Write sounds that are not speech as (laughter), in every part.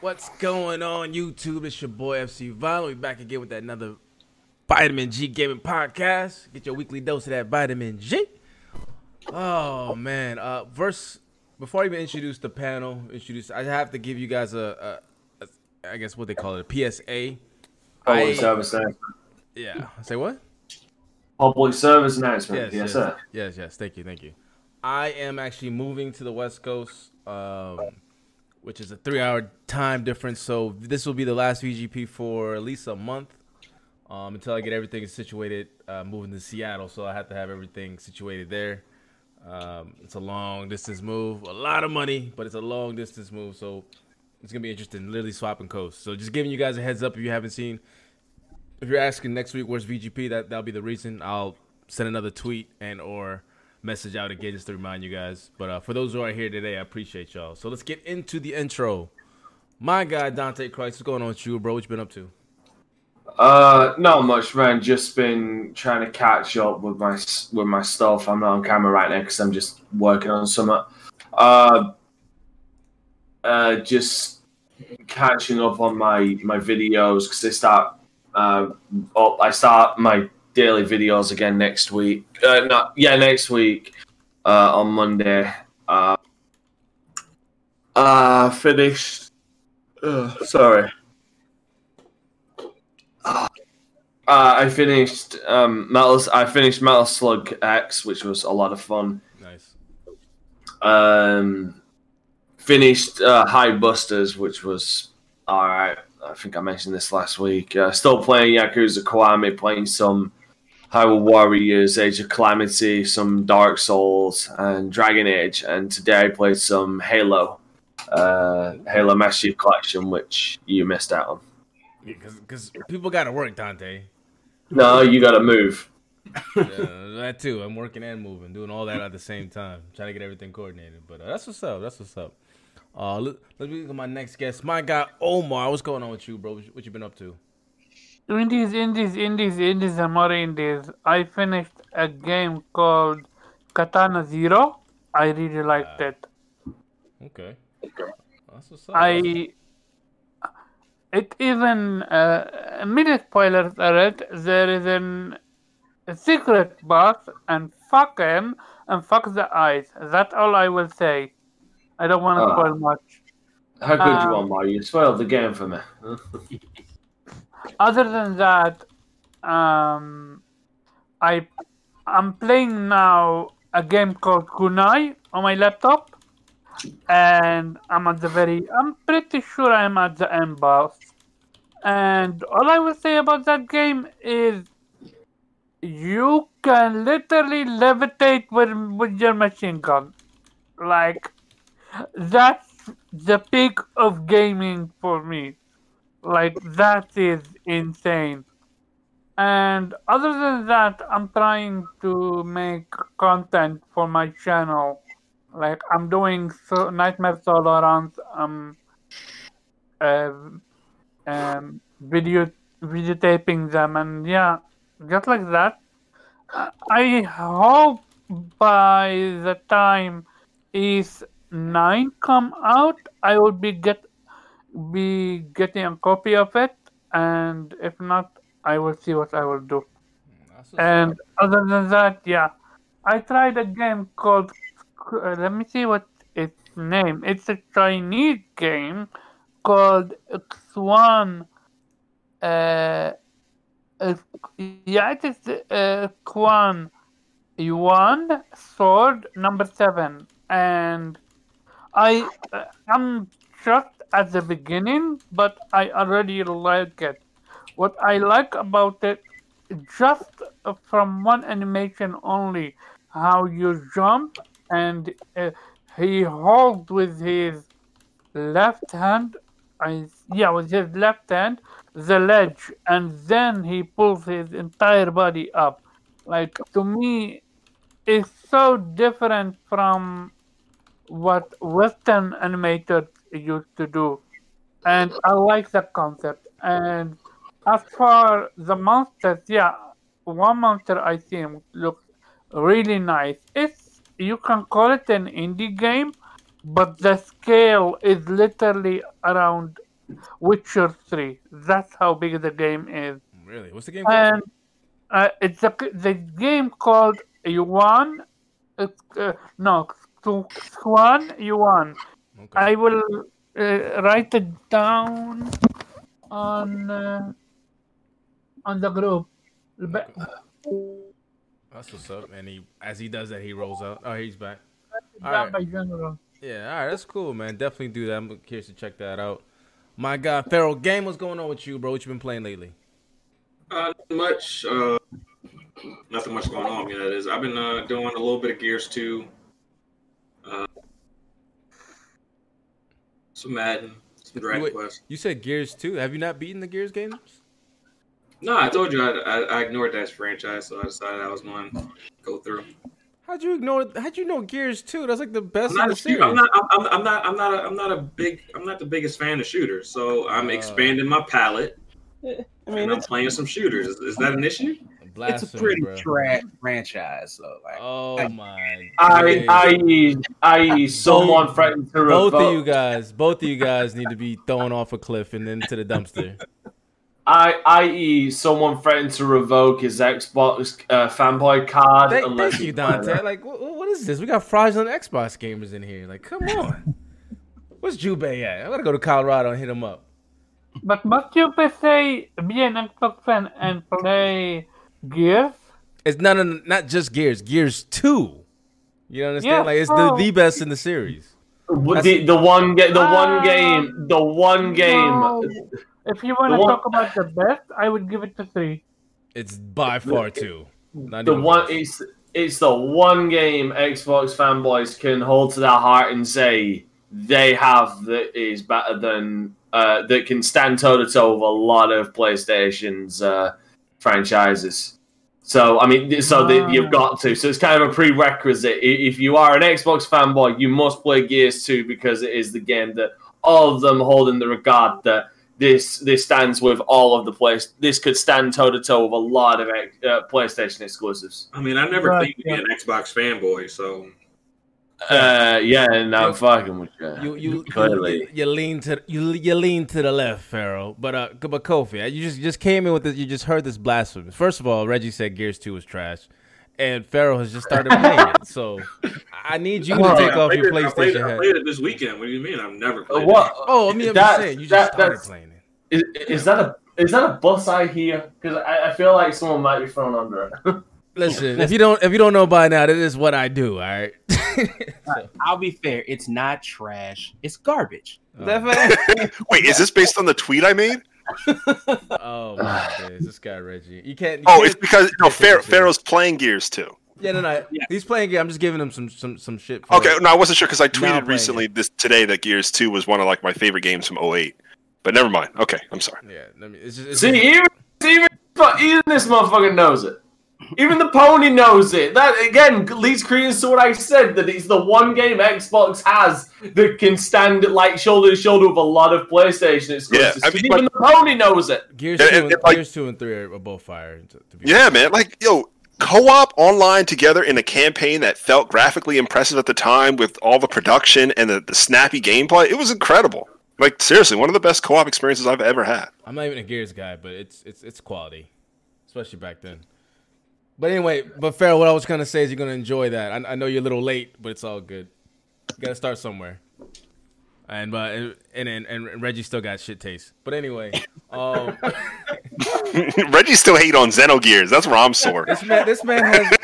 What's going on, YouTube? It's your boy FC Violent. We back again with another Vitamin G Gaming Podcast. Get your weekly dose of that vitamin G. Oh man. Uh verse before I even introduce the panel, introduce I have to give you guys a, a, a I guess what they call it, a PSA. Public I- service announcement. Yeah. Say what? Public service announcement. Yes, Yes, sir. Yes, yes. Thank you, thank you. I am actually moving to the West Coast, um, which is a three-hour time difference. So this will be the last VGP for at least a month um, until I get everything situated. Uh, moving to Seattle, so I have to have everything situated there. Um, it's a long distance move, a lot of money, but it's a long distance move. So it's gonna be interesting, literally swapping coasts. So just giving you guys a heads up if you haven't seen. If you're asking next week where's VGP, that that'll be the reason. I'll send another tweet and or message out again just to remind you guys. But uh, for those who are here today, I appreciate y'all. So let's get into the intro. My guy Dante Christ, what's going on with you, bro? What you been up to? Uh, not much, man. Just been trying to catch up with my with my stuff. I'm not on camera right now because I'm just working on something. Uh, uh, just catching up on my my videos because they start. Uh, up. I start my daily videos again next week. Uh, not yeah, next week. Uh, on Monday. Uh, uh finished. Uh, sorry. Uh, I finished um, Metal. I finished Metal Slug X, which was a lot of fun. Nice. Um, finished uh, Hide Busters, which was all right. I think I mentioned this last week. Uh, still playing Yakuza Kiwami, playing some Hyrule Warriors, Age of Calamity, some Dark Souls, and Dragon Age. And today I played some Halo, uh, Halo Master Chief Collection, which you missed out on. Because people got to work, Dante. No, you got to move. Uh, that too. I'm working and moving, doing all that at the same time, trying to get everything coordinated. But uh, that's what's up. That's what's up. Uh, let, let's look at my next guest. My guy Omar. What's going on with you, bro? What you been up to? Indies, indies, indies, indies, and more indies. I finished a game called Katana Zero. I really liked it. Okay. That's what's up. I. It even uh, mini spoilers alert. There is an a secret boss, and fuck him, and fuck the eyes. That's all I will say. I don't want to Ah. spoil much. How good you are, want, Mario? You spoiled the game for me. (laughs) other than that, um, I I'm playing now a game called Kunai on my laptop, and I'm at the very. I'm pretty sure I'm at the end boss. And all I will say about that game is, you can literally levitate with with your machine gun, like that's the peak of gaming for me. Like that is insane. And other than that, I'm trying to make content for my channel. Like I'm doing so Nightmare runs. Um, uh, um, video videotaping them, and yeah, just like that. I hope by the time Ys nine come out, I will be get be getting a copy of it, and if not, I will see what I will do. And other than that, yeah, I tried a game called. Uh, let me see what its name. It's a Chinese game called Xuan. Uh, uh, yeah, it is uh, Xuan Yuan Sword number seven, and I uh, I'm just at the beginning, but I already like it. What I like about it, just from one animation only, how you jump and uh, he holds with his left hand. I yeah, with his left hand the ledge, and then he pulls his entire body up. Like to me, it's so different from what Western animators used to do, and I like that concept. And as for the monsters, yeah, one monster I think looks really nice. It's you can call it an indie game, but the scale is literally around Witcher 3. That's how big the game is. Really? What's the game called? And uh, it's a the game called Yuan. It's, uh, no, Xuan Yuan. Okay. I will uh, write it down on uh, on the group. But That's what's up. And he, as he does that, he rolls out. Oh, he's back. Alright. by general. Yeah, all right, that's cool, man. Definitely do that. I'm curious to check that out. My God, Feral game, what's going on with you, bro? What you been playing lately? Uh, not much. Uh, nothing much going on. Yeah, it is. I've been uh, doing a little bit of Gears 2. Uh, some Madden, some Dragon Wait. Quest. You said Gears 2. Have you not beaten the Gears games? No, I told you I, I, I ignored that franchise, so I decided I was going to go through. How'd you ignore? How'd you know Gears 2? That's like the best I'm not, a the shoot- series. I'm not. I'm, I'm not. I'm not. A, I'm not a big. I'm not the biggest fan of shooters. So I'm Uh. expanding my palette. (laughs) I and mean, I'm playing some shooters. Is, is that an issue? It's a pretty bro. trash franchise. though. like, Oh my! I, days. I, I, (laughs) someone threatened to revoke. both of you guys, both of you guys need to be thrown off a cliff and into the dumpster. I, i.e., someone threatened to revoke his Xbox uh, fanboy card. Thank, unless thank you, Dante. Like, what, what is this? We got fraudulent Xbox gamers in here. Like, come on. Where's Jubei at? I gotta go to Colorado and hit him up. But must you per se be an Xbox fan and play Gears? It's not not just Gears. Gears Two. You understand? Yeah, like, it's the, the best in the series. The, the one ga- the one Um, game, the one game. No. If you want to one- talk about the best, I would give it to three. It's by far two. Not the one close. it's it's the one game Xbox fanboys can hold to their heart and say they have that is better than uh, that can stand toe to toe with a lot of PlayStation's uh, franchises. So I mean, so that you've got to. So it's kind of a prerequisite. If you are an Xbox fanboy, you must play Gears 2 because it is the game that all of them hold in the regard that this this stands with all of the place. This could stand toe to toe with a lot of uh, PlayStation exclusives. I mean, I never Right, claimed to be an Xbox fanboy, so Uh, yeah, and I'm You- fucking with you. You you, you Clearly. you lean to you you lean to the left, Pharaoh. But uh, but Kofi, you just just came in with this. You just heard this blasphemy. First of all, Reggie said Gears Two was trash, and Pharaoh has just started playing it. So I need you to take I off your it- I played, it, PlayStation I played it this weekend. What do you mean? I've never Uh, played what? Oh, I mean, I'm That- just saying you just that- started playing it. Is, is that a is that a bus I hear? Because I, I feel like someone might be thrown under it. (laughs) Listen, if you don't if you don't know by now, that is what I do. All right. (laughs) So, I'll be fair. It's not trash. It's garbage. Oh. Definitely. (laughs) Wait, is this based on the tweet I made? (laughs) oh my (sighs) days, this guy Reggie. You can't. you Oh, can't- it's because no, Pharaoh. Pharaoh's playing Gears too. Yeah, no, no. Yeah. He's playing. game. I'm just giving him some some some shit. For Okay, no, I wasn't sure because I tweeted recently this today that Gears 2 was one of like my favorite games from 08. But never mind. Okay, I'm sorry. Yeah, I mean, it's just, it's See, just- even even even this motherfucker knows it. Even the pony knows it. That again leads credence to what I said that it's the one game Xbox has that can stand like shoulder to shoulder with a lot of PlayStation exclusives. I mean, even the pony knows it. Gears And- two and, and, like- Gears two and three are both fire. To, to be Yeah, man. Like, yo, co-op online together in a campaign that felt graphically impressive at the time with all the production and the, the snappy gameplay. It was incredible. Like, seriously, one of the best co-op experiences I've ever had. I'm not even a Gears guy, but it's it's it's quality, especially back then. But anyway, but Farrell, what I was gonna say is you're gonna enjoy that. I, I know you're a little late, but it's all good. You gotta start somewhere. And uh, and, and and Reggie still got shit taste. But anyway, (laughs) um, Reggie still hate on Xenogears. That's where I'm sore. this man this man has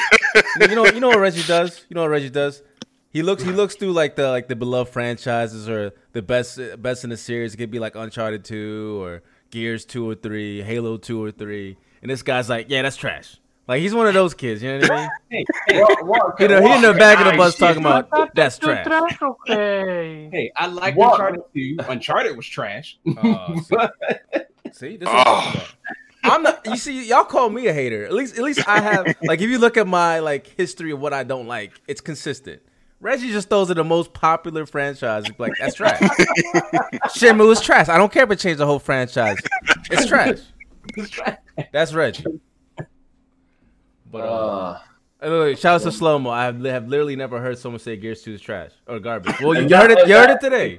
you know you know what Reggie does. You know what Reggie does. He looks he looks through like the like the beloved franchises or the best best in the series. It could be like Uncharted two or Gears two or three, Halo two or three. And this guy's like, yeah, that's trash. Like he's one of those kids. You know what I mean? Hey, hey, What, what, He the, he in the back of the kind bus shit? talking about that's trash. trash, okay. (laughs) hey, I like What? Uncharted 2. Uncharted was trash. (laughs) Oh, see, (laughs) see, this is what I'm talking about. Oh. I'm not. You see, y'all call me a hater. At least, at least I have. Like, if you look at my like history of what I don't like, it's consistent. Reggie just those are the most popular franchises. Like that's trash. Shenmue is trash. I don't care if it changed the whole franchise. It's trash. It's trash. That's Reggie. But uh, Uh, Look, shout out to Slow Mo. I have, have literally never heard someone say Gears 2 is trash or garbage. Well, you, you heard it. You heard it today.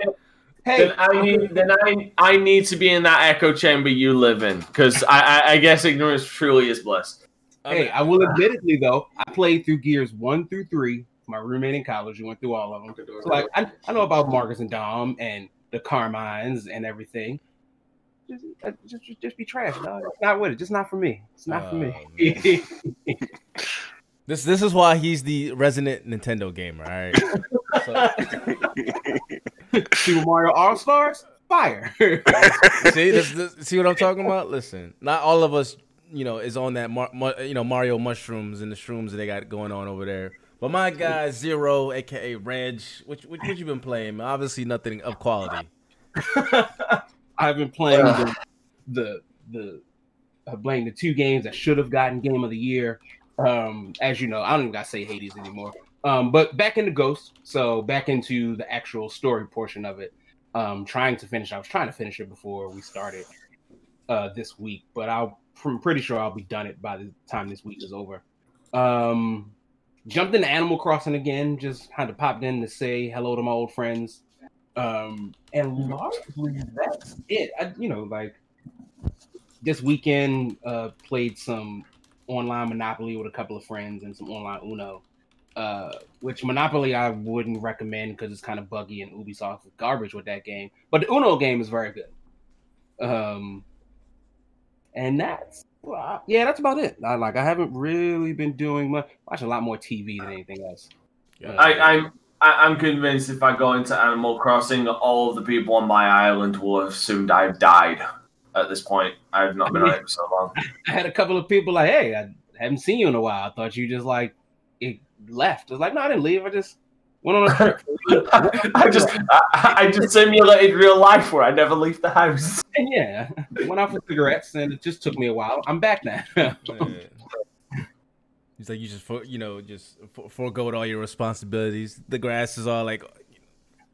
Hey, Then I need then I I need to be in that echo chamber you live in because I, I I guess ignorance truly is bliss. hey, I will admittedly though, I played through Gears one through three. My roommate in college, we went through all of them. So like, I, I know about Marcus and Dom and the Carmines and everything. Just, uh, just, just, just be trash. No, it's not with it. Just not for me. It's not for Oh, me. (laughs) This this is why he's the resident Nintendo gamer. All right. So, (laughs) Super Mario All Stars, fire. (laughs) see, this, this, see what I'm talking about? Listen, not all of us, you know, is on that, mar, mar, you know, Mario mushrooms and the shrooms that they got going on over there. But my guy Zero, aka Reg, what, what, what you been playing? Obviously, nothing of quality. I've been playing the the the uh, playing the two games that should have gotten Game of the Year. Um, as you know, I don't even gotta say Hades anymore. Um, but back into Ghost, so back into the actual story portion of it. Um, trying to finish. I was trying to finish it before we started uh, this week, but I'll, I'm pretty sure I'll be done it by the time this week is over. Um, jumped into Animal Crossing again. Just kind of popped in to say hello to my old friends. Um, and largely that's it. I, you know, like this weekend, uh, played some online Monopoly with a couple of friends and some online Uno. Uh, which Monopoly I wouldn't recommend because it's kind of buggy and Ubisoft is garbage with that game. But the Uno game is very good. Um, and that's well, yeah, that's about it. I like I haven't really been doing much. Watching a lot more TV than anything else. Uh, I, I'm I, I'm convinced if I go into Animal Crossing, all of the people on my island will have assumed I've died. At this point, I've not been on it for so long. (laughs) I had a couple of people like, "Hey, I haven't seen you in a while. I thought you just like it left." I was like, "No, I didn't leave. I just went on a trip." (laughs) I just I, I just simulated real life where I never leave the house. And (laughs) yeah, went out for cigarettes, and it just took me a while. I'm back now. Yeah. He's like, you just, for, you know, just for, forego all your responsibilities. The grass is all like,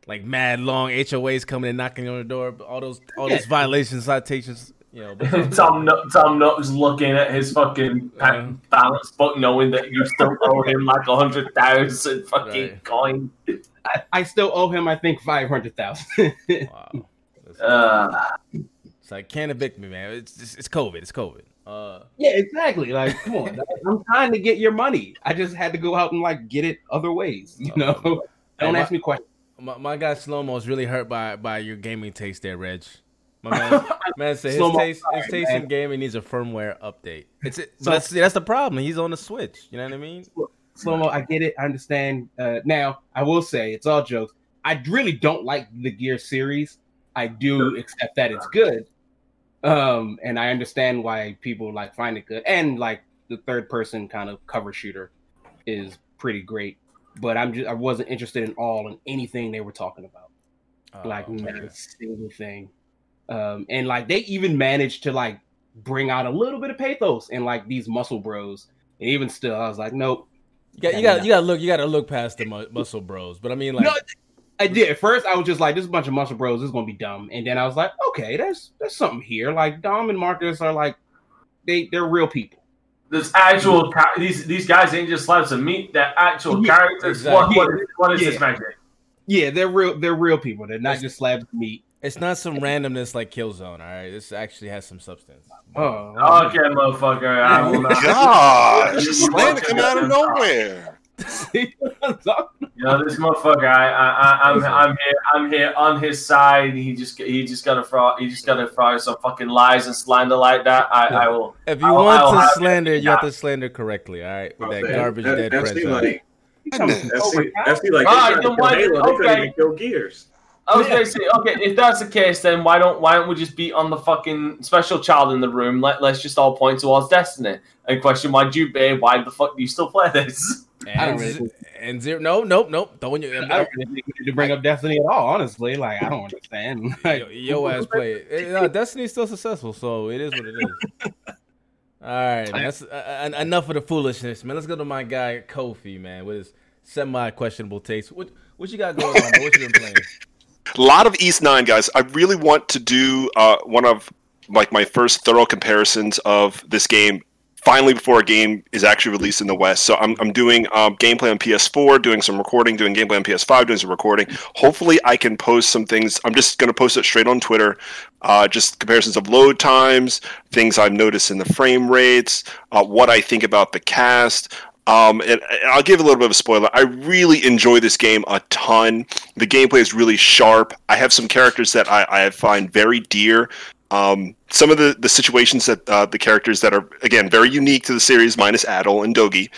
like mad long HOAs coming and knocking on the door. All those, all those (laughs) violations, citations. You know, but, (laughs) Tom Nook, Tom Nook was looking at his fucking Yeah. balance book, knowing that you still (laughs) owe him like a hundred thousand fucking Right. coin. I, I still owe him, I think, five hundred thousand. wow. That's- Uh, It's like can't evict me, man. It's it's, it's COVID. It's COVID. Uh, yeah, exactly. Like, come on, (laughs) I'm trying to get your money. I just had to go out and like get it other ways. You know, Oh, (laughs) don't my- ask me questions. my, my guy Slomo is really hurt by by your gaming taste there, Reg. My (laughs) man, man said his Slow-mo, taste his taste in gaming needs a firmware update. It's it, So- that's that's the problem. He's on the Switch. You know what I mean? Slomo, I get it. I understand. Uh, now, I will say it's all jokes. I really don't like the Gear series. I do accept that it's good, um, and I understand why people like find it good. And like the third person kind of cover shooter is pretty great. But I'm just I wasn't interested in all in anything they were talking about. like Oh, not a single thing. Um, and like they even managed to like bring out a little bit of pathos in like these muscle bros. And even still, I was like, nope. You got you got you got to look you got to look past the mu- muscle bros. But I mean, like, no, I did. At first, I was just like, this is a bunch of muscle bros. This is gonna be dumb. And then I was like, okay, there's there's something here. Like Dom and Marcus are like, they they're real people. there's actual these these guys ain't just slabs of meat. They're actual Yeah, characters. exactly. What, what is, what is this magic? Yeah, they're real. They're real people. They're not just slabs of meat. it's not some randomness like Killzone. All right, this actually has some substance. Oh, Okay, motherfucker. I will (laughs) not. Gosh, (laughs) slander coming out of nowhere. (laughs) You know this motherfucker. I, I, I I'm, I'm here. I'm here on his side. He just, he just got to throw, he just got to throw some fucking lies and slander like that. I, I will. If you I'll- want I'll to have slander, you have to slander correctly. All right, with that Okay. garbage That- dead that's franchise. the like, Goodness. that's my the, God. that's the like. All they right, tried to then kill why- Halo, they couldn't okay. even kill Gears. I was gonna say, okay, if that's the case, then why don't why don't we just be on the fucking special child in the room? Let let's just all point towards Destiny and question why do you, be Why the fuck do you still play this? (laughs) I don't And, really- z- and zero, no, nope, nope. Don't you? I don't really think we need to bring up Destiny at all. Honestly, like I don't understand. (laughs) Like, Yo, yo ass (laughs) play it. Eh, No, Destiny's still successful, so it is what it is. (laughs) All right, man. That's uh, uh, enough of the foolishness, man. Let's go to my guy Kofi, man, with his semi questionable taste. What what you got going on? Bro? What you been playing? A lot of Ys Nine guys. I really want to do uh, one of like my first thorough comparisons of this game finally before a game is actually released in the West. So I'm, I'm doing um, gameplay on PS4, doing some recording, doing gameplay on PS5, doing some recording. Hopefully, I can post some things. I'm just going to post it straight on Twitter. Uh, just comparisons of load times, things I've noticed in the frame rates, uh, what I think about the cast. Um, and, and I'll give a little bit of a spoiler. I really enjoy this game a ton. The gameplay is really sharp. I have some characters that I, I find very dear. Um, some of the, the situations that uh, the characters that are again very unique to the series, minus Adol and Dogi,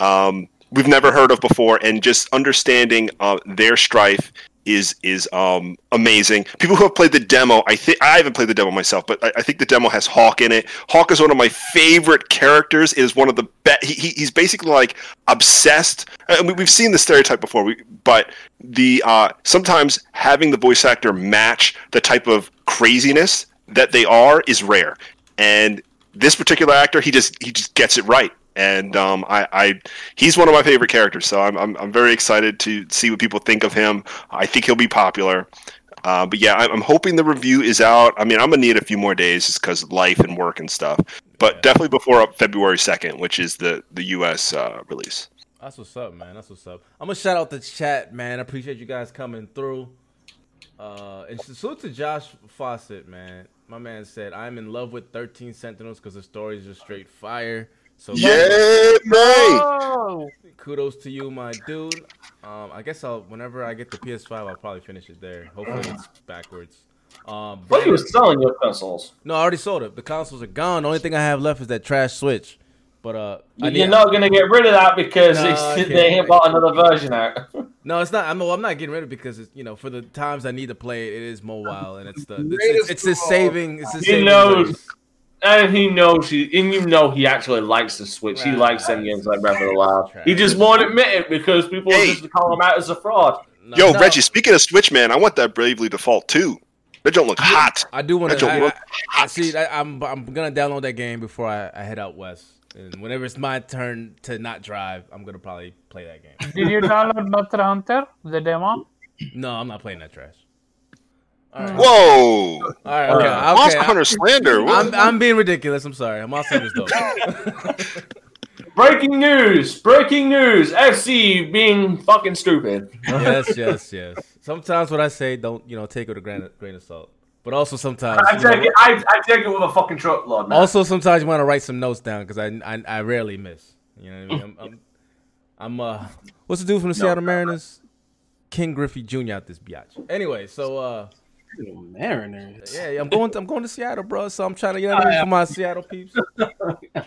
um, we've never heard of before, and just understanding uh, their strife is is um, amazing. People who have played the demo, I think I haven't played the demo myself, but I, I think the demo has Hawk in it. Hawk is one of my favorite characters. Is one of the best. He, he, he's basically like obsessed. I mean, we've seen the stereotype before, we, but the uh, sometimes having the voice actor match the type of craziness that they are is rare. And this particular actor, he just he just gets it right. And um, I, I, he's one of my favorite characters. So I'm, I'm, I'm very excited to see what people think of him. I think he'll be popular. Uh, but yeah, I'm, I'm hoping the review is out. I mean, I'm gonna need a few more days just because life and work and stuff. But Yeah. definitely before February 2nd, which is the the U.S. Uh, release. That's what's up, man. That's what's up. I'm gonna shout out the chat, man. I appreciate you guys coming through. Uh, and salute to Josh Fawcett, man. My man said, "I'm in love with 13 Sentinels because the stories are straight fire." So Yay, May! Oh, kudos to you, my dude. Um, I guess I'll whenever I get the PS5, I'll probably finish it there. Hopefully, it's backwards. Um, But he Brandon- was selling your consoles. no, I already sold it. The consoles are gone. The only thing I have left is that trash Switch. But uh, You're need- not gonna get rid of that because No, it's, (laughs) they can't. ain't got another version out. (laughs) No, it's not. I'm, I'm not getting rid of it because it's, you know for the times I need to play it, it is mobile and it's the it's, it's, it's the saving. It's the He saving knows. grace. and he knows he, and you know he actually likes the Switch. He likes them games like Breath of the Wild. He just won't admit it because people Hey. just call him out as a fraud. No, Yo, no, Reggie, speaking of Switch, man, I want that Bravely Default too. That don't look hot. I do want to. I, I, I see. I, I'm I'm gonna download that game before I, I head out west. And whenever it's my turn to not drive, I'm gonna probably play that game. did you download Monster Hunter, the demo? No, I'm not playing that trash. All right. Whoa! All right. Okay. Uh, okay. Monster Hunter slander. I'm, I'm being ridiculous. I'm sorry. Monster Hunter's dope. Breaking news! Breaking news! FC being fucking stupid. yes, yes, yes. Sometimes what I say, don't you know, take it with a grain of, grain of salt. But also sometimes, I you know, take it. I, I take it with a fucking truckload. Man. also sometimes you want to write some notes down because I, I I rarely miss. You know what I mean? I'm, I'm, I'm uh, what's the dude from the Seattle Mariners? Ken Griffey Jr. out this biatch. Anyway, so uh, Mariners. yeah, yeah, I'm going. To, I'm going to Seattle, bro. So I'm trying to get out for my Seattle peeps. (laughs) Look at that,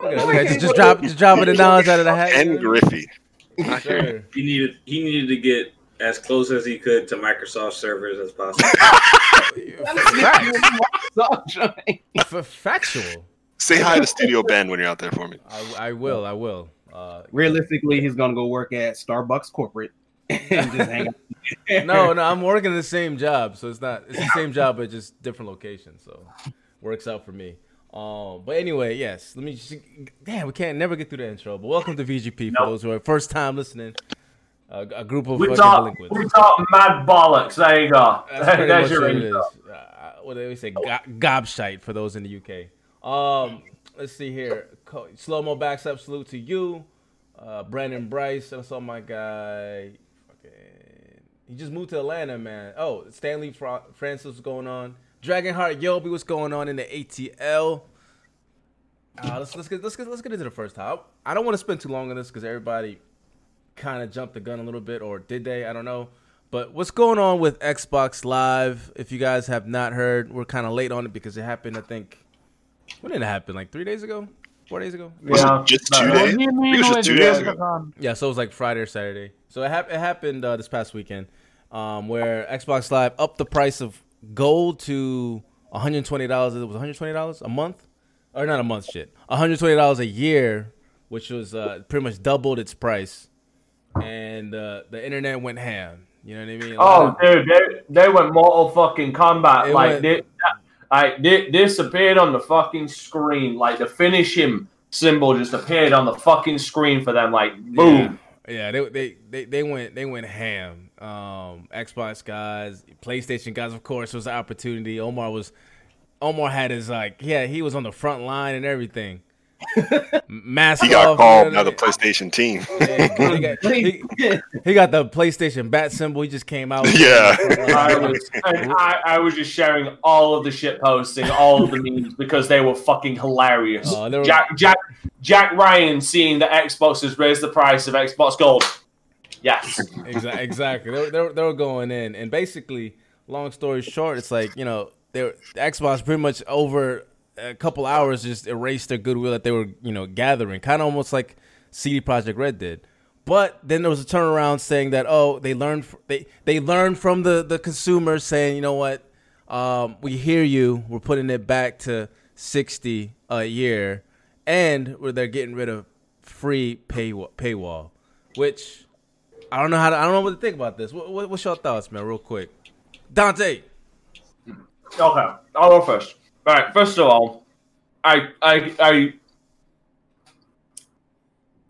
look at that, just, just drop, just dropping the knowledge out of the hat. and Griffey. Sure. He needed he needed to get as close as he could to Microsoft servers as possible. (laughs) F- factual. Say hi to Studio Ben when you're out there for me. I, I will. I will. Uh, Realistically, he's gonna go work at Starbucks corporate and just hang out. (laughs) no, no, I'm working the same job, so it's not. It's the same job, but just different location. So works out for me. Um, but anyway, yes. Let me. Just, damn, we can't never get through the intro. But welcome to VGP for Nope. those who are first time listening. Uh, a group of we fucking talk. delinquents. We talk mad bollocks. There you go. That's pretty (laughs) There's much your what Uh, what do they say? Go- gobshite for those in the UK. Um, let's see here. Slow mo backs up. Salute to you, uh, Brandon Bryce. I saw my guy. Fucking, he just moved to Atlanta, man. Oh, Stanley Fra- Francis was going on. Dragonheart Yobi, what's going on in the ATL? Uh, let's let's get let's get let's get into the first half. I don't want to spend too long on this because everybody kind of jumped the gun a little bit, or did they? I don't know. But what's going on with Xbox Live? If you guys have not heard, we're kind of late on it because it happened. I think when did it happen? Like three days ago, four days ago. Was Yeah. just two No, days? do you mean it was just two days ago. Yeah, so it was like Friday or Saturday. So it, hap- it happened uh, this past weekend, um, where Xbox Live upped the price of gold to one hundred twenty dollars. It was one hundred twenty dollars a month, or not a month. Shit, one hundred twenty dollars a year, which was uh, pretty much doubled its price, and uh, the internet went ham. You know what I mean? Lot Oh, dude, they, they went Mortal fucking Kombat. It like, went- they, like this appeared on the fucking screen. Like, the finish him symbol just appeared on the fucking screen for them. Like, boom. Yeah, they, they they they went they went ham. Um, Xbox guys, PlayStation guys, of course, was an opportunity. Omar was Omar had his like yeah he was on the front line and everything. Mask He got off, called you know by the what I PlayStation team. mean? he, got, (laughs) he, he got the PlayStation bat symbol. He just came out. (laughs) Yeah. (laughs) I was, I, I was just sharing all of the shit posting, all of the memes because they were fucking hilarious. Oh, were- Jack, Jack, Jack Ryan seeing that Xbox has raised the price of Xbox Gold. Yes. exactly. Exactly. They were, they, were, they were going in, and basically, long story short, it's like you know, they were, Xbox pretty much over a couple hours just erased their goodwill that they were you know gathering, kind of almost like CD Projekt Red did. But then there was a turnaround saying that oh they learned they they learned from the the consumers saying you know what um, we hear you we're putting it back to sixty a year and where they're getting rid of free pay paywall, which I don't know how to, I don't know what to think about this. What, what, what's your thoughts, man? Real quick, Dante. Okay, I'll go first. All right. First of all, I, I, I.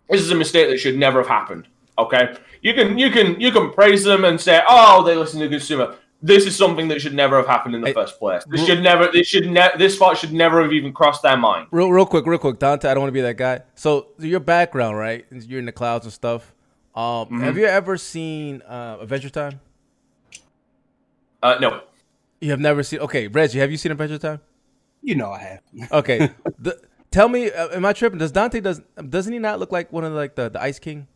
This is a mistake that should never have happened. Okay, you can, you can, you can praise them and say, "Oh, they listen to the consumer." This is something that should never have happened in the Hey, first place. This should never. This should ne- This thought should never have even crossed their mind. Real, real quick, real quick, Dante. I don't want to be that guy. So your background, right? You're in the clouds and stuff. Um, Have you ever seen uh, Adventure Time? Uh, no. You have never seen. Okay, Reggie, have you seen Adventure Time? You know I have. (laughs) Okay, the, tell me, uh, am I tripping? Does Dante does doesn't he not look like one of the, like the, the Ice King?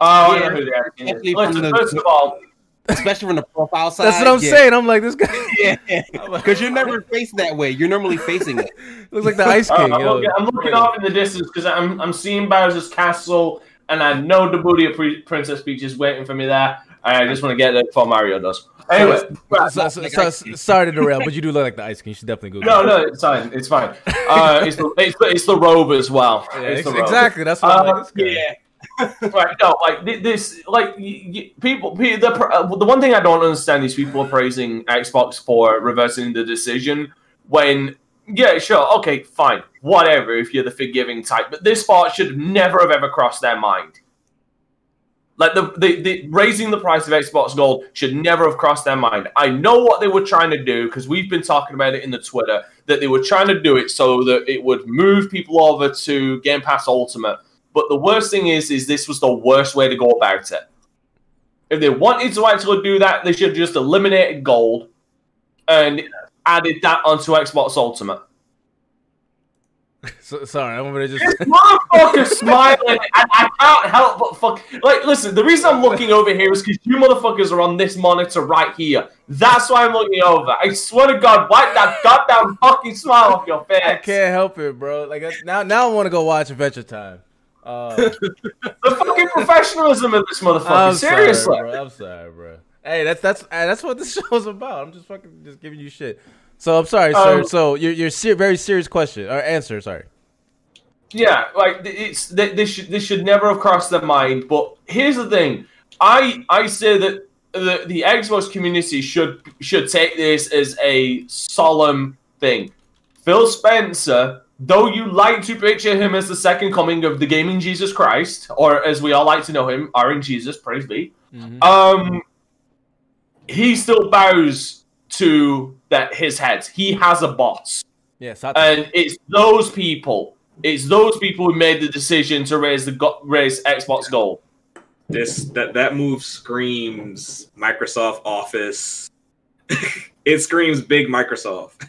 Oh, I Yeah, know who the acting is. from the- first of all, Especially from the profile side. That's what I'm yeah. saying. I'm like this guy (laughs) Yeah, (laughs) because you're never faced that way. You're normally facing it. looks like the Ice uh, King. I'm, looking, I'm looking off in the distance because I'm I'm seeing Bowser's castle, and I know the booty of Pre- Princess Peach is waiting for me there. I just want to get there before Mario does. Anyway. So- so- so- sorry to derail, but you do look like the Ice King. You should definitely go. no, no, it's fine. It's fine. Uh, it's, the, it's, the, it's the robe as well. Yeah, it's ex- the robe. exactly. That's what Uh, like. This. Yeah. (laughs) right no like this like people the, uh, the one thing i don't understand is people are praising xbox for reversing the decision when yeah sure okay fine whatever if you're the forgiving type but this part should never have ever crossed their mind like the, the, the raising the price of xbox gold should never have crossed their mind i know what they were trying to do because we've been talking about it in the twitter that they were trying to do it so that it would move people over to game pass ultimate but the worst thing is, is this was the worst way to go about it. If they wanted to actually do that, they should have just eliminated gold and added that onto Xbox Ultimate. (laughs) So, sorry, I'm gonna just. This motherfucker (laughs) smiling, and I can't help but fuck. Like, listen, the reason I'm looking over here is because you motherfuckers are on this monitor right here. That's why I'm looking over. I swear to God, wipe that goddamn fucking smile off your face. I can't help it, bro. Like now, now I want to go watch Adventure Time. Uh, (laughs) The fucking professionalism of this motherfucker. I'm Seriously. sorry, bro. I'm sorry, bro. Hey, that's that's that's what this show's about. I'm just fucking just giving you shit. So I'm sorry, sir. Um, so your your ser- very serious question or answer. Sorry. Yeah, like it's th- this should this should never have crossed their mind. But here's the thing: I I say that the the Xbox community should should take this as a solemn thing. Phil Spencer, though you like to picture him as the second coming of the gaming Jesus Christ, or as we all like to know him, our in Jesus, praise be. Um, he still bows to that his heads. He has a boss Yeah, Satan. and it's those people. It's those people who made the decision to raise the go- raise Xbox Gold. This that that move screams Microsoft Office. (laughs) it screams big Microsoft.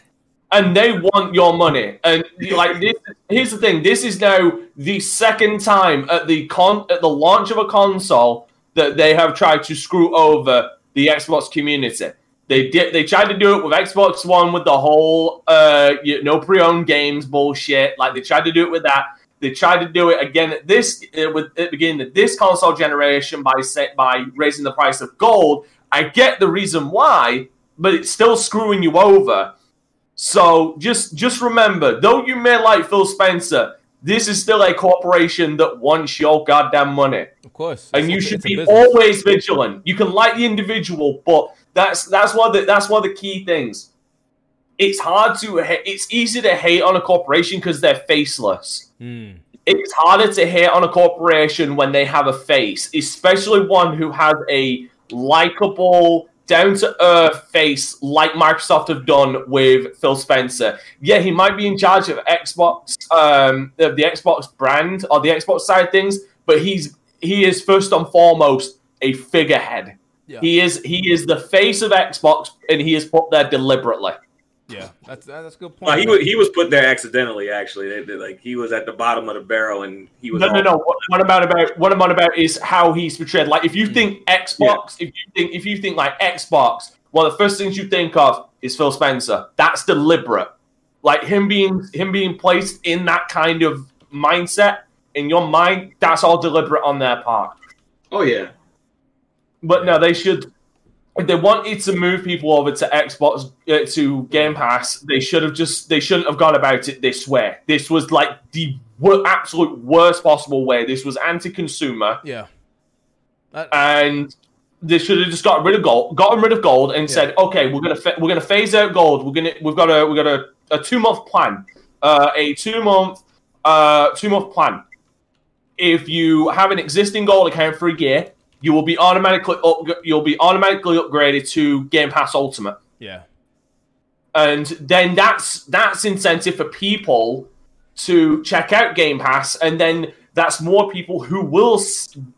and they want your money. And like this, here's the thing: this is now the second time at the con at the launch of a console that they have tried to screw over the Xbox community. They did. They tried to do it with Xbox One with the whole uh, you know, pre-owned games bullshit. Like they tried to do it with that. They tried to do it again at this uh, with the beginning this console generation by set by raising the price of gold. I get the reason why, but it's still screwing you over. So just just remember, though you may like Phil Spencer, this is still a corporation that wants your goddamn money, of course. and you should be always vigilant. You can like the individual, but that's that's one of the that's one of the key things. It's hard to it's easy to hate on a corporation because they're faceless Hmm. it's harder to hate on a corporation when they have a face, especially one who has a likable down to earth face like Microsoft have done with Phil Spencer. Yeah, he might be in charge of Xbox, um, of the Xbox brand or the Xbox side of things, but he's he is first and foremost a figurehead. Yeah. He is he is the face of Xbox, and he is put there deliberately. Yeah, (laughs) that's that's a good point. No, he was he was put there accidentally. Actually, they, they- like he was at the bottom of the barrel, and he was No, no, all- no. What, what about about what I'm on about is how he's portrayed. Like, if you Mm. think Xbox, if you think if you think like Xbox, one of the first things you think of is Phil Spencer. That's deliberate. Like him being him being placed in that kind of mindset in your mind. That's all deliberate on their part. Oh yeah, But no, they should. They wanted to move people over to Xbox uh, to Game Pass, they should have just they shouldn't have gone about it this way. This was like the absolute worst possible way. This was anti-consumer, yeah. That- and they should have just got rid of gold, gotten rid of gold, and said, "Okay, we're gonna fa- we're gonna phase out gold. We're gonna we've got a we've got a, a two month plan, uh, a two month uh, two month plan. If you have an existing gold account for a year, you will be automatically up, you'll be automatically upgraded to Game Pass Ultimate, yeah. and then that's that's incentive for people to check out Game Pass, and then that's more people who will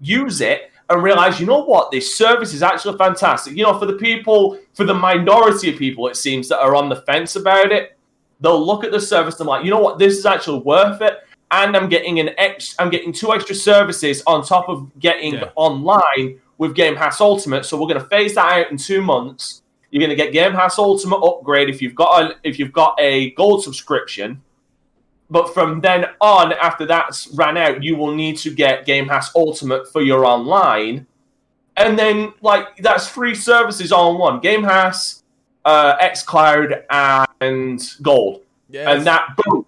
use it and realize, you know what, this service is actually fantastic. You know, for the people, for the minority of people, it seems that are on the fence about it, they'll look at the service and like, you know what, this is actually worth it. And I'm getting an ex, I'm getting two extra services on top of getting Yeah. online with Game Pass Ultimate. So we're going to phase that out in two months. You're going to get Game Pass Ultimate upgrade if you've got a, if you've got a gold subscription. But from then on, after that's ran out, you will need to get Game Pass Ultimate for your online. And then, like, that's three services all in one Game Pass, uh, xCloud, and Gold. Yeah, and that, boom.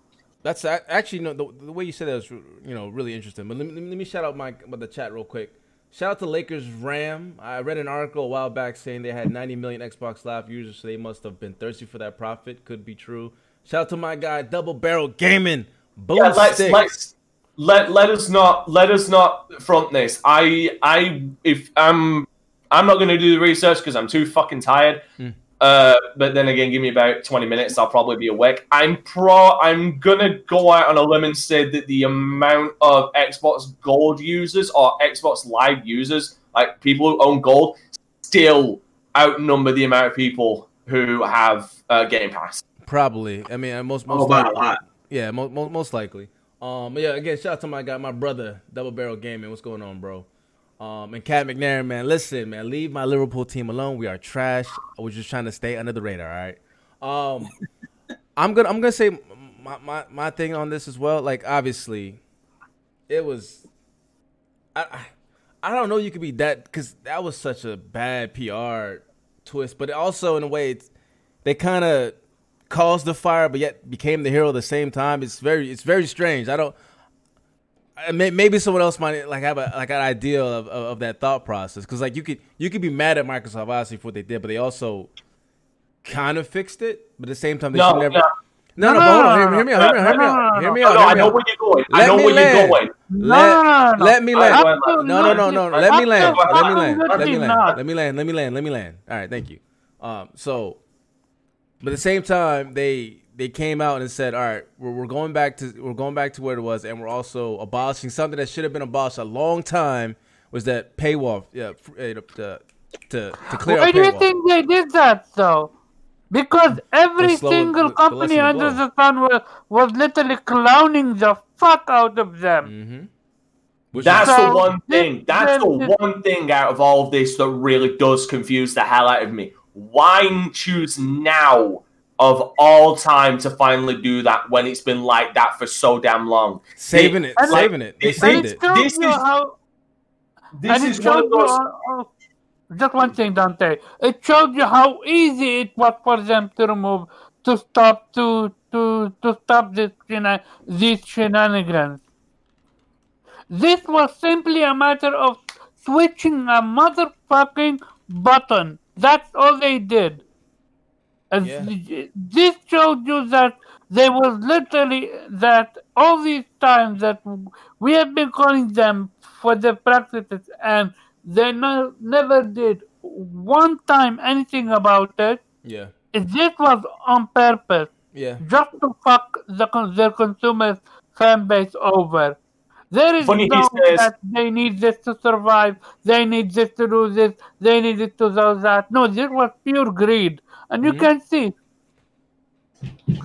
That's actually no. The, the way you said that was you know really interesting. But let me, let me, shout out my the chat real quick. Shout out to Lakers Ram. I read an article a while back saying they had 90 million Xbox Live users, so they must have been thirsty for that profit. Could be true. Shout out to my guy Double Barrel Gaming. Boom Yeah, let's, let's let let us not let us not front this. I I if I'm I'm not going to do the research because I'm too fucking tired. Hmm. Uh, but then again, give me about 20 minutes. I'll probably be awake. I'm pro. I'm gonna go out on a limb and say that the amount of Xbox Gold users or Xbox Live users, like people who own Gold, still outnumber the amount of people who have uh, Game Pass. Probably. I mean, uh, most most oh, by a likely. lot. Yeah, mo- mo- most likely. Um, but yeah, again, shout out to my guy, my brother, Double Barrel Gaming. What's going on, bro? Um, and Cat McNair, man, listen, man, leave my Liverpool team alone. We are trash. I was just trying to stay under the radar. All right. Um, (laughs) I'm gonna I'm gonna say my, my my thing on this as well. Like, obviously, it was. I I, I don't know. You could be that because that was such a bad PR twist, but also in a way, it's, they kind of caused the fire, but yet became the hero at the same time. It's very, it's very strange. I don't. Maybe someone else might like have a like an idea of, of, of that thought process because like you could you could be mad at Microsoft obviously for what they did, but they also kind of fixed it. But at the same time, they No, should never. no. No, no, hold on. Hear, me out. Hear me out. Hear me out. Hear me No, out. I know where you're going. I know where you're going. Let, let me land. No, no, no, no. Let me land. Let me land. Let me land. Let me land. Let me land. Let me land. All right, thank you. Um, so, but at the same time, they they came out and said, "All right, we're, we're going back to we're going back to where it was, and we're also abolishing something that should have been abolished a long time. Was that paywall? Yeah, f- uh, to to, to clear Why do you think they did that though? Because every slow- single the- the company lesson under blow. the sun was, was literally clowning the fuck out of them. Mm-hmm. Which That's is, the one thing. That's the one thing out of all of this that really does confuse the hell out of me. Why choose now of all time to finally do that when it's been like that for so damn long? saving it, and saving it. They it- saved it. it shows This is- how, This and is it one of those. how, how- just one thing, Dante. It showed you how easy it was for them to remove to stop to to to stop this shena- these shenanigans. This was simply a matter of switching a motherfucking button. That's all they did. And Yeah. This showed you that they was literally that all these times that we have been calling them for their practices and they no, never did one time anything about it, Yeah. this was on purpose, Yeah. just to fuck the their consumers fan base over. There is Funny no says- that they need this to survive, they need this to do this, they need it to do that. No, this was pure greed, and you Mhm. can see.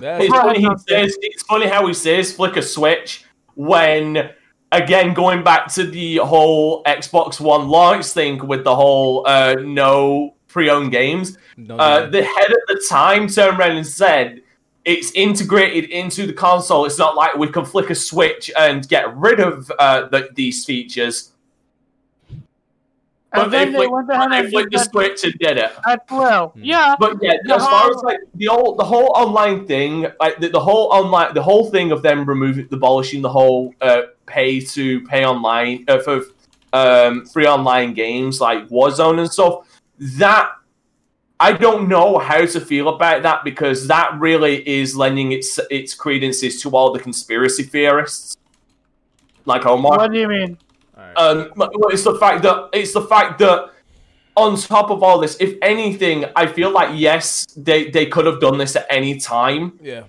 It's funny, he says, it's funny how he says flick a switch when, again, going back to the whole Xbox One launch thing with the whole uh, no pre owned games. no, Uh, no. the head at the time turned around and said, it's integrated into the console. It's not like we can flick a switch and get rid of uh, the, these features. But And they, then they flicked, went ahead they and flicked the did that switch and did it. as well. Hmm. Yeah, But yeah, The as far whole- as like the whole the whole online thing, like the, the whole online the whole thing of them removing abolishing the whole uh, pay to pay online uh, for um, free online games like Warzone and stuff. That I don't know how to feel about that because that really is lending its its credences to all the conspiracy theorists, like Omar. what do you mean? Right. Um, well, it's the fact that it's the fact that on top of all this, if anything, I feel like yes, they they could have done this at any time, yeah.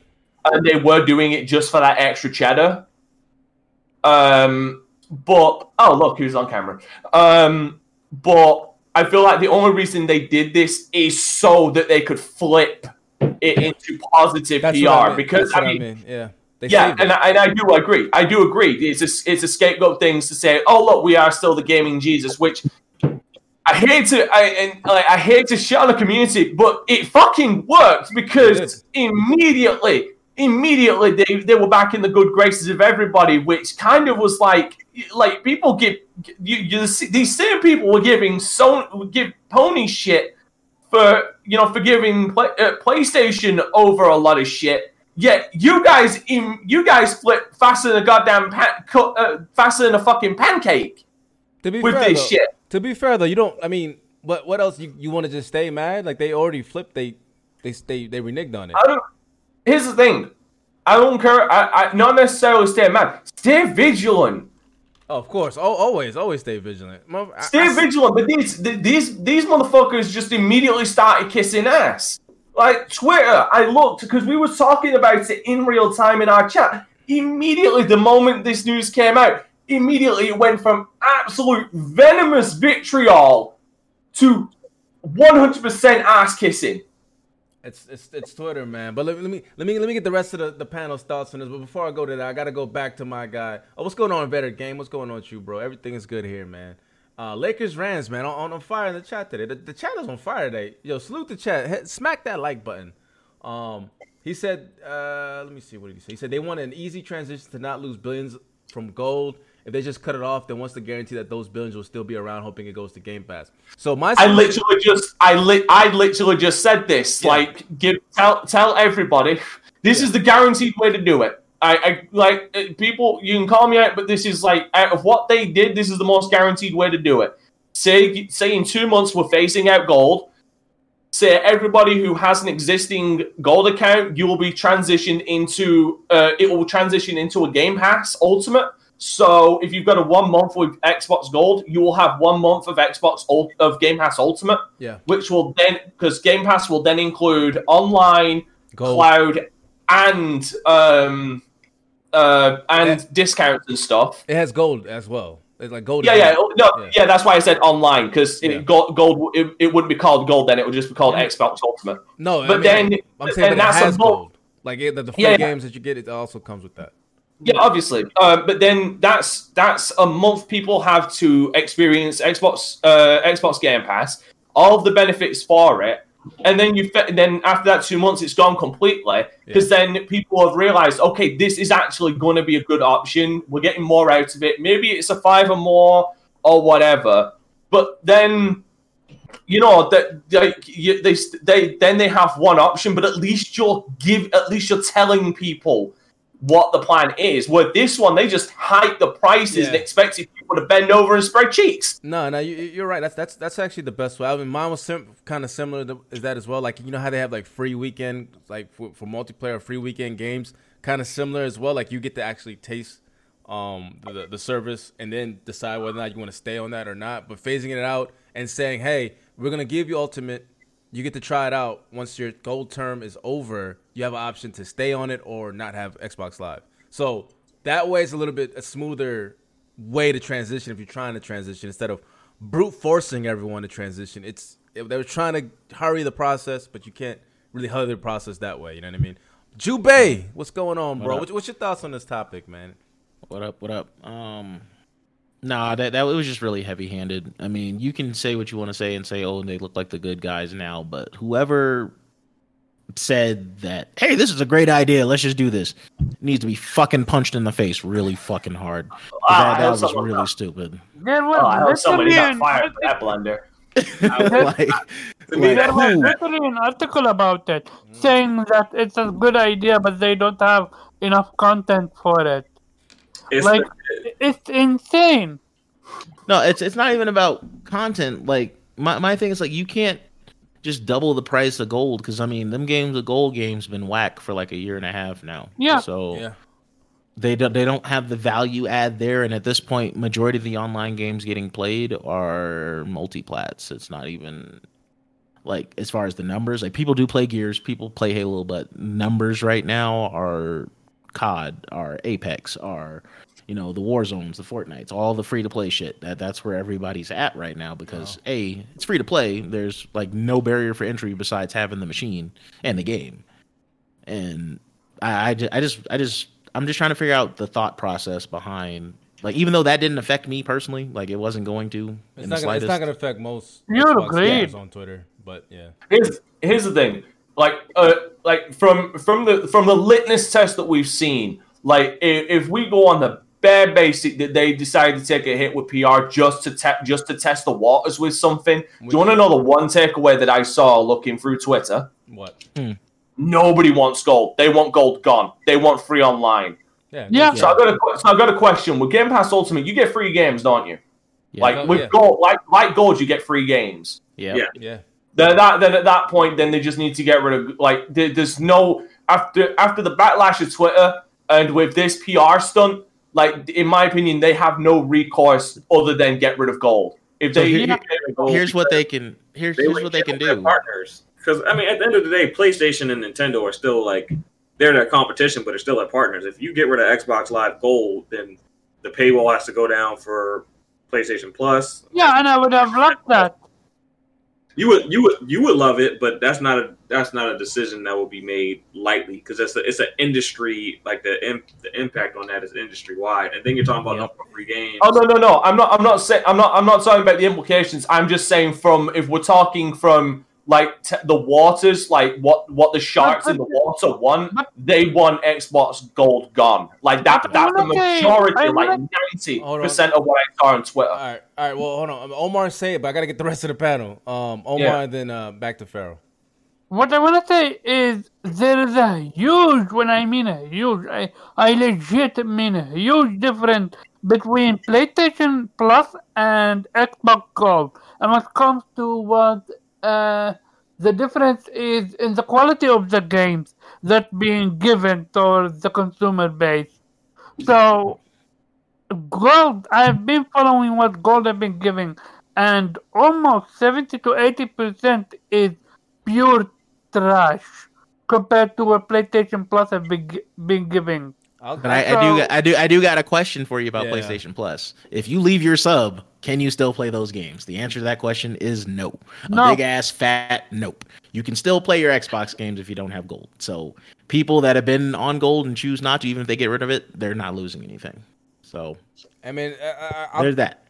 and they were doing it just for that extra cheddar. Um, but oh look, who's on camera? Um, but I feel like the only reason they did this is so that they could flip it into positive That's PR I meant. because That's what I mean. Yeah. They Yeah, and. I, and I do agree. I do agree. It's a it's a scapegoat thing to say, oh look, we are still the gaming Jesus, which I hate to I and like, I hate to shit on the community, but it fucking worked because immediately, immediately they, they were back in the good graces of everybody, which kind of was like like people give you, you see- these same people were giving so give pony shit for you know for giving play, uh, PlayStation over a lot of shit. Yet you guys, in, you guys flip faster than a goddamn pan, uh, faster than a fucking pancake To be with fair, this though, shit. To be fair though, you don't. I mean, what what else? You, you want to just stay mad? Like they already flipped. They they they they reneged on it. I don't. Here's the thing. I don't care. I, I not necessarily stay mad. Stay vigilant. Oh, of course. Oh, always always stay vigilant. I- Stay I- vigilant. But these these these motherfuckers just immediately started kissing ass. Like Twitter, I looked because we were talking about it in real time in our chat. Immediately, the moment this news came out, immediately it went from absolute venomous vitriol to 100% ass kissing. It's it's it's Twitter, man. But let, let me let me let me get the rest of the, the panel's thoughts on this. But before I go to that, I gotta go back to my guy. Oh, what's going on, Better Game? What's going on with you, bro? Everything is good here, man. Uh, Lakers Rams, man, on, on fire in the chat today. The, the chat is on fire today. Yo, salute the chat. Hit, smack that like button. Um, he said, uh, let me see what did he say. He said they want an easy transition to not lose billions from gold. If they just cut it off, then wants to guarantee that those billions will still be around, hoping it goes to Game Pass. So my I literally just I li- I literally just said this. Yeah. Like give tell tell everybody this is the guaranteed way to do it. I, I like uh, people you can call me out, but this is like out of what they did, this is the most guaranteed way to do it. Say say in two months we're phasing out gold. Say everybody who has an existing gold account, you will be transitioned into uh, it will transition into a Game Pass Ultimate. So if you've got a one month with Xbox Gold, you will have one month of Xbox of Game Pass Ultimate, yeah, which will then because Game Pass will then include online, gold. cloud, and um, uh, and Yeah. discounts and stuff. It has gold as well. It's like gold. Yeah, yeah, no, Yeah. yeah. That's why I said online because Yeah. gold, gold it, it wouldn't be called gold then; it would just be called. Xbox Ultimate. No, I But mean, then- I'm saying and that that's gold. Like the, the free games that you get, it also comes with that. Yeah, obviously. Uh, but then that's that's a month people have to experience Xbox uh, Xbox Game Pass, all of the benefits for it, and then you fe- then after that two months it's gone completely because then people have realized okay this is actually going to be a good option. We're getting more out of it. Maybe it's a five or more or whatever. But then you know that they, you- they they then they have one option, but at least you're give at least you're telling people what the plan is. With this one, they just hike the prices and Yeah. expected people to bend over and spread cheeks. No, no, you, you're right. That's that's that's actually the best way. I mean, mine was sim- kind of similar to is that as well. Like you know how they have like free weekend, like for, for multiplayer free weekend games, kind of similar as well. Like you get to actually taste um, the, the service and then decide whether or not you want to stay on that or not. But phasing it out and saying, hey, we're gonna give you Ultimate. You get to try it out. Once your gold term is over, you have an option to stay on it or not have Xbox Live. So that way, it's a little bit a smoother way to transition if you're trying to transition instead of brute forcing everyone to transition. It's they were trying to hurry the process, but you can't really hurry the process that way. You know what I mean? Jubei, what's going on, bro? What what's your thoughts on this topic, man? What up? What up? Um, nah, that that was just really heavy handed. I mean, you can say what you want to say and say, oh, they look like the good guys now, but whoever said that, hey, this is a great idea, let's just do this, needs to be fucking punched in the face really fucking hard. Ah, that, that was someone- really stupid. There was Oh, I hope somebody got fired for that blender. (laughs) like, To like There was literally an article about it saying that it's a good idea, but they don't have enough content for it. It's Like, it's insane. No, it's it's not even about content. Like my my thing is like you can't just double the price of gold because I mean them games, the gold games, been whack for like a year and a half now. Yeah. So Yeah. they don't they don't have the value add there, and at this point, majority of the online games getting played are multiplats. It's not even like as far as the numbers. Like people do play Gears, people play Halo, but numbers right now are COD, our Apex, our you know the War Zones, the Fortnites, all the free to play shit. That that's where everybody's at right now because a it's free to play. There's like no barrier for entry besides having the machine and the game, and I I, ju- I just I just I'm just trying to figure out the thought process behind. Like even though that didn't affect me personally, like it wasn't going to It's in not, the gonna, it's not gonna affect most You're Xbox agreed. on Twitter, but yeah. here's here's the thing like uh like from from the from the litmus test that we've seen like if, if we go on the bare basic that they decided to take a hit with pr just to te- just to test the waters with something do you want to know the one takeaway that i saw looking through twitter What? nobody wants gold they want gold gone they want free online Yeah. Yeah. so i got a so i got a question with game pass ultimate you get free games don't you Yeah. like Oh, with yeah. gold like like gold you get free games yeah. Yeah. Yeah. Then at that then at that point then they just need to get rid of like there, there's no after after the backlash of Twitter and with this PR stunt like in my opinion they have no recourse other than get rid of gold if So they here- get gold, Here's what they can here's they here's what they can do. Partners, because I mean, at the end of the day, PlayStation and Nintendo are still like they're their competition, but they're still their partners. If you get rid of Xbox Live Gold, then the paywall has to go down for PlayStation Plus. Yeah, and I would have loved that. You would you would you would love it, but that's not a that's not a decision that will be made lightly because it's a, it's an industry like the im- the impact on that is industry wide, and then you're talking about Yep. no free games. Oh no no no! I'm not I'm not saying I'm not I'm not talking about the implications. I'm just saying from if we're talking from like t- the waters, like what what the sharks in the water want, they want Xbox Gold gone. Like that But that's the majority, like ninety Hold on. percent of what I saw on Twitter. All right. All right. Well, hold on. Omar say it, but I gotta get the rest of the panel. Um, Omar, Yeah. then uh, back to Pharaoh. What I want to say is there is a huge, when I mean a huge, I, I legit mean a huge difference between PlayStation Plus and Xbox Gold. And when it comes to what uh, the difference is in the quality of the games that being given towards the consumer base. So, Gold, I've been following what Gold have been giving, and almost 70 to 80% is pure trash compared to what PlayStation Plus have been, been giving. I'll, But I, I do I do I do got a question for you about Yeah. PlayStation Plus. If you leave your sub, can you still play those games? The answer to that question is no. A No. big ass fat nope. You can still play your Xbox games if you don't have gold. So people that have been on gold and choose not to, even if they get rid of it, they're not losing anything. So I mean, I, I, I, there's that.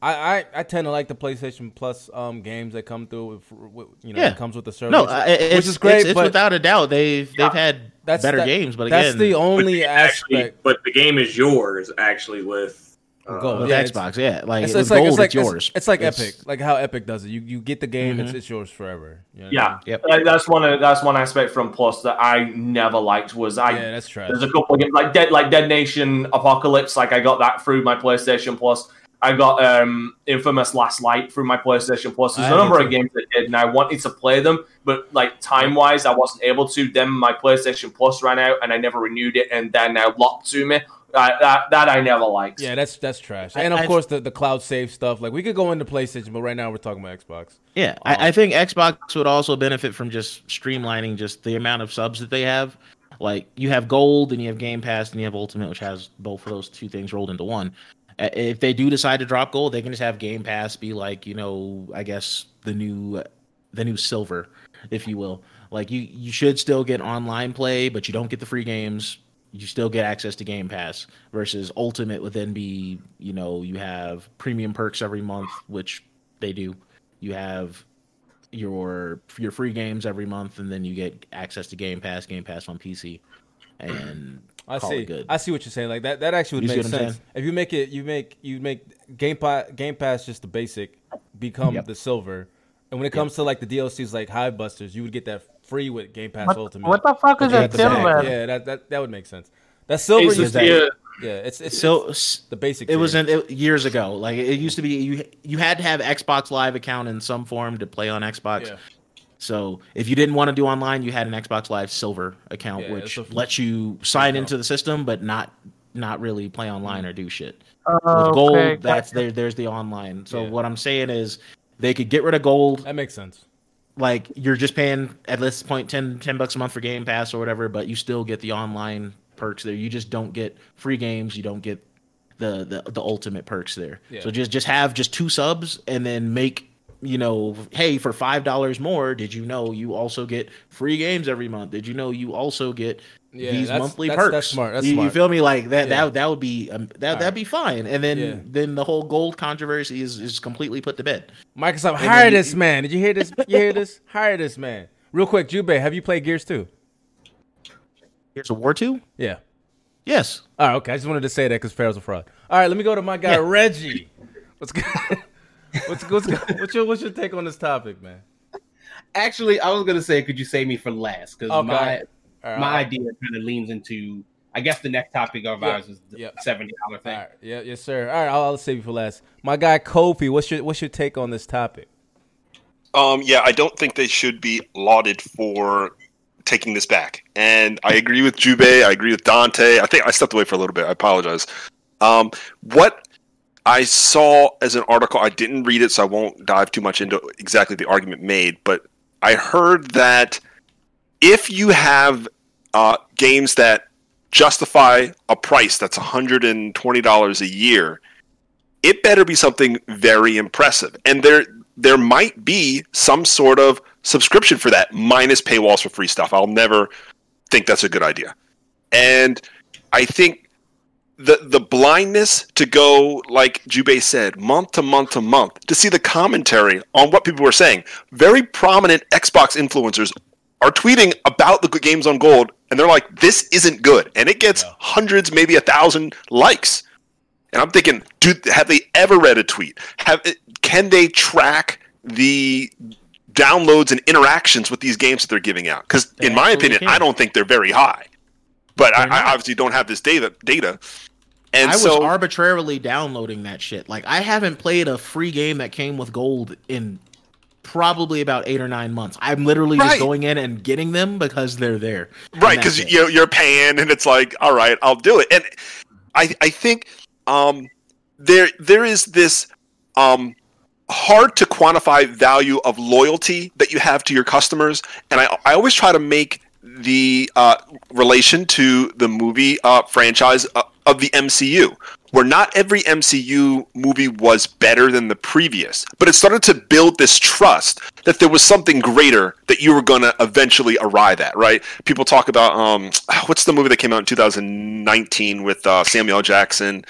I, I, I tend to like the PlayStation Plus um games that come through with, with you know Yeah. that comes with the service, No, uh, it's, which is great. It's, it's but without a doubt they've they've had that's better that- games, but that's again, the But only actually, aspect. but the game is yours actually with uh, Gold. with yeah, it's- Xbox, yeah, like It's, with it's like gold, it's like it's yours. It's, like It's- Epic, like how Epic does it. You you get the game, it's, Mhm. it's yours forever. You know what I Yeah, mean? Yep. Like, that's one of, that's one aspect from Plus that I never liked was I. yeah, that's trash. There's a couple of games like Dead like Dead Nation Apocalypse. Like I got that through my PlayStation Plus. I got um Infamous Last Light through my PlayStation Plus. There's I a number of games that did, and I wanted to play them, but like time wise, I wasn't able to. Then my PlayStation Plus ran out, and I never renewed it, and then now locked to me. I, that that I never liked. Yeah, that's that's trash. I- And of I- course the, the cloud save stuff. Like we could go into PlayStation, but right now we're talking about Xbox. Yeah, I, I think Xbox would also benefit from just streamlining just the amount of subs that they have. Like you have Gold and you have Game Pass and you have Ultimate, which has both of those two things rolled into one. If they do decide to drop Gold, they can just have Game Pass be like, you know, I guess the new, the new Silver, if you will. Like you, you should still get online play, but you don't get the free games. You still get access to Game Pass. Versus Ultimate would then be, you know, you have premium perks every month, which they do. You have your your free games every month, and then you get access to Game Pass, Game Pass on PC, and I call see. it good. I see what you're saying. Like that. That actually would You make sense. saying? If you make it, you make you make Game Pass Game Pass just the basic, become Yep. the silver, and when it comes to like the DLCs like Hivebusters, you would get that free with Game Pass What, Ultimate. what the fuck is that a have silver? Yeah, that, that that would make sense. That silver It's used just yeah, it's it's so it's the basic. it was tier. in, it, years ago. Like it used to be, you you had to have Xbox Live account in some form to play on Xbox. Yeah. So if you didn't want to do online, you had an Xbox Live Silver account, Yeah, which it's lets you sign account. into the system, but not not really play online or do shit. Oh, With gold, okay, that's there. There's the online. So Yeah. what I'm saying is, they could get rid of gold. that makes sense. like you're just paying at this point 10, 10 bucks a month for game pass or whatever but you still get the online perks there you just don't get free games you don't get the the, the ultimate perks there Yeah. so just just have just two subs and then make you know hey for five dollars more did you know you also get free games every month did you know you also get Yeah, these that's- monthly that's- perks that's smart, that's you, you feel me like that Yeah. that that would be um, that that'd be fine and then Yeah. then the whole gold controversy is is completely put to bed Microsoft then hire you- this man. Did you hear this? You hear this? (laughs) Hire this man. Real quick, Jube, have you played Gears 2? Gears of War 2 Yeah. yes All right, okay. I just wanted to say that because Pharaoh's a fraud. All right, let me go to my guy Reggie. What's good? (laughs) what's what's? What's your what's your take on this topic, man? Actually, I was gonna say, could you save me for last? Because Okay. my All right, my idea kind of leans into. I guess the next topic of Yeah, ours is the yeah. seventy dollar thing. right, yeah, yes, sir. All right, I'll, I'll save you for last. My guy Kofi, what's your what's your take on this topic? Um, yeah, I don't think they should be lauded for taking this back. And I agree with Jube. I agree with Dante. I think I stepped away for a little bit. I apologize. Um, what I saw as an article, I didn't read it, so I won't dive too much into exactly the argument made. But I heard that if you have uh, games that justify a price that's $120 a year, it better be something very impressive. And there there might be some sort of subscription for that minus paywalls for free stuff. I'll never think that's a good idea. And I think the the blindness to go like Jubei said, month to month to month, to see the commentary on what people were saying. Very prominent Xbox influencers are tweeting about the games on gold and they're like, this isn't good. And it gets hundreds, maybe a thousand likes. And I'm thinking, do have they ever read a tweet? Have can they track the downloads and interactions with these games that they're giving out? Because in my opinion, can. I don't think they're very high. But I, I obviously don't have this data. Data, and I was so arbitrarily downloading that shit. Like I haven't played a free game that came with gold in probably about eight or nine months. I'm literally Right. just going in and getting them because they're there. Right because you know, you're paying, and it's like, all right, I'll do it. And I I think um there there is this um hard to quantify value of loyalty that you have to your customers and i, I always try to make the uh, relation to the movie uh, franchise uh, of the mcu where not every mcu movie was better than the previous but it started to build this trust that there was something greater that you were going to eventually arrive at right? People talk about um what's the movie that came out in 2019 with uh, samuel jackson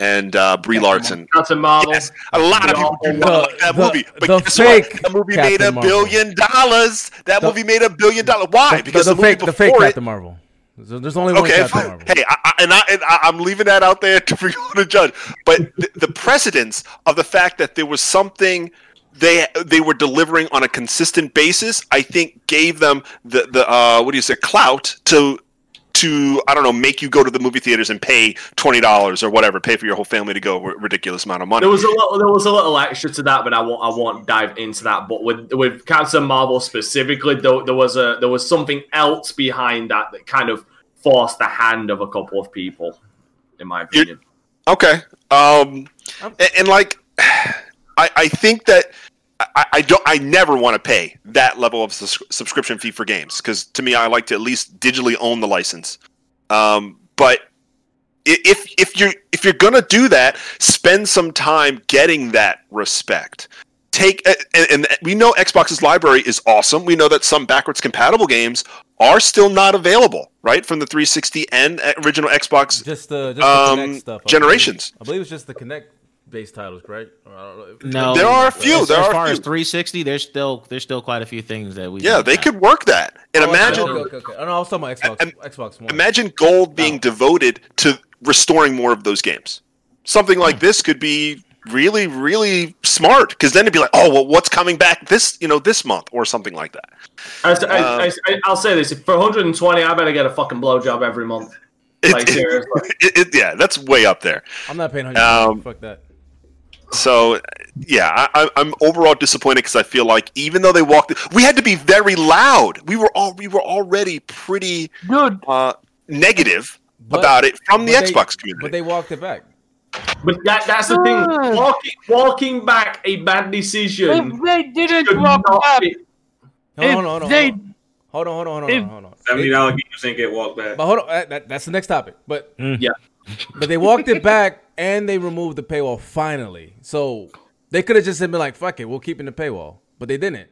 and uh, brie larson Captain Marvel. Yes, a lot of people do not The- like that the- movie. But the guess fake what? That movie made a Marvel. billion dollars. That The- movie made a billion dollars. Why? The- because the, the, movie fake the fake it- Captain Marvel. There's only one Okay, Captain fine. Marvel. hey, I, I, and I and I, I'm leaving that out there (laughs) to for you to judge. But the, the precedence of the fact that there was something they they were delivering on a consistent basis, I think, gave them the the uh, what do you say clout to to I don't know make you go to the movie theaters and pay twenty dollars or whatever, pay for your whole family to go a ridiculous amount of money. There was a little, there was a little extra to that, but I won't, I won't dive into that. But with with Captain Marvel specifically, there, there was a there was something else behind that that kind of forced the hand of a couple of people, in my opinion. Okay. Um, and, and like, (sighs) I, I think that I, I don't. I never want to pay that level of sus- subscription fee for games because to me, I like to at least digitally own the license. Um, but if if you're if you're gonna do that, spend some time getting that respect. Take and, and we know Xbox's library is awesome. We know that some backwards compatible games are still not available, right, from the 360 and uh, original Xbox Just the, just the Um, stuff. I generations. Believe. I believe it's just the Kinect based titles, right? Or I don't No. There are a few, As, there as are a far few. as 360, there's still there's still quite a few things that we. Yeah, they could work that. And Oh, imagine Okay, okay, okay. Oh, no, I was talking about Xbox. Im- Xbox One. imagine gold being devoted to restoring more of those games. Something like this could be really, really smart because then it'd be like, oh, well, what's coming back this, you know, this month or something like that. I, I, Um, I, I'll say this: for 120, I better get a fucking blowjob every month. It- Like it- (laughs) it- it- yeah, that's way up there. I'm not paying 100. Um, Fuck that. So, yeah, I, I- I'm overall disappointed because I feel like even though they walked, we had to be very loud. We were all we were already pretty Dude, uh, negative But- about it from the they- Xbox community. But they walked it back. But that, that's the thing. Walking, walking back a bad decision if they didn't walk back. Hold on, hold on, hold on. they, Hold on, hold on, hold on, if- hold on. Seventy dollar games ain't get walked back. But hold on, that, that- that's the next topic. But Yeah. but they walked it back and they removed the paywall finally. So they could have just been like, "Fuck it, we'll keep in the paywall," but they didn't.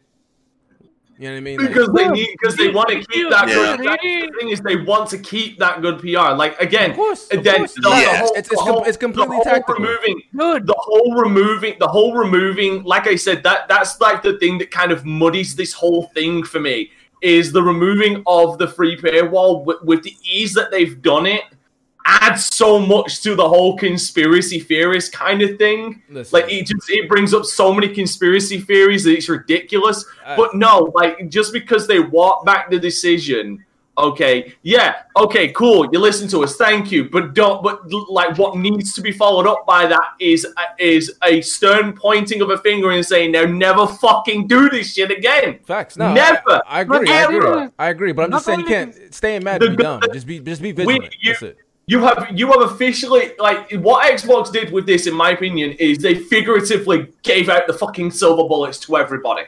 You know what I mean? Like, Because they need, because they want to keep that Yeah. good. That's the thing is, they want to keep that good PR. Like again, Of course, of then course. the, the Yeah. whole, It's- it's the whole- it's completely the whole tactical. Removing dude, the whole removing the whole removing like i said that that's like the thing that kind of muddies this whole thing for me is the removing of the free paywall with, with the ease that they've done it adds so much to the whole conspiracy theorist kind of thing listen, like it just it brings up so many conspiracy theories that it's ridiculous I- but no like just because they walk back the decision okay yeah okay cool you listen to us thank you but don't but like what needs to be followed up by that is is a stern pointing of a finger and saying now never fucking do this shit again facts. No, Never. I, I agree. I agree. I agree. But I'm just saying, you can't stay mad The to be good- dumb. Just be, just be We- vigilant. you- That's it. You have you have officially like what Xbox did with this, in my opinion, is they figuratively gave out the fucking silver bullets to everybody.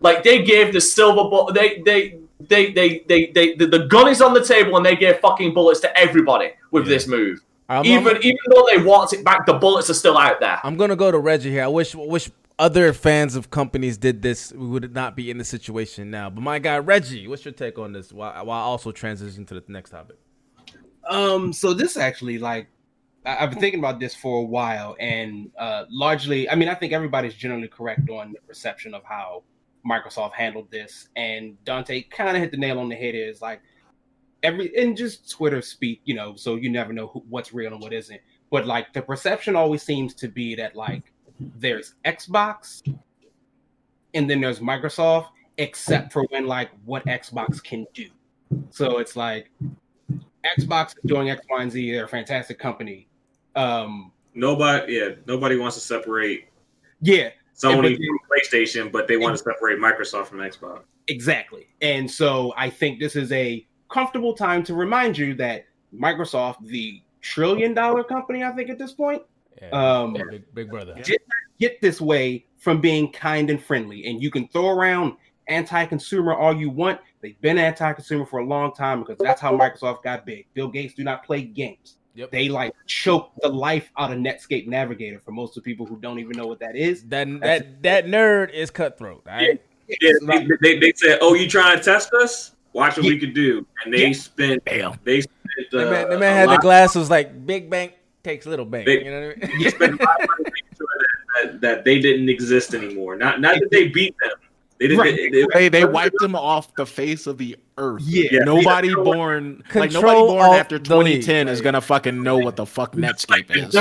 Like they gave the silver bullet. They they they they they they the, the gun is on the table and they gave fucking bullets to everybody with Yeah. this move. I'm, even I'm, even though they walked it back, the bullets are still out there. I'm gonna go to Reggie here. I wish, wish other fans of companies did this. We would not be in this situation now. But my guy Reggie, what's your take on this? While, while also transitioning to the next topic. Um, so this actually like I- I've been thinking about this for a while, and uh, largely, I mean, I think everybody's generally correct on the perception of how Microsoft handled this, and Dante kind of hit the nail on the head. Is like every and just Twitter speak, you know, so you never know who, what's real and what isn't. But like the perception always seems to be that like there's Xbox, and then there's Microsoft, except for when like what Xbox can do. So it's like Xbox is doing X, Y, and Z. They're a fantastic company. Um, Nobody, yeah, nobody wants to separate yeah, Sony but- from PlayStation, but they want to separate Microsoft from Xbox. exactly. And so I think this is a comfortable time to remind you that Microsoft, the trillion dollar company, I think at this point, Yeah, Um, yeah, big, big brother. Get- get this way from being kind and friendly. And you can throw around anti-consumer all you want. They've been anti-consumer for a long time because that's how Microsoft got big. Bill Gates do not play games. Yep. They like choke the life out of Netscape Navigator for most of the people who don't even know what that is. That that that nerd is cutthroat. all right? Yeah, It's they, like- they, they said, "Oh, you trying to test us? Watch what Yeah. we could do." And they Yeah. spent, Damn. they spent, uh, the man, the man had the glasses like big bank takes little bank. Big- you know what I mean? (laughs) they spent a lot of money making sure that, that, that they didn't exist anymore. Not not that they beat them. They didn't. Right. They, they, They they wiped them off the face of the earth. Yeah. Yeah. Nobody Control- born like nobody born after Delete. 2010 is gonna fucking know what the fuck Netscape is.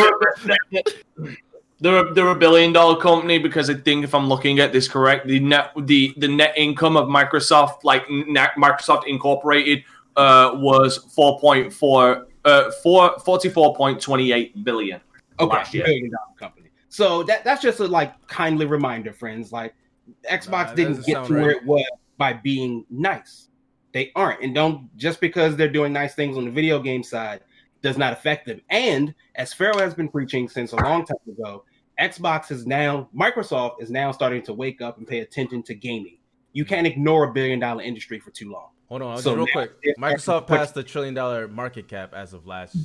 They're a, they're, a, billion dollar company because I think if I'm looking at this correct, the net the the net income of Microsoft, like net, Microsoft Incorporated, uh, was four point four uh four forty four point twenty eight billion. okay, last year. billion dollar company. So that that's just a like kindly reminder, friends. Like Xbox Nah, didn't get to where it was by being nice. They aren't, and don't just because they're doing nice things on the video game side does not affect them. And as Pharaoh has been preaching since a long time ago, Xbox is now Microsoft is now starting to wake up and pay attention to gaming. You can't ignore a billion dollar industry for too long. Hold on, So real quick. Microsoft passed the trillion dollar market cap as of last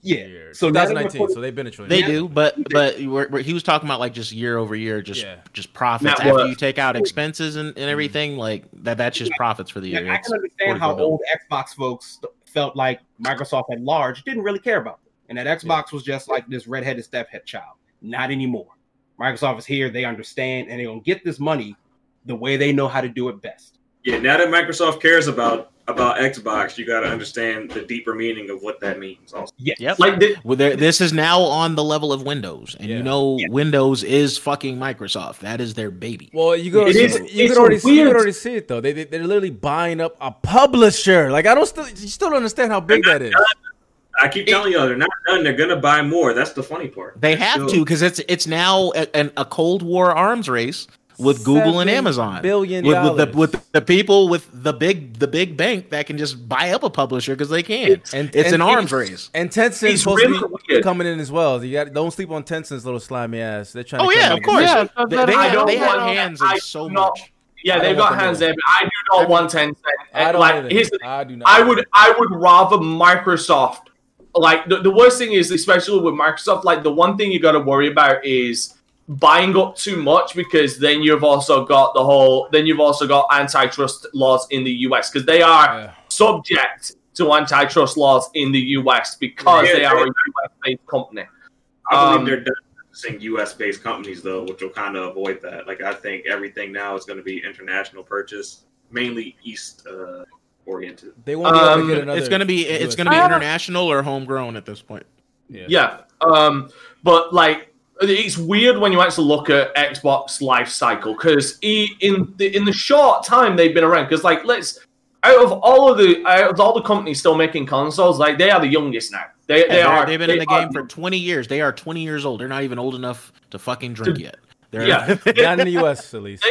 Yeah. year. So now they're 2019. So they've been a trillion. They do, but but we're, we're- he was talking about like just year over year, just Yeah. just profits Net after worth. you take out expenses and, and mm-hmm. everything. Like that, that's just profits for the year. Like, I It's can understand how old Xbox folks felt like Microsoft at large didn't really care about them, and that Xbox was just like this redheaded stephead child. Not anymore. Microsoft is here; they understand, and they're gonna get this money the way they know how to do it best. Yeah, now that Microsoft cares about about Xbox, you got to understand the deeper meaning of what that means. Also, Yes. Yep. Like the, Well, there, this is now on the level of Windows, and Yeah. you know Yeah. Windows is fucking Microsoft. That is their baby. Well, you go. It you, is- you it's could already see, you weird. could already see it though. They, they they're literally buying up a publisher. Like I don't still you still don't understand how big that is. I keep telling y'all they're not done. They're gonna buy more. That's the funny part. They have to because it's it's now a, a Cold War arms race with Google and Amazon. billion with, with the with the people with the big the big bank that can just buy up a publisher because they can. It's, And- an and arms race. And Tencent's supposed really to be coming in as well. You got don't sleep on Tencent's little slimy ass. They're trying. Oh to yeah, come of course. Yeah, they, they I have, don't they have want- hands in so not- much. yeah, they've got hands there, but I do not want Tencent. I don't like, either. here's the I do not. I would I would rather Microsoft like the, the worst thing is especially with Microsoft like the one thing you got to worry about is buying up too much because then you've also got the whole then you've also got antitrust laws in the US because they are Yeah. subject to antitrust laws in the US because Yeah, they are a US based company. I believe Um, they're done saying U.S. based companies though, which will kind of avoid that. Like I think everything now is going to be international purchase, mainly East uh, oriented. They won't be able to Um, get another. It's gonna be it's US gonna be international or homegrown at this point. Yeah. Yeah. Um, but like it's weird when you actually look at Xbox life cycle because in the in the short time they've been around because like let's out of all of the out of all the companies still making consoles like they are the youngest now they, Yeah, they they're- they've been they in the are- game for 20 years. They are 20 years old. They're not even old enough to fucking drink yet. They're yeah (laughs) Not in the U.S. at least.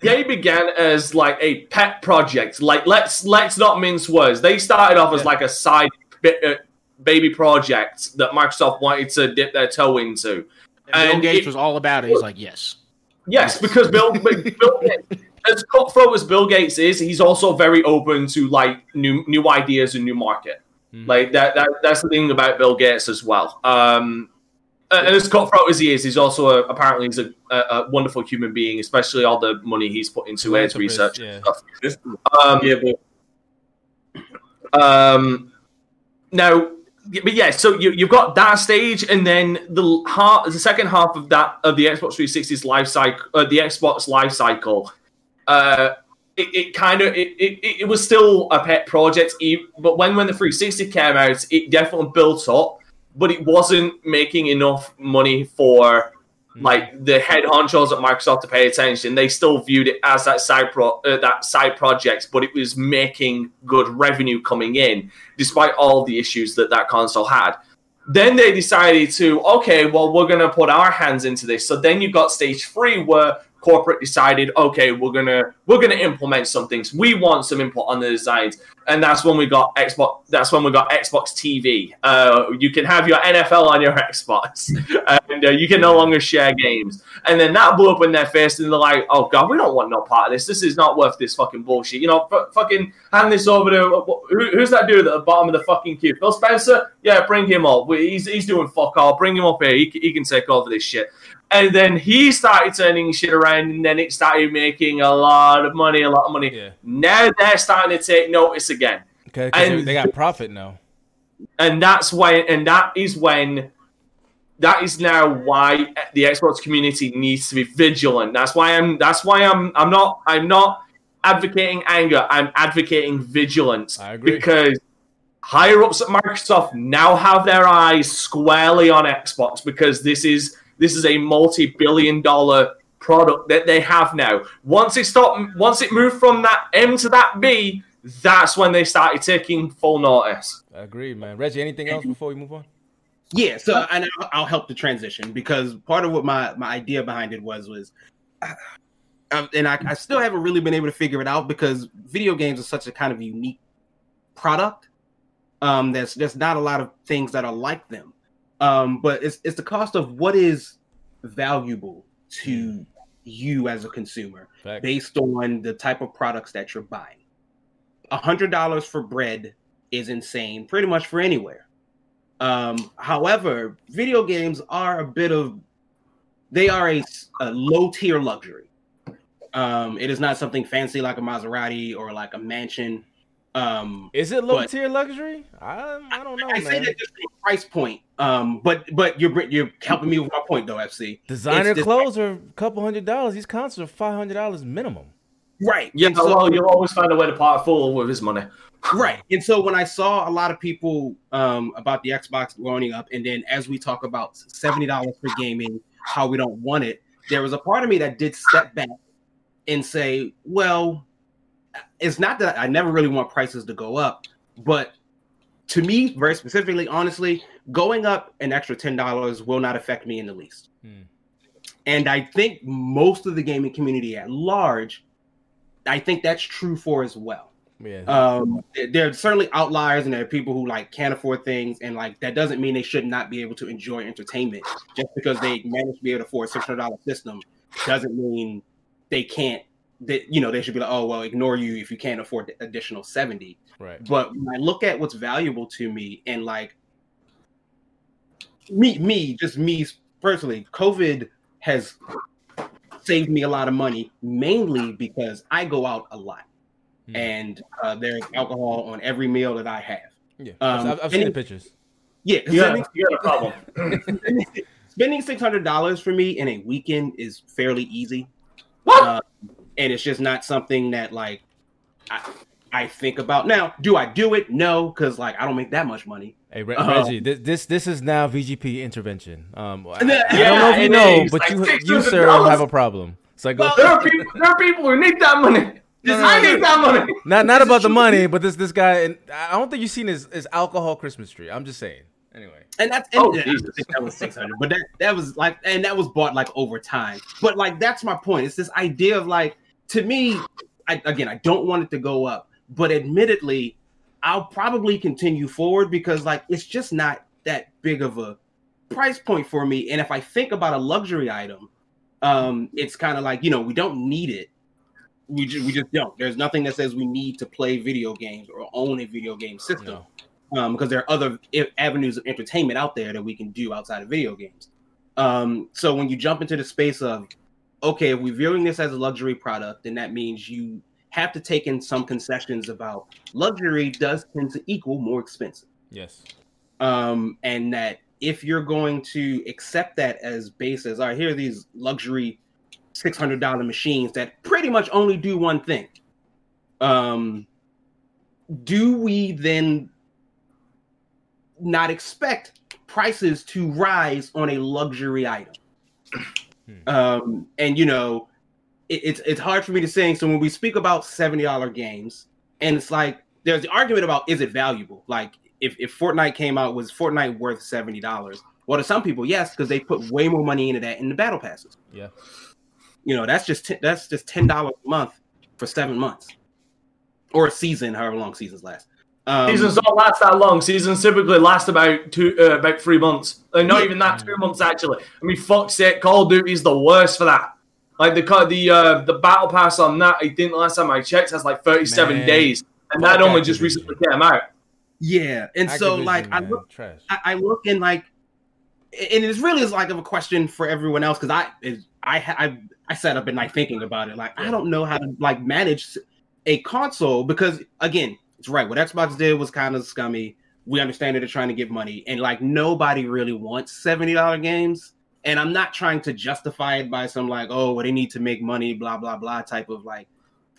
they began as like a pet project like let's let's not mince words they started off as Yeah. like a side bit, uh, baby project that Microsoft wanted to dip their toe into Bill And Gates it- was all about it. He's like, yes. Yes, because Bill, (laughs) Bill as cutthroat as Bill Gates is, he's also very open to like new new ideas and new market. Mhm. Like that, that that's the thing about Bill Gates as well. Um, and as cutthroat as he is, he's also a, apparently he's a, a, a wonderful human being, especially all the money he's put into AIDS research yeah. and stuff. Um, yeah, but um, now, but yeah, so you, you've got that stage, and then the half, the second half of that of the Xbox 360's life cycle, uh, the Xbox life cycle, uh, it, it kind of it, it, it was still a pet project, but when when the 360 came out, it definitely built up, but it wasn't making enough money for like the head honchos at Microsoft to pay attention. They still viewed it as that side pro uh, that side project, but it was making good revenue coming in, despite all the issues that that console had. Then they decided to okay, well we're gonna put our hands into this. So then you got stage three where corporate decided okay we're gonna we're gonna implement some things. We want some input on the designs, and that's when we got Xbox. That's when we got Xbox TV. Uh, you can have your NFL on your (laughs) Xbox, and uh, you can no longer share games. And then that blew up in their face, and they're like, "Oh God, we don't want no part of this. This is not worth this fucking bullshit. You know, f- fucking hand this over to who, who's that dude at the bottom of the fucking queue? Phil Spencer? Yeah, bring him up. He's he's doing fuck all. Bring him up here. He, he can take over this shit." And then he started turning shit around, and then it started making a lot of money, a lot of money. Yeah. Now they're starting to take notice again Okay, they, And- they got profit now. and that's when and that is when that is now why the Xbox community needs to be vigilant. That's why I'm that's why I'm I'm not I'm not advocating anger. I'm advocating vigilance. I agree. Because higher ups at Microsoft now have their eyes squarely on Xbox because this is this is a multi-billion dollar product that they have now. Once it stopped once it moved from that M to that B, that's when they started taking full notice. I agree, man. Reggie, anything else before we move on? Yeah, so and I'll- I'll help the transition because part of what my my idea behind it was was, uh, and I, I still haven't really been able to figure it out because video games are such a kind of unique product. Um, there's there's not a lot of things that are like them. Um, but it's it's the cost of what is valuable to you as a consumer Fact. based on the type of products that you're buying. A hundred dollars for bread is insane, pretty much for anywhere. Um, however, video games are a bit of they are a, a low tier luxury. Um, it is not something fancy like a Maserati or like a mansion. Um, Is it low tier luxury? I I don't know, I say man. that just from a price point. Um, but but you're you're helping me with my point though, FC. Designer It's just- clothes are a couple hundred dollars. These consoles are five hundred dollars minimum. Right. Yeah, And so- well, you'll always find a way to pot fool with his money. (laughs) right and so when i saw a lot of people um about the xbox loaning up and then as we talk about $70 for gaming how we don't want it there was a part of me that did step back and say well it's not that i never really want prices to go up but to me very specifically honestly going up an extra $10 will not affect me in the least Hmm. and i think most of the gaming community at large i think that's true for as well Yeah. um there- are certainly outliers and there are people who like can't afford things and like that doesn't mean they should not be able to enjoy entertainment just because they manage to be able to afford a $600 system doesn't mean they can't that you know they should be like oh well ignore you if you can't afford the additional 70 right. but when i look at what's valuable to me and like me me just me personally covid has saved me a lot of money mainly because i go out a lot Hmm. and uh, there's alcohol on every meal that i have Yeah. um, I've, I've seen any- the pictures. yeah You got, spending, you got a problem. (laughs) spending $600 for me in a weekend is fairly easy What? Uh, and it's just not something that like I, I think about now do i do it no because like i don't make that much money Hey, Re- Um, Reggie, this, this this is now VGP intervention. Um, I, I (laughs) don't know if you know, is. but Like you you sir $600. have a problem. So I go Well, There are people. There are people who need that money. No, no, I no, need that money. not not about the money, but this this guy. And I don't think you've seen his, his alcohol Christmas tree. I'm just saying. Anyway, and that's and Oh, I think that was 600 but that that was like and that was bought like over time but like that's my point it's this idea of like to me I, again i don't want it to go up but admittedly i'll probably continue forward because like it's just not that big of a price point for me and if i think about a luxury item um it's kind of like you know we don't need it we just, we just don't there's nothing that says we need to play video games or own a video game system no. um, because there are other i- avenues of entertainment out there that we can do outside of video games. Um, so when you jump into the space of, okay, if we're viewing this as a luxury product, then that means you have to take in some concessions about luxury does tend to equal more expensive. yes, Um, and that if you're going to accept that as basis, as, all right, here are these luxury $600 machines that pretty much only do one thing. Um, do we then not expect prices to rise on a luxury item? Um, and you know, it, it's it's hard for me to say. So when we speak about seventy dollar games, and it's like there's the argument about is it valuable? Like if if Fortnite came out, was Fortnite worth seventy dollars? Well, to some people, yes, because they put way more money into that in the battle passes. yeah, You know, that's just t- that's just ten dollars a month for seven months, or a season, however long seasons last. Um, Seasons don't last that long. Seasons typically last about two, uh, about three months. Like, not even that, two months actually. I mean, fuck's sake, Call of Duty is the worst for that. Like the co- the uh, the battle pass on that, I think the last time I checked has like thirty seven days, and that only just recently came out. yeah, and so Activision, like I look trash. I, I look and like, and it's really is like of a question for everyone else because I is I ha- I I sat up at night thinking about it. Like I don't know how to like manage a console because again, it's right. What Xbox did was kind of scummy. We understand that they're trying to get money, and like nobody really wants seventy dollar games. And I'm not trying to justify it by some like, oh, well, they need to make money, blah blah blah type of like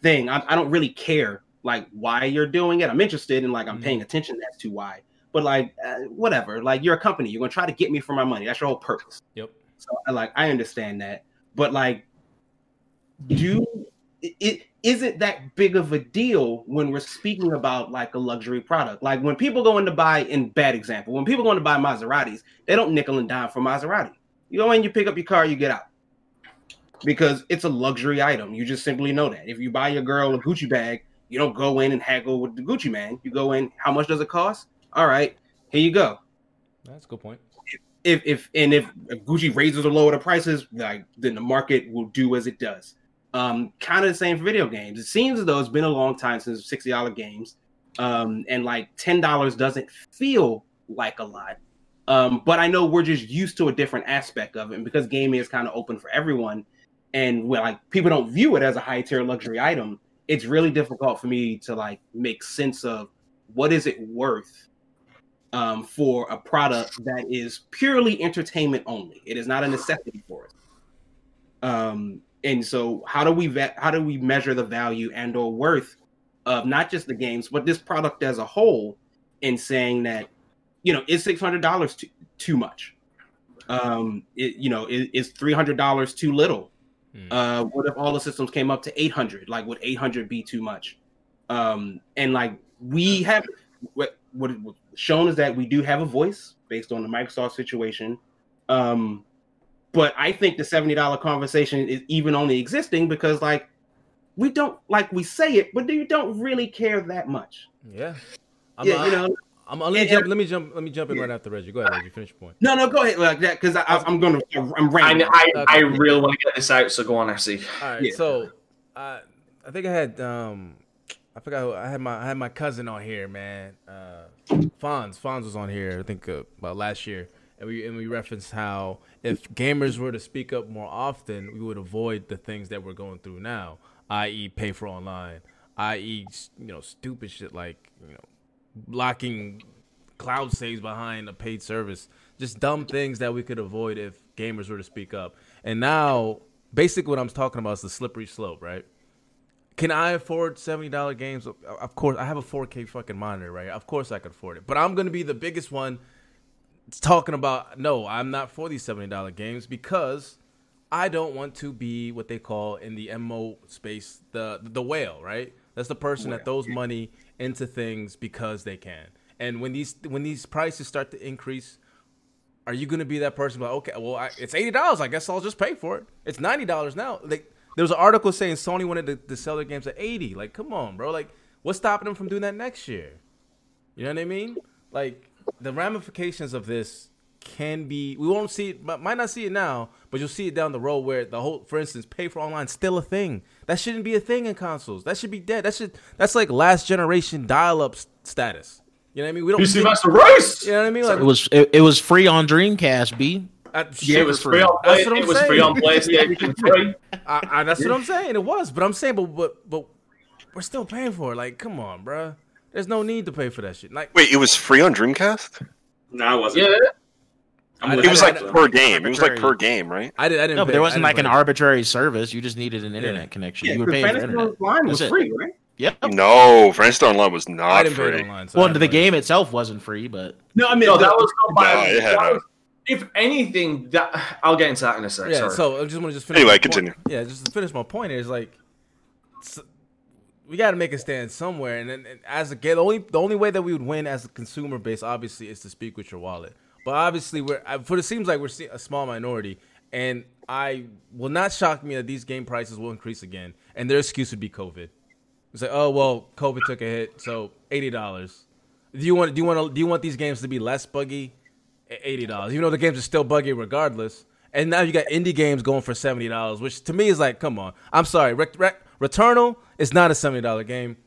thing. I, I don't really care like why you're doing it. I'm interested in like I'm Mhm. paying attention as to why but like uh, whatever like you're a company you're gonna try to get me for my money that's your whole purpose Yep. so I like i understand that but like do it is it that big of a deal when we're speaking about like a luxury product? Like when people go in to buy in bad example when people go in to buy maseratis they don't nickel and dime for maserati. You go in you pick up your car you get out. Because it's a luxury item. You just simply know that. If you buy your girl a gucci bag you don't go in and haggle with the gucci man. You go in how much does it cost? All right, here you go. That's a good point. If if and if Gucci raises or lower the prices, like then the market will do as it does. Um, kind of the same for video games. It seems as though it's been a long time since sixty dollar games, um, and like ten dollars doesn't feel like a lot. Um, but I know we're just used to a different aspect of it, and because gaming is kind of open for everyone, and when like people don't view it as a high tier luxury item, it's really difficult for me to like make sense of what is it worth um, for a product that is purely entertainment only. It is not a necessity for us. Um, and so, how do we vet, how do we measure the value and or worth of not just the games, but this product as a whole? In saying that, you know, is six hundred dollars too too much? Um, it, you know, is, is three hundred dollars too little? Hmm. Uh, what if all the systems came up to 800? Like, would 800 be too much? Um, and like, we have what what shown is that we do have a voice based on the Microsoft situation. Um, but I think the $70 conversation is even only existing because like we don't like we say it, but you don't really care that much. Yeah. I'm, yeah, you know. I'm, let me and- jump. Let me jump. Let me jump in right after Reggie. Go ahead, Reggie. Finish your point. No, no, go ahead like that because I'm going to I'm I, ranting. I, I Okay. really want to get this out, so go on, FC. All right. Yeah. So, uh, I think I had um, I forgot. Who, I had my I had my cousin on here, man. Uh, Fonz. Fonz was on here. I think uh, about last year, and we and we referenced how if gamers were to speak up more often, we would avoid the things that we're going through now, i.e., pay for online, i.e., you know, stupid shit like you know, blocking cloud saves behind a paid service. Just dumb things that we could avoid if gamers were to speak up. And now, basically, what I'm talking about is the slippery slope, right? Can I afford seventy dollar games? Of- course, I have a 4K fucking monitor, right? Of course, I could afford it. But I'm gonna be the biggest one talking about no, I'm not for these seventy dollar games because I don't want to be what they call in the MMO space the the whale, right? That's the person that throws money into things because they can. And when these when these prices start to increase, are you going to be that person like, okay, well, I, it's eighty dollars. I guess I'll just pay for it. It's ninety dollars now. Like there was an article saying Sony wanted to, to sell their games at eighty. Like, come on, bro. Like, what's stopping them from doing that next year? You know what I mean? Like the ramifications of this can be. We won't see it. but Might not see it now, but you'll see it down the road where the whole, for instance, pay for online still a thing. That shouldn't be a thing in consoles. That should be dead. That should. That's like last generation dial up status. You know what I mean? We don't. You see see- Master Race? you know what I mean? Like It was it, it was free on Dreamcast, B. uh, Yeah, it was free on play. That's what I'm It was saying. free on PlayStation (laughs) 3. I, I, that's what I'm saying. It was, but I'm saying, but but but we're still paying for it. Like, come on, bruh. There's no need to pay for that shit. Like, Wait, it was free on Dreamcast? No, it wasn't. Yeah. I'm I- with It was I- like I- per game. It was like per game, right? I did. I didn't. No, but there wasn't like an arbitrary service. You just needed an internet connection. Yeah, you were paying for internet. Line was That's it. free, right? Yep. No, Phantasy Star Online was I not didn't pay free. online. so Well, didn't the pay. game itself wasn't free, but No, I mean No, that was. No, it had that a- was- if anything, that I'll get into that in a sec. Yeah. sorry. So I just want to just finish. Anyway, my point. continue. Yeah, just to finish my point is like, s- we got to make a stand somewhere, and then and as a the only the only way that we would win as a consumer base, obviously, is to speak with your wallet. But obviously, we're for it seems like we're a small minority, and I will not shock me that these game prices will increase again, and their excuse would be COVID. It's like, oh well, COVID took a hit, so eighty dollars. Do you want do you want to, do you want these games to be less buggy? Eighty dollars, even though the games are still buggy regardless. And now you got indie games going for seventy dollars, which to me is like, come on. I'm sorry, Re- Re- Returnal is not a seventy dollar game.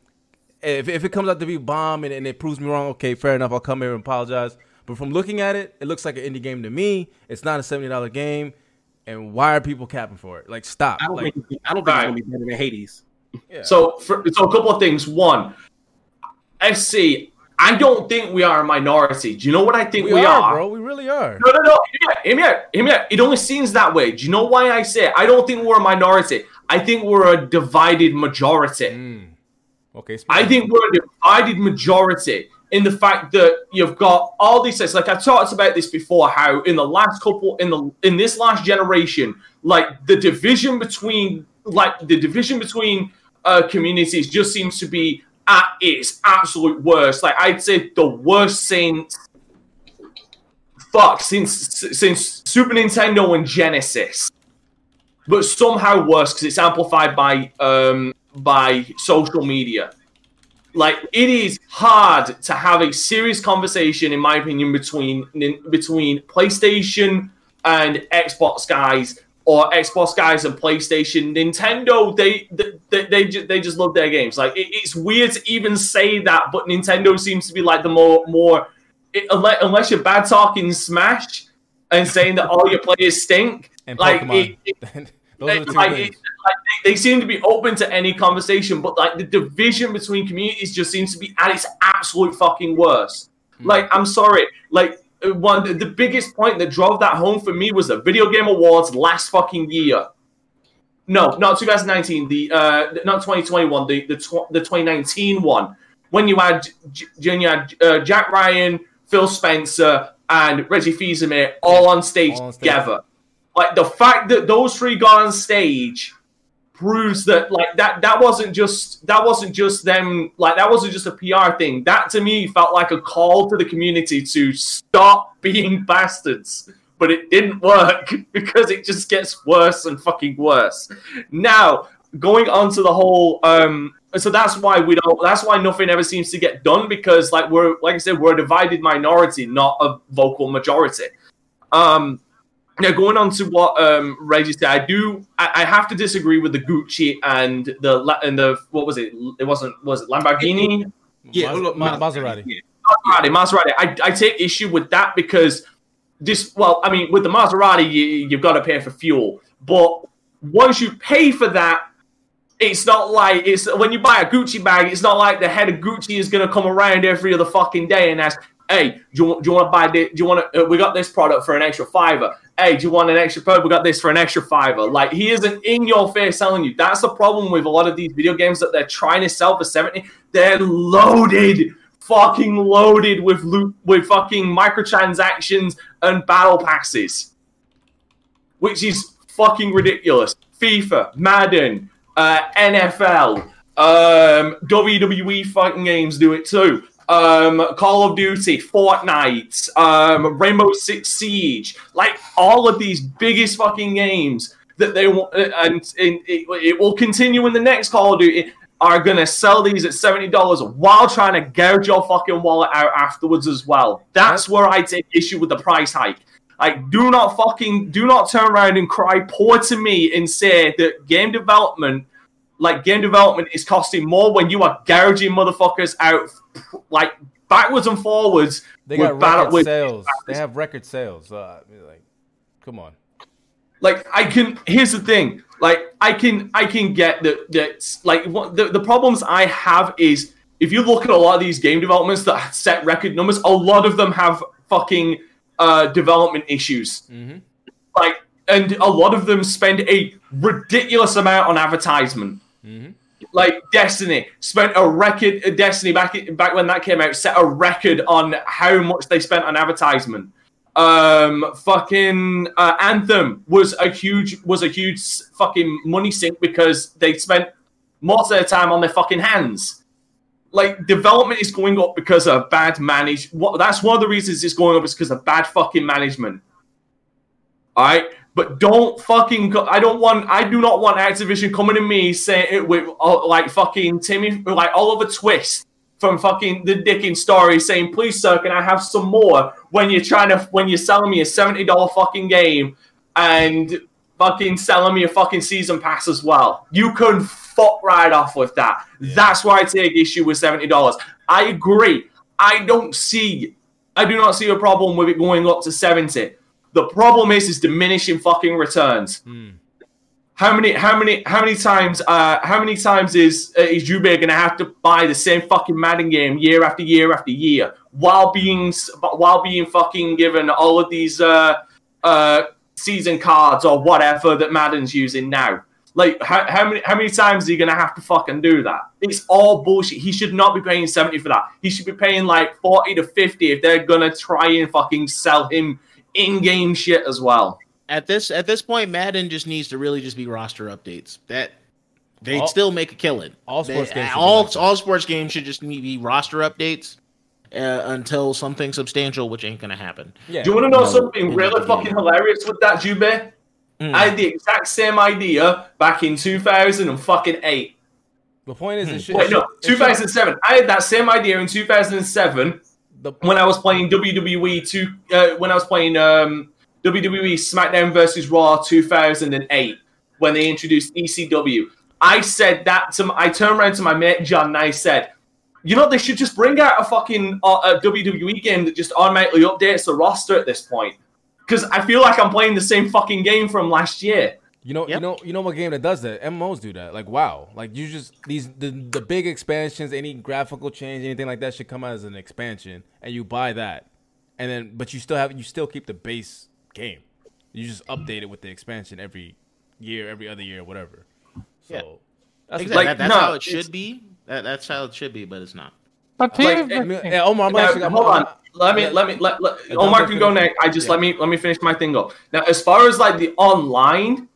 If, if it comes out to be bomb and, and it proves me wrong, okay, fair enough. I'll come here and apologize. But from looking at it, it looks like an indie game to me. It's not a seventy dollar game. And why are people capping for it? Like, stop. I don't Like, think I don't think it's gonna be better than Hades. yeah. So, for, so a couple of things. One, FC. I don't think we are a minority. Do you know what I think we, we, are, are? bro. We really are. No, no, no. Hear me out. Hear me out. Hear me out. It only seems that way. Do you know why I say it? I don't think we're a minority. I think we're a divided majority. Mm. Okay. I think we're a divided majority in the fact that you've got all these things. Like I talked about this before, how in the last couple, in the in this last generation, like the division between, like the division between uh, communities just seems to be at its absolute worst. Like I'd say the worst since fuck since since Super Nintendo and Genesis, but somehow worse because it's amplified by um by social media. Like it is hard to have a serious conversation, in my opinion, between between PlayStation and Xbox guys, or Xbox guys and PlayStation. Nintendo, they they they, just, they just love their games. Like it, it's weird to even say that, but Nintendo seems to be like the more more it, unless, unless you're bad talking Smash and saying that all your players stink. And like Pokemon. it, (laughs) Those are the two like, things. like, they, they seem to be open to any conversation, but like the division between communities just seems to be at its absolute fucking worst. Hmm. Like, I'm sorry, like one the, the biggest point that drove that home for me was the Video Game Awards last fucking year. No, not 2019. The uh, not 2021. The the tw- the 2019 one when you had J- you had uh, Jack Ryan, Phil Spencer, and Reggie Fils-Aimé all on stage All on stage. together. Like the fact that those three got on stage proves that like that that wasn't just that wasn't just them like that wasn't just a PR thing. That to me felt like a call to the community to stop being (laughs) bastards. But it didn't work (laughs) because it just gets worse and fucking worse. Now, going on to the whole um so that's why we don't that's why nothing ever seems to get done because like we're like I said, we're a divided minority, not a vocal majority. Um now going on to what um Reggie said, I do I, I have to disagree with the Gucci and the and the what was it? It wasn't was it Lamborghini? Yeah, Mas- look, Ma- Ma- Maserati. Maserati, Maserati. I, I take issue with that because this. Well, I mean, with the Maserati, you, you've got to pay for fuel, but once you pay for that, it's not like it's when you buy a Gucci bag. It's not like the head of Gucci is gonna come around every other fucking day and ask, "Hey, do you, want- do you want to buy this? Do you want to? Uh, we got this product for an extra fiver. Hey, do you want an extra product? We got this for an extra fiver." Like he isn't in your face telling you. That's the problem with a lot of these video games that they're trying to sell for seventy. They're loaded fucking loaded with loot with fucking microtransactions and battle passes, which is fucking ridiculous. FIFA, Madden, uh, NFL, um, WWE fucking games do it too. Um, Call of Duty, Fortnite, um, Rainbow Six Siege, like all of these biggest fucking games that they want, and, and it, it will continue in the next Call of Duty are gonna sell these at seventy dollars while trying to gouge your fucking wallet out afterwards as well. That's where I take issue with the price hike. Like, do not fucking do not turn around and cry poor to me and say that game development, like game development, is costing more when you are gouging motherfuckers out (laughs) like backwards and forwards. They got record with- sales. They have record sales. Uh, like, come on. like I can here's the thing like I can I can get that that like what the, the problems I have is if you look at a lot of these game developments that set record numbers a lot of them have fucking uh development issues Mhm. like and a lot of them spend a ridiculous amount on advertisement Mhm. Like Destiny spent a record Destiny back back when that came out set a record on how much they spent on advertisement. Um fucking uh, Anthem was a huge was a huge fucking money sink because they spent most of their time on their fucking hands. Like development is going up because of bad manage what that's one of the reasons it's going up is because of bad fucking management. All right but don't fucking i don't want i do not want activision coming to me saying it with uh, like fucking timmy like oliver twist from fucking the Dickens story saying, please sir, can I have some more when you're trying to when you're selling me a $70 fucking game and fucking selling me a fucking season pass as well. You can fuck right off with that. That's why I take issue with $70. I agree. I don't see I do not see a problem with it going up to 70. The problem is is diminishing fucking returns. Hmm. How many, how many, how many times, uh, how many times is uh, is Jube gonna have to buy the same fucking Madden game year after year after year while being while being fucking given all of these uh, uh, season cards or whatever that Madden's using now? Like how, how many how many times are you gonna have to fucking do that? It's all bullshit. He should not be paying seventy for that. He should be paying like forty to fifty if they're gonna try and fucking sell him in-game shit as well. At this at this point, Madden just needs to really just be roster updates. That they'd All- still make a killing. all sports They- games should all like all sports games should just be roster updates uh, until something substantial, which ain't gonna happen. Yeah. Do you want to know No, something really fucking hilarious with that, Jube? Mm. I had the exact same idea back in 2000 and fucking eight. The point is, it should, Wait, no, should- it should- 2007. I had that same idea in 2007 the, when I was playing WWE two. Uh, when I was playing um, WWE SmackDown versus Raw 2008 when they introduced ECW. I said that to. m- I turned around to my mate John and I said, "You know, they should just bring out a fucking uh, a WWE game that just automatically updates the roster at this point." Because I feel like I'm playing the same fucking game from last year. You know, you know, you know what game that does that? MMOs do that. Like WoW. Like you just these the the big expansions, any graphical change, anything like that should come out as an expansion, and you buy that, and then but you still have you still keep the base game. You just update it with the expansion every year, every other year, whatever. So Yeah. that's Exactly. Like, that, that's no, how it should be. That, that's how it should be, but it's not. But Like, here's I the mean, thing. yeah, Omar, I'm Now, actually, I'm, hold I'm- on. Let me let me let, let Omar can go next. I just Yeah. let me let me finish my thing up. Now, as far as like the online,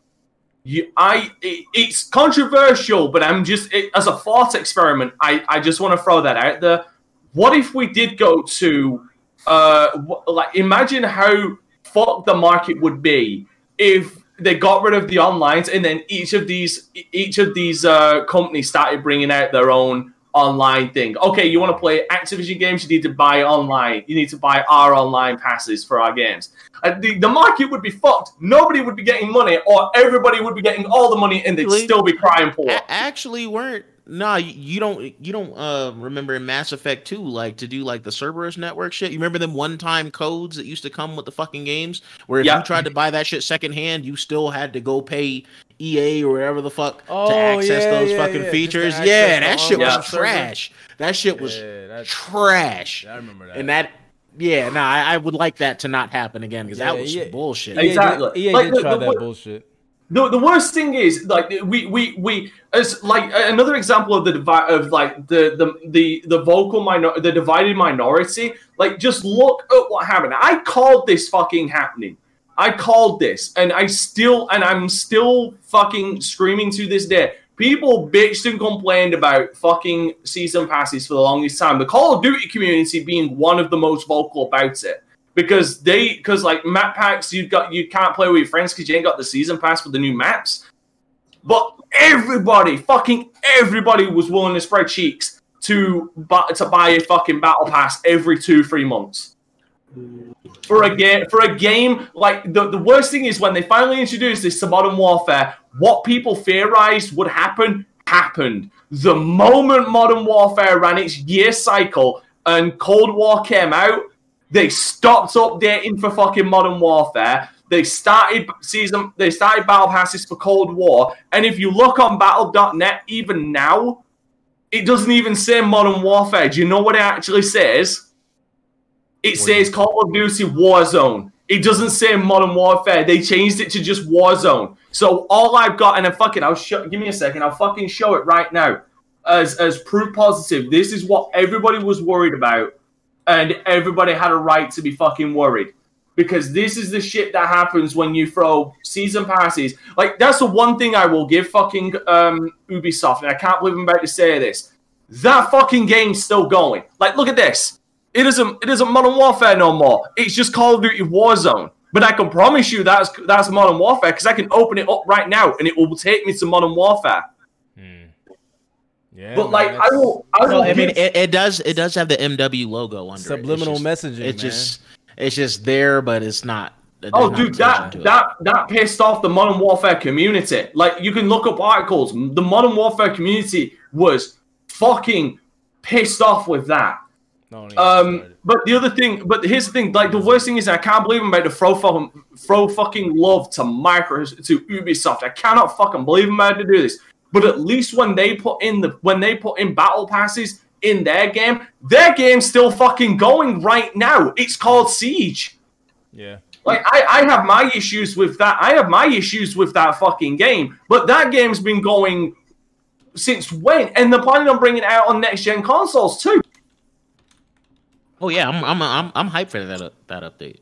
you I it, it's controversial, but I'm just it, as a thought experiment. I I just want to throw that out there. What if we did go to uh wh- like imagine how fucked the market would be if they got rid of the onlines and then each of these each of these uh companies started bringing out their own online thing. Okay, you want to play Activision games, you need to buy online. You need to buy our online passes for our games. Uh, the, the market would be fucked. Nobody would be getting money, or everybody would be getting all the money, and they'd still be crying poor. A- actually, weren't no, you, don't you don't uh remember in Mass Effect 2 like to do like the Cerberus network shit. You remember them one time codes that used to come with the fucking games where if Yeah. you tried to buy that shit secondhand, you still had to go pay EA or whatever the fuck Oh, to access yeah, those yeah, fucking yeah, features. access Yeah, the that shit was server. trash. That shit was trash. I remember that. And that yeah, no, I, I would like that to not happen again because that was yeah. bullshit. EA did- Exactly. EA Like, did the- try the- that what- bullshit. The, the worst thing is like we we we as like another example of the divide of like the the the the vocal minor the divided minority like just look at what happened i called this fucking happening i called this and i still and i'm still fucking screaming to this day people bitched and complained about fucking season passes for the longest time the call of duty community being one of the most vocal about it because they because like map packs you got you can't play with your friends because you ain't got the season pass with the new maps. But everybody, fucking everybody, was willing to spread cheeks to buy to buy a fucking battle pass every two three months. For a game, for a game like the, the worst thing is when they finally introduced this to Modern Warfare, what people theorized would happen happened. The moment Modern Warfare ran its year cycle and Cold War came out, they stopped updating for fucking Modern Warfare. They started season. They started battle passes for Cold War. And if you look on Battle.net, even now, it doesn't even say Modern Warfare. Do you know what it actually says? It says Call of Duty Warzone. It doesn't say Modern Warfare. They changed it to just Warzone. So all I've got, and I fucking, I'll show. Give me a second. I'll fucking show it right now as as proof positive. This is what everybody was worried about and everybody had a right to be fucking worried because this is the shit that happens when you throw season passes. Like that's the one thing I will give fucking um, Ubisoft, and I can't believe I'm about to say this. That fucking game's still going. Like, look at this. It isn't. It isn't Modern Warfare no more. It's just Call of Duty Warzone. But I can promise you that's that's Modern Warfare because I can open it up right now and it will take me to Modern Warfare. Hmm. Yeah, But man, like, I that's will. I No. I mean it, it does it does have the MW logo under subliminal it. It's just, messaging. It's man. just it's just there, but it's not. Oh, not dude, attention that it. that that pissed off the Modern Warfare community. Like, you can look up articles. The Modern Warfare community was fucking pissed off with that. No, Um, but the other thing, but here's the thing. Like, the worst thing is, I can't believe I'm about to throw fucking throw fucking love to micro to Ubisoft. I cannot fucking believe I'm about to do this. But at least when they put in the when they put in battle passes in their game, their game's still fucking going right now. It's called Siege. yeah. Like I, I have my issues with that. I have my issues with that fucking game. But that game's been going since when? And they're planning on bringing it out on next gen consoles too. Oh yeah, I'm I'm I'm I'm hyped for that that update.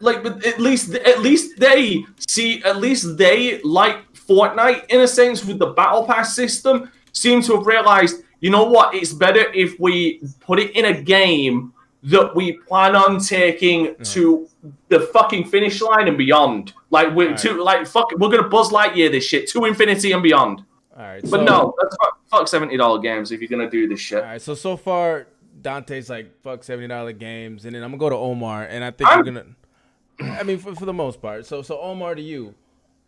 Like, but at least at least they see at least they like Fortnite in a sense with the battle pass system. Seem to have realized, you know what? It's better if we put it in a game that we plan on taking to the fucking finish line and beyond. Like we're Right. to like fuck, we're gonna Buzz Lightyear this shit to infinity and beyond. All right, But so, no, that's fuck, fuck seventy dollar games if you're gonna do this shit. All right, so so far Dante's like fuck seventy dollar games, and then I'm gonna go to Omar, and I think I'm- we're gonna. I mean, for, for the most part. So so Omar to you,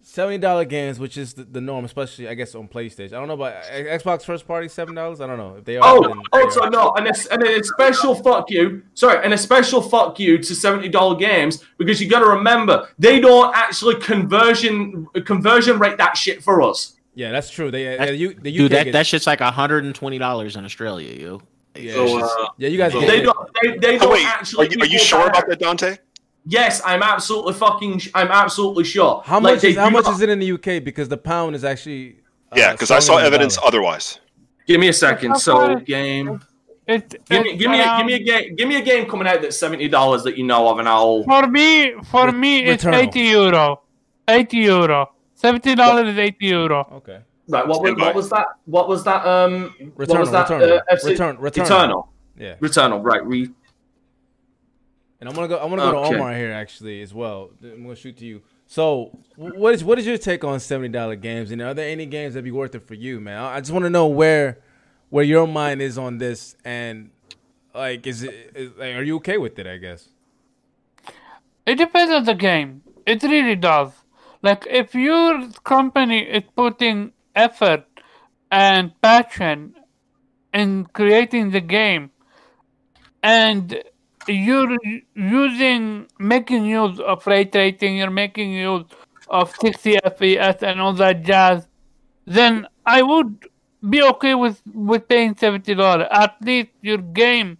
seventy dollar games, which is the, the norm, especially I guess on PlayStation. I don't know about eh, Xbox first party seven dollars. I don't know if they are. Oh, then they also are. no, and a, and a special fuck you. Sorry, and a special fuck you to seventy dollar games because you got to remember they don't actually conversion conversion rate that shit for us. Yeah, that's true. They, That's- yeah, you, the UK Dude, that, gets- that shit's like hundred and twenty dollars in Australia, yo. Yeah, So, uh, yeah, you guys. so They don't. They, they Oh, don't wait, are actually. you, are you sure about that, Dante? Yes, I'm absolutely fucking. I'm absolutely sure. How Like, much is how much not- is it in the UK? Because the pound is actually. Uh, Yeah, because I saw stronger than the evidence dollar. otherwise. Give me a second. So far- game. It's, Give me, it's give me, a, give me a game. Give me a game coming out that's seventy dollars that you know of, and I'll. For me, for Re- me, it's Returnal. eighty euro. Eighty euro. Seventy dollars is eighty euro. Okay. Right. What was, what was that? What was that? Um. what was that? Returnal, uh, FC? Return, Returnal. Returnal. Yeah, Returnal. Right. Re- and I'm gonna go. I'm gonna go Okay. to Omar here actually as well. I'm gonna shoot to you. So, what is what is your take on seventy dollar games? And are there any games that be worth it for you, man? I I just want to know where where your mind is on this, and like, is it? Is, like, are you okay with it? I guess. It depends on the game. It really does. Like if your company is putting effort and passion in creating the game, and you're using making use of ray tracing, you're making use of 60 FPS and all that jazz, then I would be okay with with paying seventy dollars. At least your game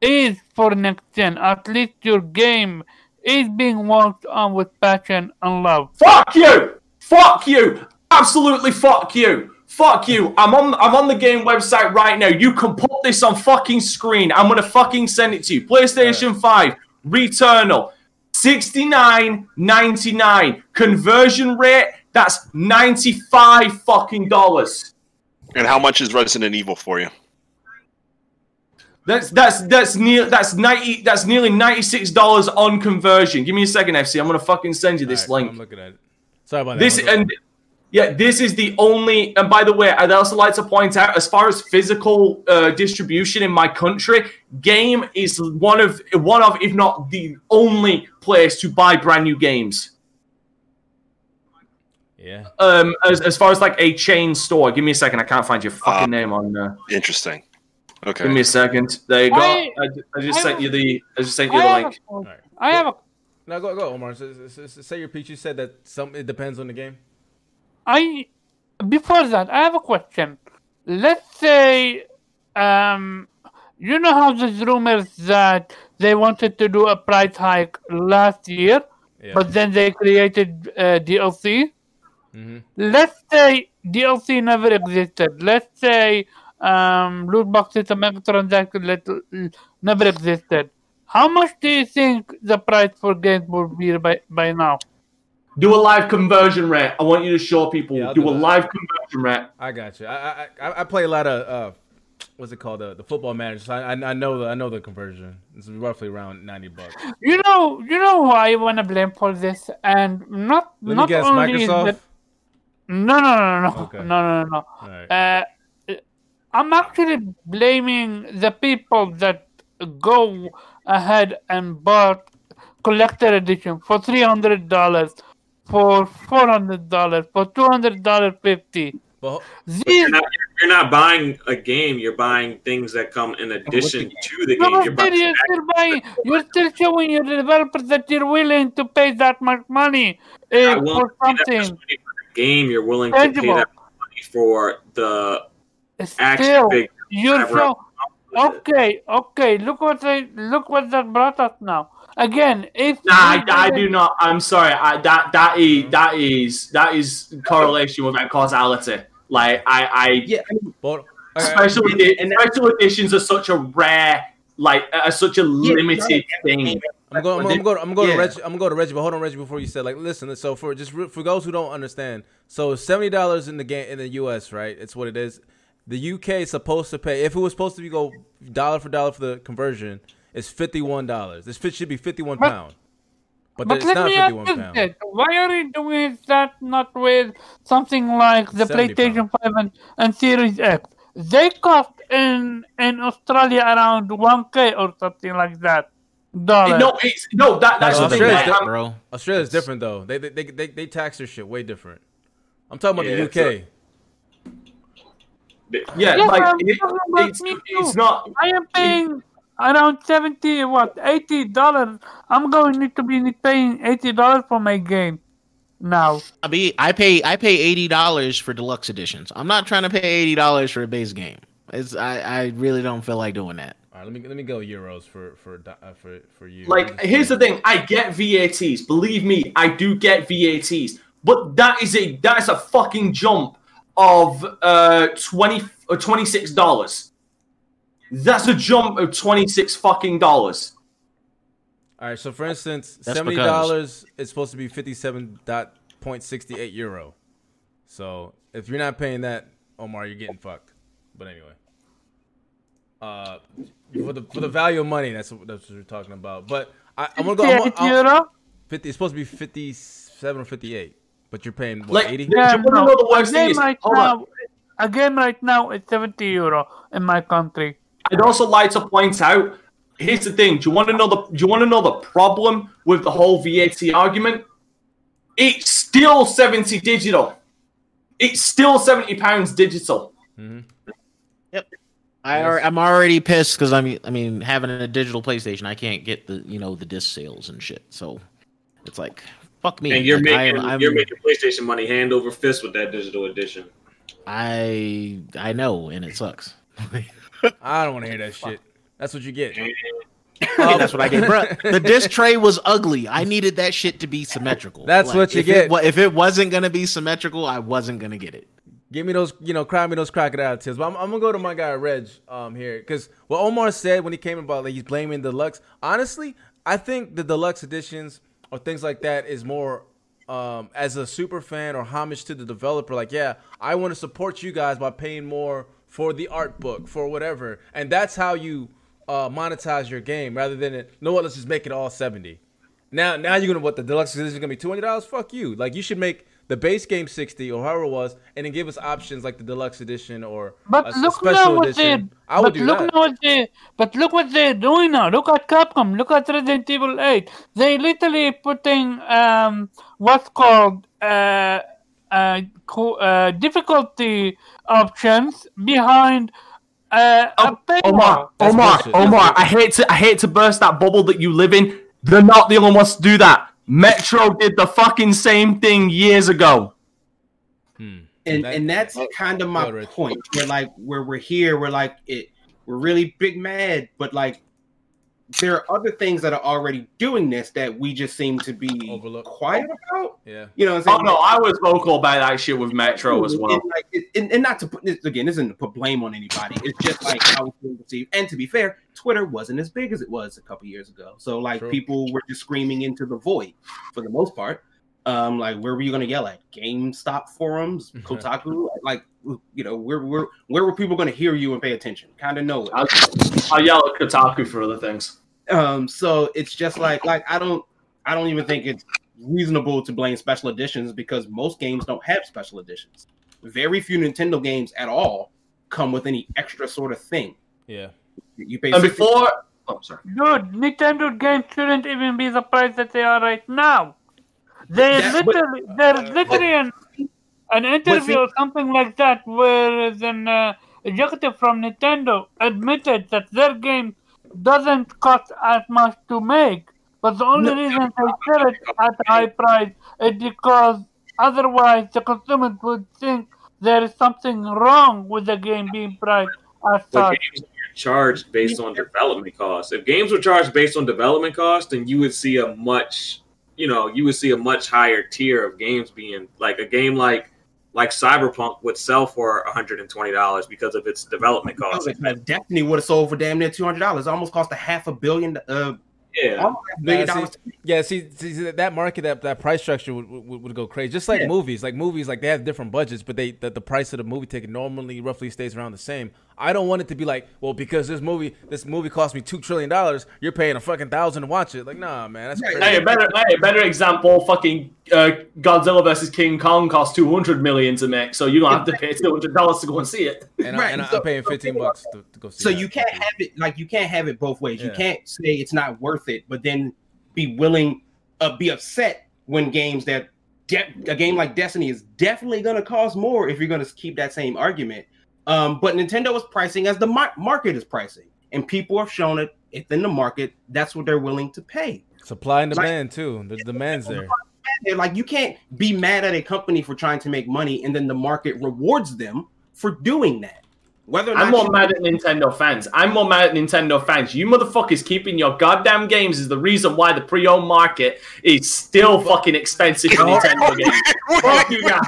is for next gen. At least your game is being worked on with passion and love. Fuck you! Fuck you! Absolutely fuck you! Fuck you! I'm on I'm on the game website right now. You can put this on fucking screen. I'm gonna fucking send it to you. PlayStation 5, Returnal, 69.99. Conversion rate, that's 95 fucking dollars. And how much is Resident Evil for you? That's that's that's near that's ninety that's nearly ninety six dollars on conversion. Give me a second, FC. I'm gonna fucking send you this All right, link. I'm looking at it. Sorry about that. This and yeah, this is the only. And by the way, I'd also like to point out, as far as physical uh, distribution in my country, Game is one of one of, if not the only place to buy brand new games. yeah. Um, as, as far as like a chain store. Give me a second. I can't find your fucking Uh, name on. Uh, Interesting. Okay. give me a second. There you go. I- I, I just I sent have- you the. I just sent you I the have, link. a, right. I have a Now go go Omar. S- s- s- Say your piece. You said that some it depends on the game. I before that I have a question. Let's say um you know how there's rumors that they wanted to do a price hike last year, Yeah. but then they created uh, DLC. hmm Let's say DLC never existed. Let's say um, loot boxes and microtransaction let- never existed. How much do you think the price for games would be by, by now? Do a live conversion rate. I want you to show people. Yeah, do, do a that. live conversion rate. I got you. I I I, I play a lot of uh, what's it called the the football manager. So I, I I know the I know the conversion. It's roughly around ninety bucks. You know, you know who I want to blame for this, and not Let not guess, only Microsoft. that- no, no, no, no, Okay. no, no, no, no. All right. Uh, I'm actually blaming the people that go ahead and bought collector edition for three hundred dollars, for four hundred dollars, for two hundred dollars fifty. But These You're not, you're not buying a game. You're buying things that come in addition to the game. but You're still, buying you're still buying. You're still showing your developers that you're willing to pay that much money uh, for to pay that much something. money for the game. You're willing to pay Tangible. that money for the action Still, figure. you're whatever so else with it. okay. Okay, look what they look what that brought us now. Again, if Nah, I, I do not. I'm sorry. I, that that is that is that is correlation without causality. Like I, I Yeah, I mean, but uh, special and- edi- and- special editions are such a rare, like, are such a limited thing. I'm going. I'm, I'm going. I'm going Yeah. to Reggie. I'm going to go to Reggie. But hold on, Reggie. Before you said, like, listen. So for just re- for those who don't understand, so seventy dollars in the game in the U.S. Right? It's what it is. The UK is supposed to pay. If it was supposed to be go dollar for dollar for the conversion, it's fifty one dollars. This fit should be fifty one But- pound. But, But it's let not me ask 51 you pounds. this: Why are you doing that not with something like the 70 PlayStation Five and, and Series X? They cost in in Australia around one k or something like that. Dollar. No, it's no. That that's No, the thing. Australia's like, di- bro. Australia's different though. They they, they they they tax their shit way different. I'm talking about Yeah, the UK. yeah, Yes, like it- it's, it's not. I am paying around seventy, what eighty dollars. I'm going need to be paying eighty dollars for my game now. I mean, I pay I pay eighty dollars for deluxe editions. I'm not trying to pay eighty dollars for a base game. It's I, I really don't feel like doing that. All right, let me let me go euros for for uh, for for you. Like, here's the thing. I get VATs. Believe me, I do get VATs. But that is a that is a fucking jump of uh twenty or twenty six dollars. That's a jump of twenty six fucking dollars. All right, so for instance, That's seventy dollars is supposed to be fifty-seven point sixty-eight euro. So if you're not paying that, Omar, you're getting fucked. But anyway, uh, for the for the value of money, that's what, that's what we're talking about. But I, I'm gonna go. I'm, 58 I'm. Fifty. It's supposed to be fifty-seven or fifty-eight, but you're paying what Like, eighty. Yeah, no. know the A worst thing game is- right hold now, a game right now is seventy euro in my country. I'd also like to point out. Here's the thing. Do you want to know the? Do you want to know the problem with the whole VAT argument? It's still seventy digital. It's still seventy pounds digital. Mm-hmm. I al- I'm already pissed because I mean I mean having a digital PlayStation, I can't get the you know the disc sales and shit. So it's like fuck me. And you're Like, making I'm- you're making PlayStation money hand over fist with that digital edition. I I know, and it sucks. (laughs) I don't want to hear that shit. That's what you get. And that's what I get, bro. The disc (laughs) tray was ugly. I needed that shit to be symmetrical. That's what you if get. It, if it wasn't gonna be symmetrical, I wasn't gonna get it. Give me those, you know, cry me those crocodile tears. But I'm, I'm gonna go to my guy Reg um here because what Omar said when he came about like he's blaming the deluxe. Honestly, I think the deluxe editions or things like that is more um as a super fan or homage to the developer. Like, yeah, I want to support you guys by paying more for the art book for whatever, and that's how you uh monetize your game rather than it. No, what? Let's just make it all seventy. Now, now you're gonna what the deluxe edition is gonna be two hundred dollars? Fuck you! Like you should make the base game sixty or however it was, and then give us options like the deluxe edition or But a, a look now special what edition. they. I would but do look that. now what they. But look what they're doing now. Look at Capcom. Look at Resident Evil Eight. They literally putting um what's called uh uh, co- uh difficulty options behind uh, a Oh, paywall. Omar, Omar, bullshit. Omar, I hate to I hate to burst that bubble that you live in. They're not the only ones to do that. Metro did the fucking same thing years ago. Hmm. and That- and that's kind of my Go, Rich. point. We're like where we're here, we're like it. We're really big mad, but like there are other things that are already doing this that we just seem to be Overlook. quiet about. Yeah. You know what I'm Oh no, I was vocal about that shit with Metro as well. And, like, it- and, and not to put this again, this isn't to put blame on anybody. It's just like how it's being perceived. And to be fair, Twitter wasn't as big as it was a couple years ago. So like True. people were just screaming into the void for the most part. Um, like where were you gonna yell at? GameStop forums, (laughs) Kotaku, like you know, where where where were people gonna hear you and pay attention? Kind of know it. I'll, I'll yell at Kotaku for other things. Um, so it's just like like I don't I don't even think it's reasonable to blame special editions because most games don't have special editions. Very few Nintendo games at all come with any extra sort of thing. Yeah. You pay And 60 before, oh sorry, Dude, Nintendo games shouldn't even be the price that they are right now. They That- but- literally, there's literally an, an interview see- or something like that where an uh, executive from Nintendo admitted that their game doesn't cost as much to make, but the only No. reason they sell it at a high price is because otherwise the consumer would think there is something wrong with the game being priced as But such. games are charged based on development costs. If games were charged based on development costs, then you would see a much, you know, you would see a much higher tier of games being like a game like like Cyberpunk would sell for $120 because of its development costs. because Destiny would have sold for damn near two hundred dollars. Almost cost a half a billion, uh, Yeah. almost a billion Nah, see- Yeah, see, see see, that market, that, that price structure would, would, would go crazy. Just like Yeah. movies, like movies, like they have different budgets, but they the, the price of the movie ticket normally roughly stays around the same. I don't want it to be like, well, because this movie this movie cost me two trillion dollars, you're paying a fucking thousand to watch it. Like, nah, man, that's crazy. Hey, a better, hey, better example. Fucking uh, Godzilla versus King Kong cost two hundred million to make, so you don't have to pay two hundred dollars to go and see it. (laughs) and, I, Right, and I, so- am paying fifteen people bucks to, to go see. So that. you can't have it like you can't have it both ways. You can't say it's not worth it, but then be willing, uh, be upset when games that de- a game like Destiny is definitely going to cost more if you're going to keep that same argument. Um, but Nintendo is pricing as the mar- market is pricing, and people have shown it If in the market. That's what they're willing to pay. supply and like- demand too. There's demands there. They're like you can't be mad at a company for trying to make money, and then the market rewards them for doing that. Whether I'm more you- mad at Nintendo fans. I'm more mad at Nintendo fans. You motherfuckers keeping your goddamn games is the reason why the pre-owned market is still fucking expensive for (laughs) Nintendo games. (laughs) Fuck you guys.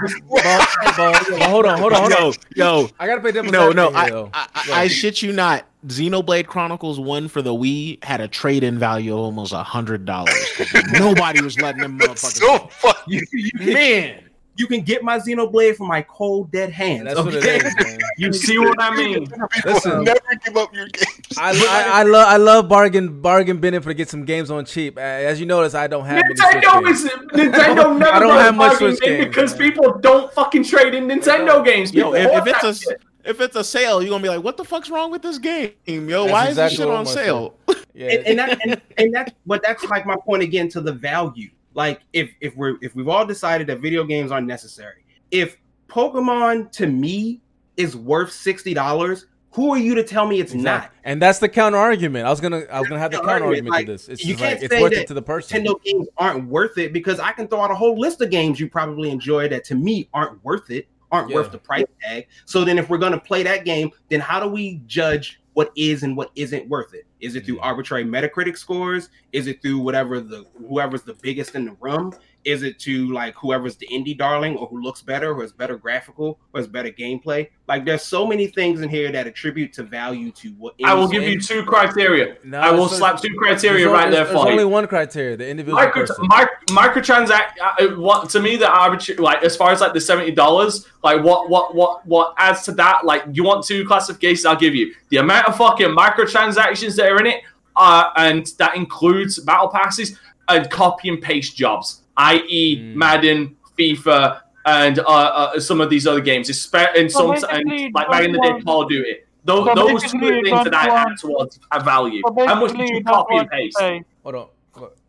Hold on, hold on, hold on. Yo, yo, I gotta pay devil's no, no, advocate I. I, I, I shit you not. Xenoblade Chronicles One for the Wii had a trade-in value of almost a hundred dollars. (laughs) Nobody was letting them motherfuckers. so fun. you, you Man, you can get my Xenoblade from my cold dead hands. That's what it okay? is, man. (laughs) You see what I mean? Listen. never give up your games. I, I, I love I love bargain bargain binning for to get some games on cheap. Uh, As you notice, I don't have many Nintendo Switch is. Nintendo (laughs) never I don't have much bargain Switch games, because man. people don't fucking trade in Nintendo games. yo, if, if it's a shit. if it's a sale, you're gonna be like, what the fuck's wrong with this game, yo? That's Why is exactly this shit on sale? Yeah, (laughs) and, and that and, and that but that's like my point again to the value. Like if if we're if we've all decided that video games aren't necessary, if Pokemon to me is worth sixty dollars, who are you to tell me it's Exactly. And that's the counter argument. I was gonna I was gonna have the Counter argument argument, to this. It's you can't it's say worth that it to the person. Nintendo games aren't worth it because I can throw out a whole list of games you probably enjoy that to me aren't worth it, aren't Yeah. worth the price tag. So then if we're gonna play that game, then how do we judge what is and what isn't worth it? Is it through Yeah. arbitrary Metacritic scores? Is it through whatever the whoever's the biggest in the room? Is it to like whoever's the indie darling or who looks better, or has better graphical, or has better gameplay? Like there's so many things in here that attribute to value to what I will give you two criteria. No, I will it's- slap two criteria only- right there There's for only one criteria: the individual Micro, person. mic, microtransact. Uh, what to me the arbitrary like as far as like the seventy dollars like what what what what adds to that like you want two classifications I'll give you the amount of fucking microtransactions that are in it uh, and that includes battle passes and copy and paste jobs i.e. Mm. Madden FIFA and uh, uh, some of these other games espe- and So some basically, and like back in the day Paul don't Call of Duty those, So those two basically, you things that don't I add towards a value So how much basically, did you you copy and paste. Hold on,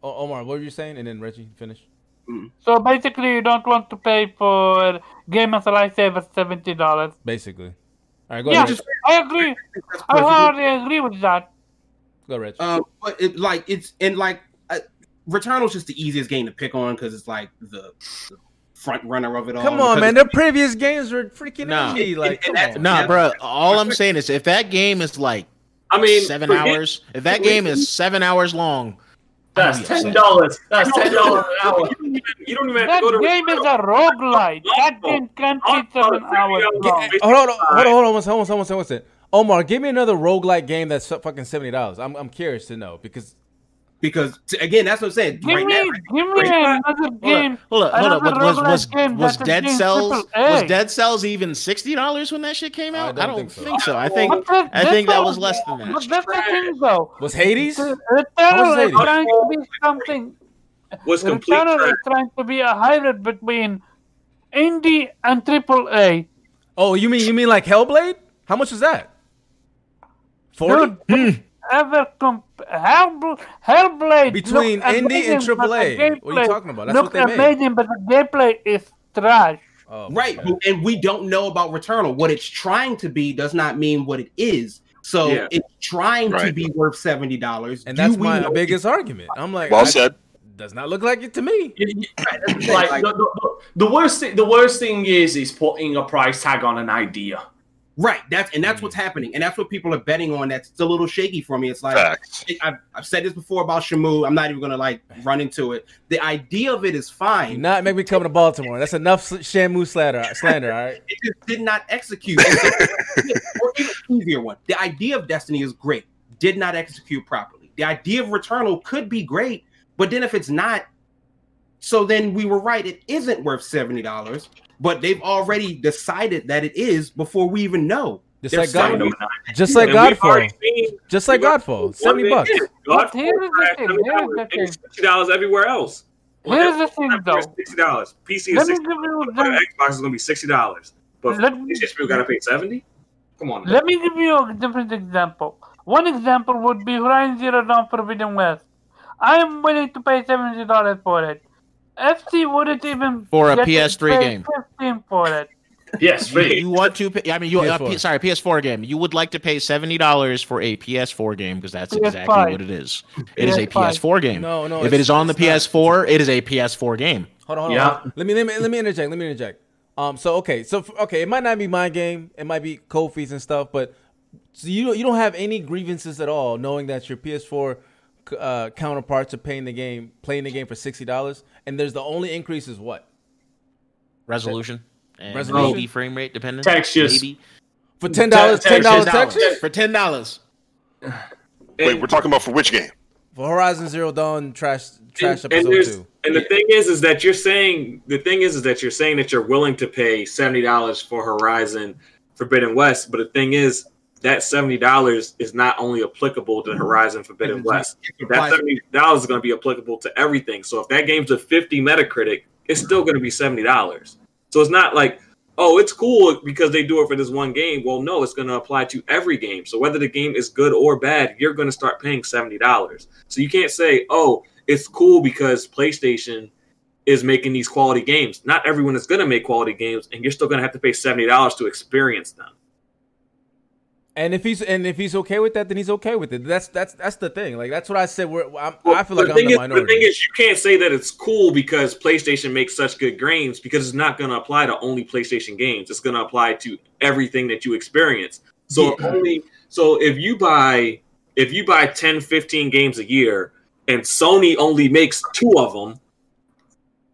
Omar. What were you saying? And then Reggie finish. So basically, you don't want to pay for Game of the Lifesaver seventy dollars. Basically. All right, go Yeah, ahead. I agree. I hardly agree with that. Go, Reg. Um, but it like it's and like uh, Returnal's just the easiest game to pick on because it's like the, the front runner of it all. Come on, man. Their previous games were freaking Nah. indie. Like, And- and. Nah, bro. All I'm saying is, if that game is like I mean seven forget- hours, if that game is seven hours long, That's ten dollars. That's ten dollars an (laughs) hour. You don't even, you don't even have That to go to game is a roguelite. That game can't be seven hours long. Hold on, hold on, hold on, hold on, one second, one second, one second, one second. Omar, give me another roguelike game that's fucking seventy dollars. I'm, I'm curious to know because because t- again, that's what I'm saying. Give right me, now, give me another game. Hold up, hold up. Another Was was was, game was Dead Cells was Dead Cells even sixty dollars when that shit came I out? don't I don't, think so. think so. I think But that- I think that was less than that. But that's the thing, though. was Hades? The How much Returnal is is Hades? trying to be something. Was complete Returnal trash. is trying to be a hybrid between indie and AAA. Oh, you mean you mean like Hellblade? How much is that? Forty Dude, hmm. Ever comp- Hellbl- Hellblade between looked indie and amazing, but the AAA. What are you talking about? That's looked what they made. amazing, but the gameplay is trash. Oh, right? God. And we don't know about Returnal. What it's trying to be does not mean what it is. So Yeah. it's trying to be worth seventy dollars. And that's my biggest argument. I'm like, Well I- said. Does not look like it to me. (laughs) like the, the, the worst thing. The worst thing is is putting a price tag on an idea. Right. That's and Mm. that's what's happening, and that's what people are betting on. That's a little shaky for me. It's like I've, I've said this before about Shamu. I'm not even gonna like run into it. The idea of it is Do fine. not make me come to Baltimore. That's enough Shamu slander. Slander. All right. (laughs) It just did not execute. or even easier one. The idea of Destiny is great. Did not execute properly. The idea of Returnal could be great, but then if it's not, so then we were right. It isn't worth seventy dollars. But they've already decided that it is before we even know. Just They're like selling God, them. just like And we've Godfall, seen just like Godfall, seen seventy one bucks. thing. But Godfall here's the thing, $70. here's the thing. sixty dollars everywhere else. Here's the thing, though. Sixty dollars. PC is sixty. give you Xbox is gonna be sixty dollars. But Let- PlayStation people gotta pay seventy. Come on. now. Let me give you a different example. One example would be Horizon Zero Dawn Forbidden West. I am willing to pay seventy dollars for it. FC wouldn't even For a PS3 game. Fifteen for it. Yes, You, you want to? Pay, I mean, you uh, PS4. P, sorry, PS4 game. You would like to pay seventy dollars for a PS4 game because that's exactly PS5. what it is. It is a PS5. PS4 game. No, no, If it's- on the. PS4, it is a PS4 game. Hold on, hold Yeah. on. Let me let me let me interject. Let me interject. Um. So okay. So okay, it might not be my game. It might be Kofi's and stuff. But so you don't you don't have any grievances at all, knowing that your PS4 uh, counterparts are paying the game, playing the game for sixty dollars, and there's the only increase is what Resolution and Resolution? maybe frame rate dependent. Textures. Maybe for ten dollars. Ten dollars Textures. For ten dollars. Wait, we're talking about for which game? for Horizon Zero Dawn trash trash and, and episode there's- two. and the thing is, is that you're saying the thing is, is that you're saying that you're willing to pay seventy dollars for Horizon Forbidden West, but the thing is that seventy dollars is not only applicable to Horizon Forbidden West. That seventy dollars is going to be applicable to everything. So if that game's a fifty Metacritic, it's still going to be seventy dollars. So it's not like oh, it's cool because they do it for this one game. Well, no, it's going to apply to every game. So whether the game is good or bad, you're going to start paying seventy dollars. So you can't say oh, it's cool because PlayStation is making these quality games. Not everyone is going to make quality games, and you're still going to have to pay seventy dollars to experience them. And if he's and if he's okay with that, then he's okay with it. That's that's that's the thing. Like that's what I said. We're, I'm, I feel like the I'm thing the is, minority. The thing is, you can't say that it's cool because PlayStation makes such good games because it's not going to apply to only PlayStation games. It's going to apply to everything that you experience. So Yeah. only so if you buy if you buy 10, 15 games a year and Sony only makes two of them,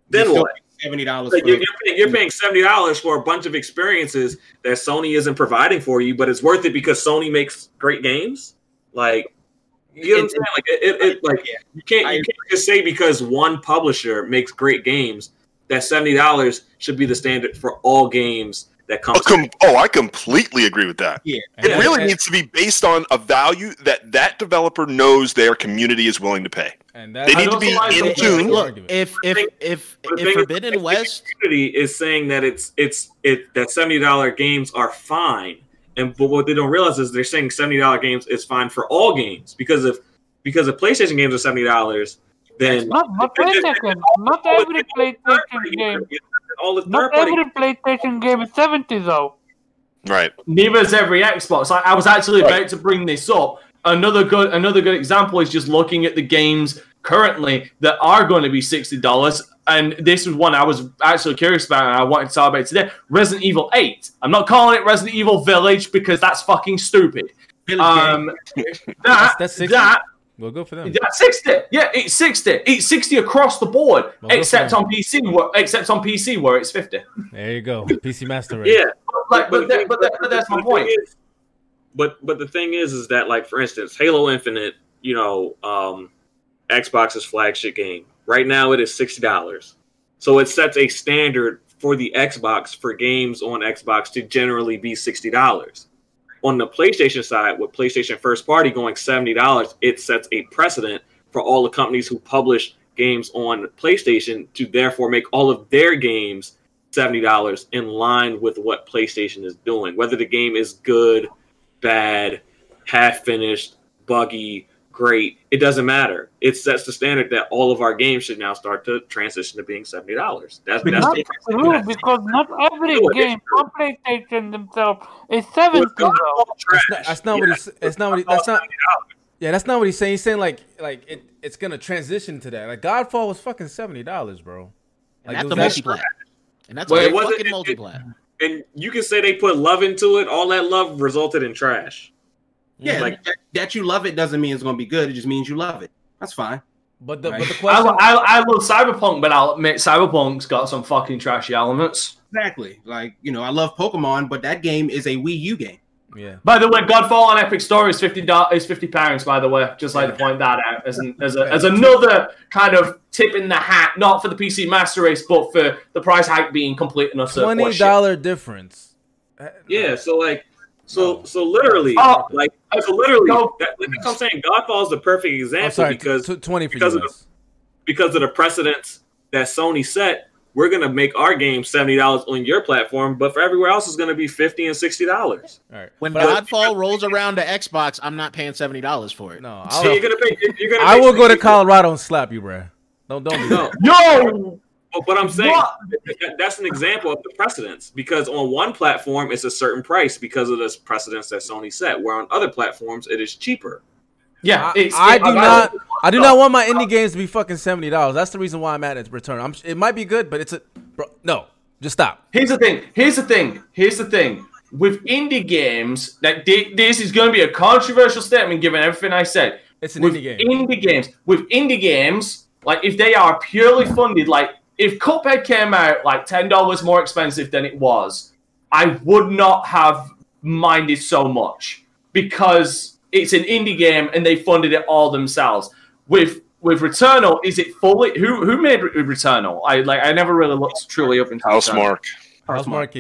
then what? Seventy dollars. You're, you're paying seventy dollars for a bunch of experiences that Sony isn't providing for you, but it's worth it because Sony makes great games. Like you know what I'm saying? Like it, it, it like you can't you can't just say because one publisher makes great games that seventy dollars should be the standard for all games that come. Oh, com- oh, I completely agree with that. Yeah. It And- really and- needs to be based on a value that that developer knows their community is willing to pay. and They need to be in tune. Look, if if if But if thing is, Forbidden West, community is saying that it's it's it that seventy dollar games are fine, and but what they don't realize is they're saying seventy dollar games is fine for all games because if because if PlayStation games are seventy dollars, then Not, not oh, PlayStation. Not every PlayStation game. All the third Not party every PlayStation game is seventy though. Right. Neither is every Xbox. I, I was actually about to bring this up. Another good another good example is just looking at the games currently that are going to be sixty dollars. And this was one I was actually curious about and I wanted to talk about today. Resident Evil 8. I'm not calling it Resident Evil Village because that's fucking stupid. Um, that, That's- that's 60? that well, good for them. Yeah, 60. Yeah, it's 60. It's 60 across the board, Well, except on PC, where, except on PC where it's 50. There you go. (laughs) PC Master Race. Yeah, Like, but, the that, thing- but, that, but that's my point. is- but but the thing is, is that like for instance, Halo Infinite, you know, um, Xbox's flagship game. Right now, it is sixty dollars. So it sets a standard for the Xbox for games on Xbox to generally be sixty dollars. On the PlayStation side, with PlayStation first party going seventy dollars, it sets a precedent for all the companies who publish games on PlayStation to therefore make all of their games seventy dollars in line with what PlayStation is doing. Whether the game is good, bad, half finished, buggy, great, it doesn't matter. It sets the standard that all of our games should now start to transition to being seventy dollars. That's that's Not the true because not every No, game true. on PlayStation themselves is seventy dollars. That's not, that's not what he's. That's not what. He, that's not. Yeah, that's not what he's saying. He's saying like, like it, it's gonna transition to that. Like Godfall was fucking seventy dollars, bro. and Like, that's it the was multiplat, and that's Well, a it wasn't- fucking it- it- multiplat. And you can say they put love into it. All that love resulted in trash. Yeah, Like- that, that you love it doesn't mean it's going to be good. It just means you love it. That's fine. But the but the question. lo- I, I love Cyberpunk, but I'll admit Cyberpunk's got some fucking trashy elements. Exactly. Like you know, I love Pokemon, but that game is a Wii U game. yeah. By the way, Godfall on Epic Store is fifty dollars. Is fifty pounds. By the way, just like to point that out as an, as, a, as another kind of tip in the hat, not for the PC Master Race, but for the price hike being complete and utter Twenty dollar difference. Yeah. So like, So oh. so literally, Oh, like so literally, go- that, that's what I'm saying. Godfall is the perfect example sorry, because t- twenty for because of the- guys. because of the precedents that Sony set. We're gonna make our game seventy dollars on your platform, but for everywhere else, it's gonna be fifty and sixty dollars. All right. When But I- Godfall rolls around to Xbox, I'm not paying seventy dollars for it. no, So you're I'll, gonna pay. You're gonna. I will go to Colorado and slap you, bruh. Don't don't do No, that. Yo, but, but I'm saying What? that's an example of the precedents because on one platform it's a certain price because of this precedents that Sony set, where on other platforms it is cheaper. yeah, I, it's, I it- do not. I do not want my indie games to be fucking seventy dollars. That's the reason why I'm at its return. I'm. It might be good, but it's a. Bro, no, just stop. Here's the thing. Here's the thing. Here's the thing. With indie games, that this is going to be a controversial statement given everything I said. It's an with indie game. indie games, with indie games, like if they are purely funded, like if Cuphead came out like ten dollars more expensive than it was, I would not have minded so much because it's an indie game and they funded it all themselves. With with Returnal, is it fully who who made Re- Returnal? I like I never really looked truly up into Returnal. Housemarque. How's Marquee?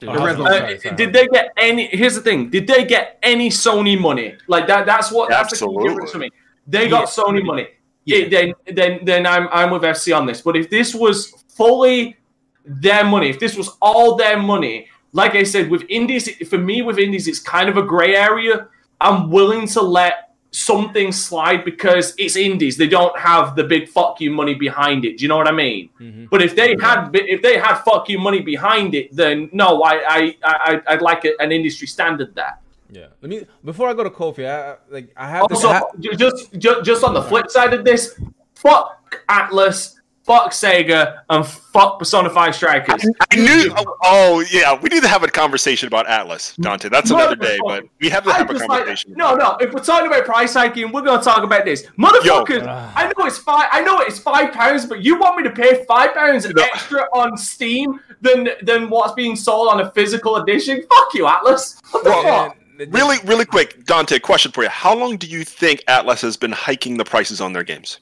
Dude, Housemarque- Red Zone. Uh, Sorry, sorry. did they get any? Here's the thing: Did they get any Sony money? Like that? That's what. That's the key Absolutely. difference for me. They got Yeah. Sony money. Yeah. Then, then, then I'm I'm with FC on this. But if this was fully their money, if this was all their money, like I said, with indies, for me, with indies, it's kind of a gray area. I'm willing to let something slide because it's indies. They don't have the big fuck you money behind it. Do you know what I mean? Mhm. But if they had if they had fuck you money behind it, then no, I I, I I'd like a, an industry standard there. Yeah. Let me before I go to Kofi. I I- like I have to. Also, I ha- ju- just just on the flip side of this, fuck Atlus, fuck Sega, and fuck Persona Five Strikers. I knew. Oh, oh, yeah, we need to have a conversation about Atlus, Dante. That's another day, but we have to have a just like, conversation. no, no. If we're talking about price hiking, we're gonna talk about this, motherfuckers. Yo. I know it's five. I know it's five pounds, but you want me to pay five pounds No. extra on Steam than than what's being sold on a physical edition? Fuck you, Atlus. What the Well, fuck? Really, really quick, Dante. Question for you: How long do you think Atlus has been hiking the prices on their games?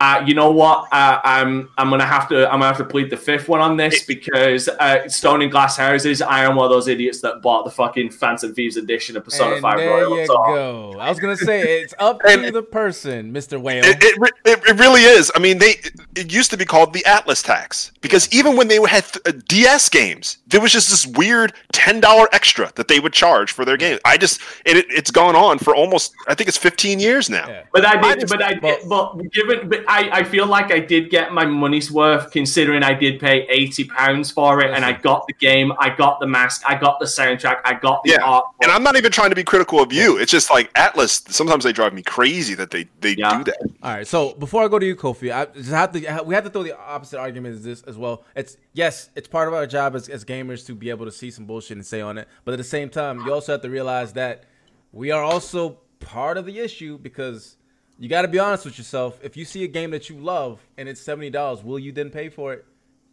Uh, you know what? Uh, I'm I'm gonna have to I'm gonna have to plead the fifth one on this because uh, Stone and Glass Houses. I am one of those idiots that bought the fucking Phantom Thieves edition of Persona and Five there Royal. you go. I was gonna say it's up (laughs) to the person, Mister Whale. It, it, it, it really is. I mean, they it used to be called the Atlus tax because even when they had th- uh, DS games, there was just this weird ten dollar extra that they would charge for their game. I just and it, it's gone on for almost I think it's fifteen years now. Yeah. but I I did, just- but I did, but given, but I, I feel like I did get my money's worth considering I did pay eighty pounds for it, and I got the game, I got the mask, I got the soundtrack, I got the Yeah, art. And I'm not even trying to be critical of you. It's just like Atlus. Sometimes they drive me crazy that they they Yeah. do that. All right, so before I go to you, Kofi, I just have to we have to throw the opposite argument as this as well. It's yes, it's part of our job as, as gamers to be able to see some bullshit and say on it, but at the same time, you also have to realize that we are also part of the issue because you got to be honest with yourself. If you see a game that you love and it's seventy dollars, will you then pay for it?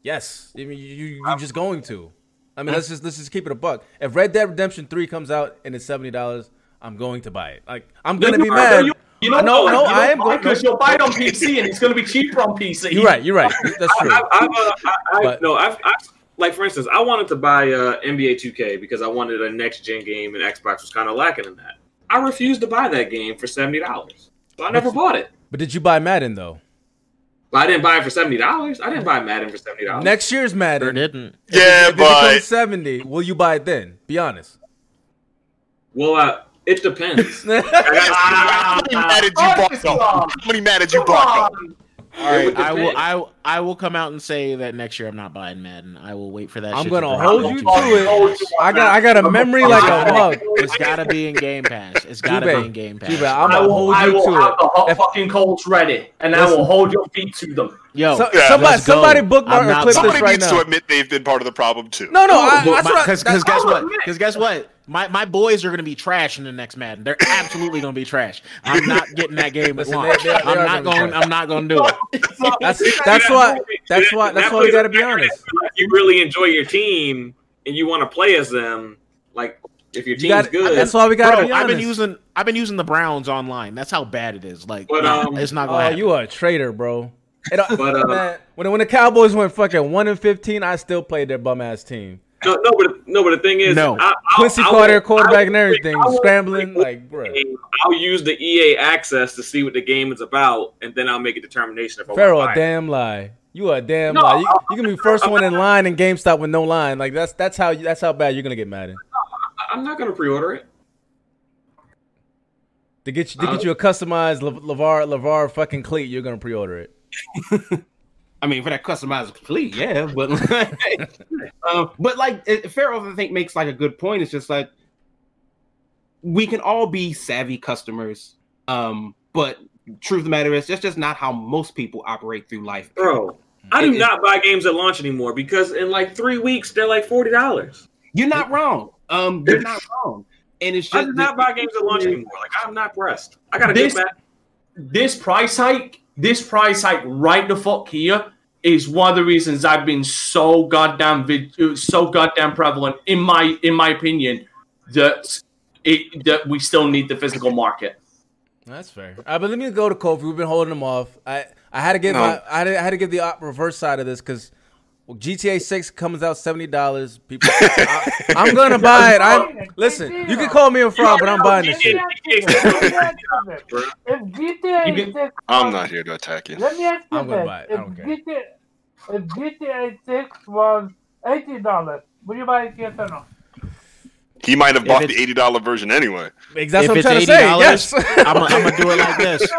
Yes, I mean you you you're just going to. I mean let's just let's just keep it a buck. If Red Dead Redemption Three comes out and it's seventy dollars, I'm going to buy it. Like I'm gonna be mad. You, you know, no, no, I am going because you'll buy it on PC and it's going to be cheaper on PC. (laughs) You're right. You're right. That's (laughs) true. I, I've, uh, I, I, But- no, I've, i like for instance, I wanted to buy uh, NBA 2K because I wanted a next gen game, and Xbox was kind of lacking in that. I refused to buy that game for seventy dollars, so I never bought it. But did you buy Madden though? But I didn't buy it for seventy dollars. I didn't buy Madden for seventy dollars. Next year's Sure Madden. didn't. Yeah, if it becomes but seventy, will you buy it then? Be honest. Well, uh, it depends. (laughs) how many Maddens you bought? this though? is How wrong. many Maddens you Come bought? Though? on. All right, I will. depend. I I will come out and say that next year I'm not buying Madden. I will wait for that. I'm shit gonna to hold you to it. hold you on I got. I got a memory like a mug. It's gotta be in Game Pass. It's gotta Jube, be in Game Pass. Jube, I'm I gonna will, hold I you will to have it. the hot If- fucking Colts ready, and I will hold your feet to them. Yo, So- Yeah. somebody, Let's go. somebody bookmark I'm or not clip this Somebody needs to admit they've been part of the problem too. No, no, I. Because that's- guess what? Because guess what? My my boys are gonna be trash in the next Madden. They're absolutely gonna be trash. I'm not getting that game at Listen, launch. they- they- they I'm not gonna be going. trash. I'm not going to do it. (laughs) That's that's why. That's why. That's why we gotta be honest. If you really enjoy your team and you want to play as them, like if your You team's got. good, That's why we gotta Bro, be I've been using. I've been using the Browns online. That's how bad it is. Like, But, um, it's not going. Oh, to happen. you are a traitor, bro. It, uh, But, uh, man, when when the Cowboys went fucking one and fifteen, I still played their bum ass team. No, no, but no, but the thing is, No. I, I'll- Quincy I Carter, will- quarterback I and everything, I will- scrambling, like, bro. I'll use the EA access to see what the game is about, and then I'll make a determination if I Pharaoh, want a to buy it. damn lie. You are a damn No, lie. You, I- you can be first one in line in GameStop with no line. Like that's that's how that's how bad you're gonna get mad at. I- I'm not gonna pre-order it. To get you to get you a customized Le- Levar Levar fucking cleat, you're gonna pre-order it. (laughs) I mean, for that customized complete, yeah, but uh, (laughs) but like it- Pharaoh, I think makes like a good point. It's just like we can all be savvy customers, um, but truth of the matter is, that's just not how most people operate through life. Bro, I do It- not buy games at launch anymore because in like three weeks they're like forty dollars. You're not wrong. Um, you're not (laughs) wrong, and it's I do not buy games at launch anymore. Like I'm not pressed. I gotta This- get back. this price hike, this price hike right the fuck here is one of the reasons I've been so goddamn vid- so goddamn prevalent in my in my opinion that it that we still need the physical market. That's fair. Uh, but let me go to Kofi. We've been holding him off. I I had to get No. my I had to, I had to get the reverse side of this because well, GTA Six comes out seventy dollars. People, I, am gonna (laughs) buy it. I'm listen. You can call me a fraud, but I'm buying this shit. (laughs) If GTA You can- 6 I'm not here to attack you. Let me ask you I'm gonna this. buy it. I don't care. GTA, if GTA 6 was $80, would you buy it yes or no? He might have bought the eighty dollar version anyway. Exactly what I'm trying eighty to say. dollars, Yes. I'm gonna do (laughs) it like this.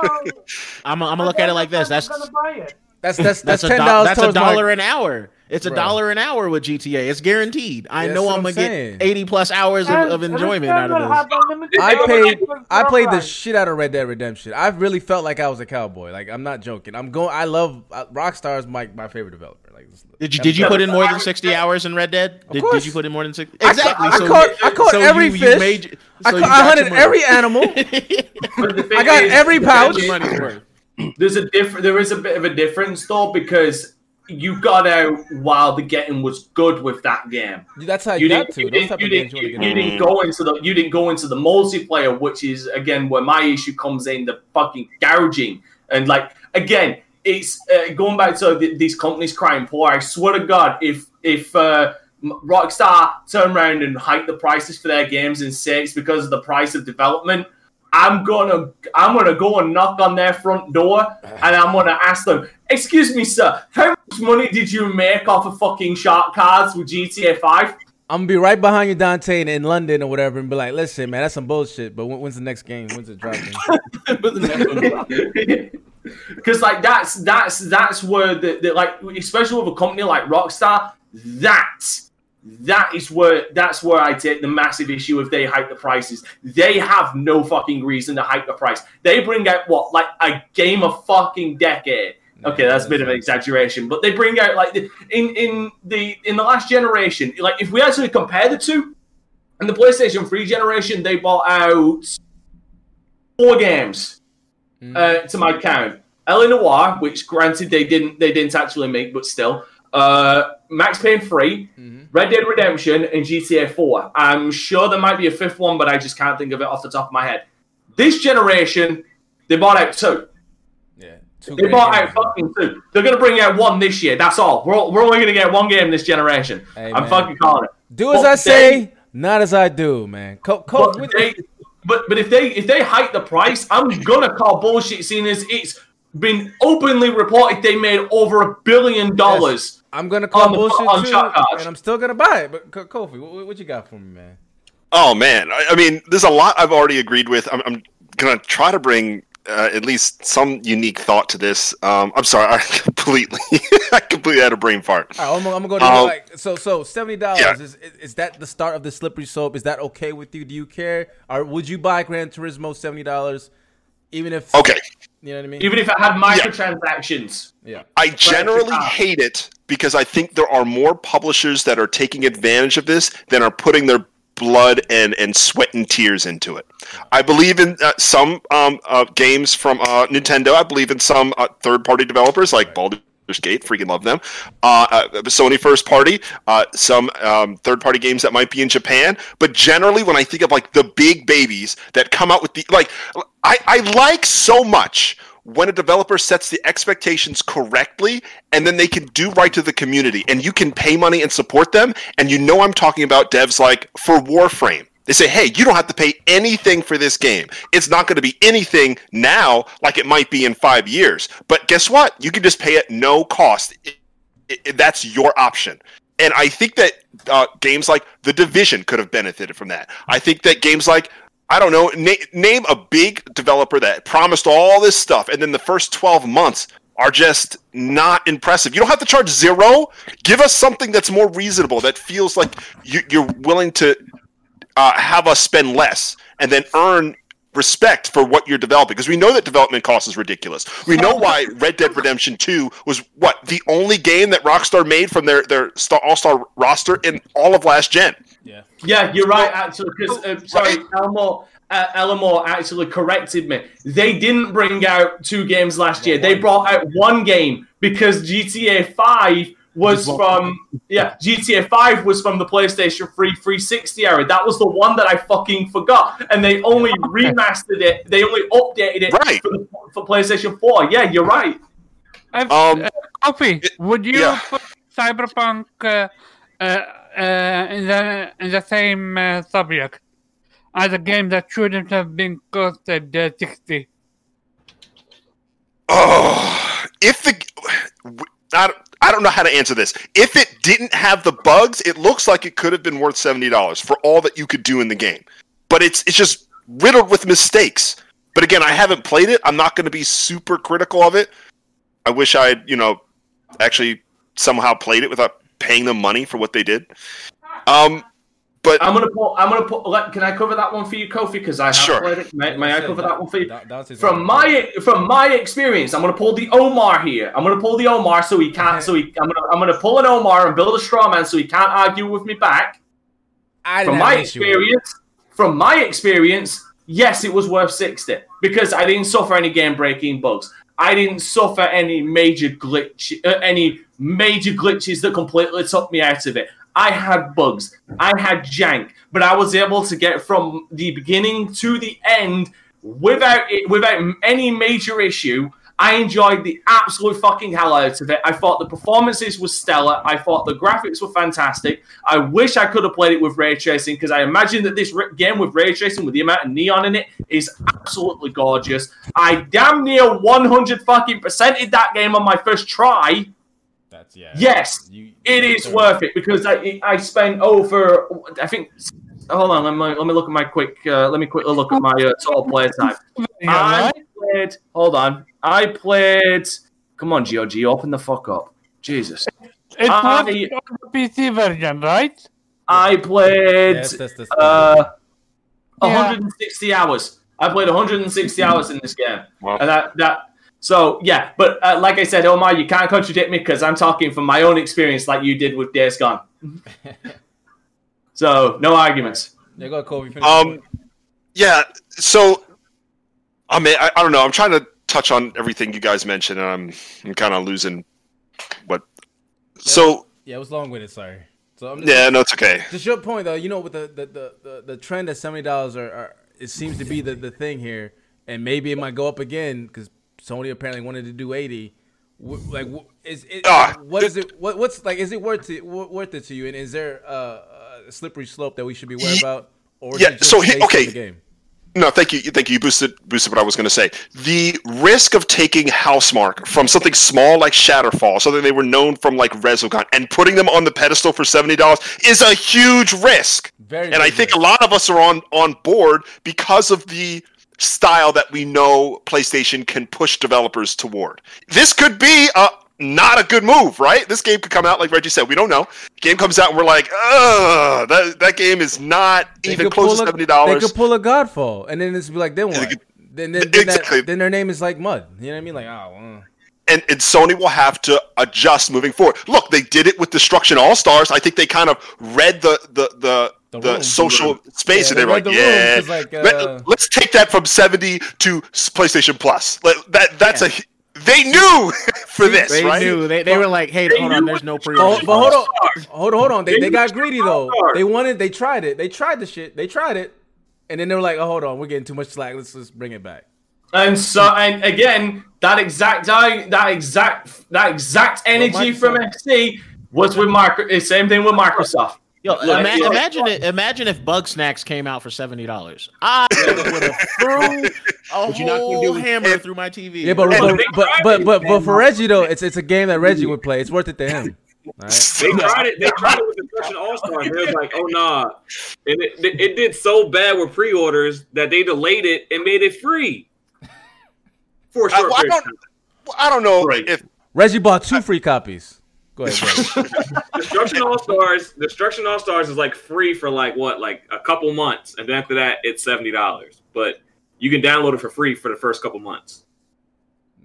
I'm gonna look at it like this. That's I'm buy it. That's that's that's that's a ten do- dollars. that's a dollar an hour. It's a Bro. dollar an hour with GTA. It's guaranteed. I That's know I'm I'm gonna saying. get 80 plus hours of, of enjoyment out of this. happened. Let me I paid I played the shit out of Red Dead Redemption. I really felt like I was a cowboy. Like I'm not joking. I'm going. I love uh, Rockstar is my my favorite developer. Like Did you did you put in more than 60 hours in Red Dead? Did, course. did you put in more than 60? I Exactly. ca- I so caught- I caught so every you, you fish. made- I, so ca- you I hunted every animal. (laughs) But the thing I got is, every the pouch. thing is, money's worth. There's a different. There is a bit of a difference though because you got out while the getting was good with that game. That's how you got to. you didn't, you didn't, you you, want to you get in. didn't go into the you didn't go into the multiplayer, which is again where my issue comes in the fucking gouging and like again it's uh, going back to the, these companies crying poor. I swear to God, if if uh, Rockstar turn around and hike the prices for their games and say it's because of the price of development. I'm gonna I'm gonna go and knock on their front door and I'm gonna ask them, excuse me, sir, how much money did you make off of fucking shark cards with GTA 5? I'm gonna be right behind you, Dante, in, in London or whatever, and be like, "Listen, man, that's some bullshit." But when, when's the next game? When's it dropping? (laughs) (laughs) Because like that's that's that's where the, the like especially with a company like Rockstar, that that is where that's where I take the massive issue if they hike the prices. They have no fucking reason to hike the price. They bring out what like a game of fucking decade. Okay, that's a bit of an exaggeration, but they bring out like the, in in the in the last generation. Like if we actually compare the two, in the PlayStation 3 generation, they bought out four games uh, to my count. L.A. Noire, which granted they didn't they didn't actually make, but still. Uh, Max Payne 3, Red Dead Redemption, and GTA 4. I'm sure there might be a fifth one, but I just can't think of it off the top of my head. This generation, they bought out two. Yeah, two They bought games, out fucking two. They're gonna bring out one this year. That's all. We're, we're only gonna get one game this generation. Hey, I'm man. fucking calling it. Do as But I say, they- not as I do, man. Co- co- But they, but but if they if they hike the price, I'm gonna call bullshit. Seeing as it's been openly reported they made over a billion dollars. I'm gonna call on the- bullshit too, and I'm still gonna buy it. But Kofi, what, what you got for me, man? Oh man, I, I mean, there's a lot I've already agreed with. I'm, I'm gonna try to bring uh, at least some unique thought to this. Um, I'm sorry, I (laughs) completely, I completely had a brain fart. All right, I'm, gonna- I'm gonna go to Um, like so. So seventy dollars Yeah. is, is is that the start of the slippery slope? Is that okay with you? Do you care, or would you buy Gran Turismo seventy dollars, even if Okay, you know what I mean? Even if it had microtransactions. yeah, I generally hate it because I think there are more publishers that are taking advantage of this than are putting their blood and, and sweat and tears into it. I believe in uh, some um, uh, games from uh, Nintendo. I believe in some uh, third party developers like Baldur's Gate. Freaking love them. Uh, uh, Sony first party. Uh, some um, third party games that might be in Japan. But generally, when I think of like the big babies that come out with the like, I, I like so much when a developer sets the expectations correctly and then they can do right to the community and you can pay money and support them. And you know, I'm talking about devs like for Warframe. They say, hey, you don't have to pay anything for this game. It's not going to be anything now like it might be in five years. But guess what? You can just pay at no cost. It- it- that's your option. And I think that uh, games like The Division could have benefited from that. I think that games like I don't know, na- name a big developer that promised all this stuff, and then the first twelve months are just not impressive. You don't have to charge zero. Give us something that's more reasonable, that feels like you, you're willing to uh, have us spend less, and then earn respect for what you're developing because we know that development cost is ridiculous. We know why Red Dead Redemption 2 was what the only game that Rockstar made from their their star, all-star roster in all of last gen. Yeah. Yeah, you're right, actually. Because uh, sorry, Elmore, uh, Elmore actually corrected me. They didn't bring out two games last year. They brought out one game because GTA Five was from yeah GTA Five was from the PlayStation 3 360 era. That was the one that I fucking forgot, and they only remastered it. They only updated it Right. for, the, for PlayStation 4. Yeah, you're right. I've- Um, uh, Kofi, would you yeah. put Cyberpunk uh, uh, uh, in the in the same uh, subject as a game that shouldn't have been costed uh, sixty? Oh, if the I don't, I don't know how to answer this. If it didn't have the bugs, it looks like it could have been worth seventy dollars for all that you could do in the game. But it's it's just riddled with mistakes. But again, I haven't played it. I'm not going to be super critical of it. I wish I had, you know, actually somehow played it without paying them money for what they did. Um, but I'm gonna put. I'm gonna put. Let, can I cover that one for you, Kofi? Because I have Sure. played it. May, may I cover that one for you? That- that's his From own. my from my experience, I'm gonna pull the Omar here. I'm gonna pull the Omar so he can't. So he. (laughs) I'm gonna. I'm gonna pull an Omar and build a straw man so he can't argue with me back. I From my an issue experience, from my experience, yes, it was worth sixty because I didn't suffer any game breaking bugs. I didn't suffer any major glitch, uh, any major glitches that completely took me out of it. I had bugs, I had jank, but I was able to get from the beginning to the end without it, without any major issue. I enjoyed the absolute fucking hell out of it. I thought the performances were stellar. I thought the graphics were fantastic. I wish I could have played it with ray tracing because I imagine that this game with ray tracing, with the amount of neon in it, is absolutely gorgeous. I damn near 100 fucking percented that game on my first try. That's yeah. Yes, You- it is worth it because I I spent over I think. Hold on, let me let me look at my quick. Uh, let me quickly look at my uh, total play time. I played. Hold on. I played. Come on, GOG, open the fuck up. Jesus. It's Ah, not on the PC version, right? I played Yes, that's the uh, Yeah. 160 hours. I played 160 hours in this game, Wow. and that that. So yeah, but uh, like I said, Omar, you can't contradict me because I'm talking from my own experience, like you did with Days Gone. (laughs) so no arguments. Yeah, go Kobe. Um, yeah. So, I mean, I, I don't know. I'm trying to touch on everything you guys mentioned, and I'm, I'm kind of losing what. So, yeah, it was long winded. Sorry. So I'm just, yeah, no, it's okay. Just your point though, you know, with the the, the, the, the trend that seventy dollars are, are, it seems to be the, the thing here, and maybe it might go up again because Sony apparently wanted to do eighty. Like, is it? Ah, what is it? What, what's like? Is it worth it? Worth it to you? And is there uh, a slippery slope that we should be worried about? Or yeah, so he- okay. the game? No, thank you, thank you. You boosted boosted what I was going to say. The risk of taking Housemarque from something small like Shatterfall, something they were known from like Resogun, and putting them on the pedestal for seventy dollars is a huge risk. Very. and I think risk. a lot of us are on on board because of the style that we know PlayStation can push developers toward. This could be a not a good move, right? This game could come out like Reggie said. We don't know. Game comes out and we're like, ugh, that that game is not They even close to seventy They could pull a Godfall, and then it's like, then they what? could- Then, then, then, Exactly. that, then their name is like mud. You know what I mean? Like, oh, well. and, and Sony will have to adjust moving forward. Look, they did it with Destruction All Stars. I think they kind of read the the the, The the, room. social space, Yeah, and they they were like, read the room, "Yeah, 'cause, like, let, uh, us take that from seventy to PlayStation Plus." Like, that that's a they knew (laughs) for this, They right? knew. They, they were like, hey, They hold on, there's no the pre order. but hold on, hold on, hold on. They, They they got greedy though. stars. They wanted, they tried it. They tried the shit. They tried it, and then they were like, "Oh, hold on, we're getting too much slack. Let's just bring it back." And so, and again, that exact that exact that exact energy from FC was with Micro. It's the same thing with Microsoft. Yo, Look, ima- yeah. imagine it. Imagine if Bugsnax came out for seventy dollars. I would have threw a What not whole do- hammer through my TV. Yeah, but but, but, but, but, but for Reggie though, it's it's a game that Reggie would play. It's worth it to him. Alright? They tried it. They tried it with Destruction All Stars. They was like, "Oh nah," and it, it, it did so bad with pre-orders that they delayed it and made it free for a I, short I period of don't. I don't know Right. if Reggie bought two free copies. Go ahead, (laughs) Destruction All Stars, Destruction All Stars is like free for like what, like a couple months, and then after that, it's seventy dollars. But you can download it for free for the first couple months.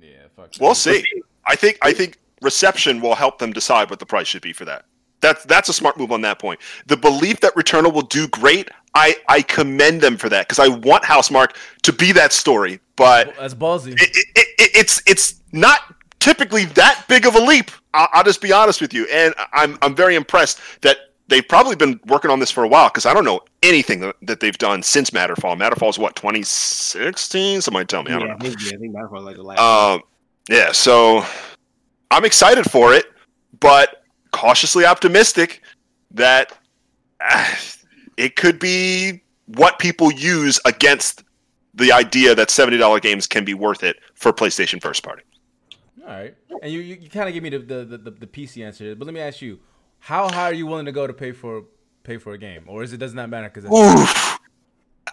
yeah, fuck. we'll see. I think. I think reception will help them decide what the price should be for that. That's that's a smart move on that point. The belief that Returnal will do great, I I commend them for that because I want Housemarque to be that story, but That's ballsy. it, it, it, it's it's not typically that big of a leap. I'll, I'll just be honest with you, and I'm I'm very impressed that they've probably been working on this for a while because I don't know anything that, they've done since Matterfall. Matterfall Matterfall's what 2016? Somebody tell me. I don't yeah, know. I think, yeah, I think was like the last. Um, yeah, so I'm excited for it, but cautiously optimistic that ah, (sighs) it could be what people use against the idea that $70 games can be worth it for PlayStation first party. All right, and you you, you kind of give me the the, the the PC answer, but let me ask you, how high are you willing to go to pay for pay for a game, or is it does not matter because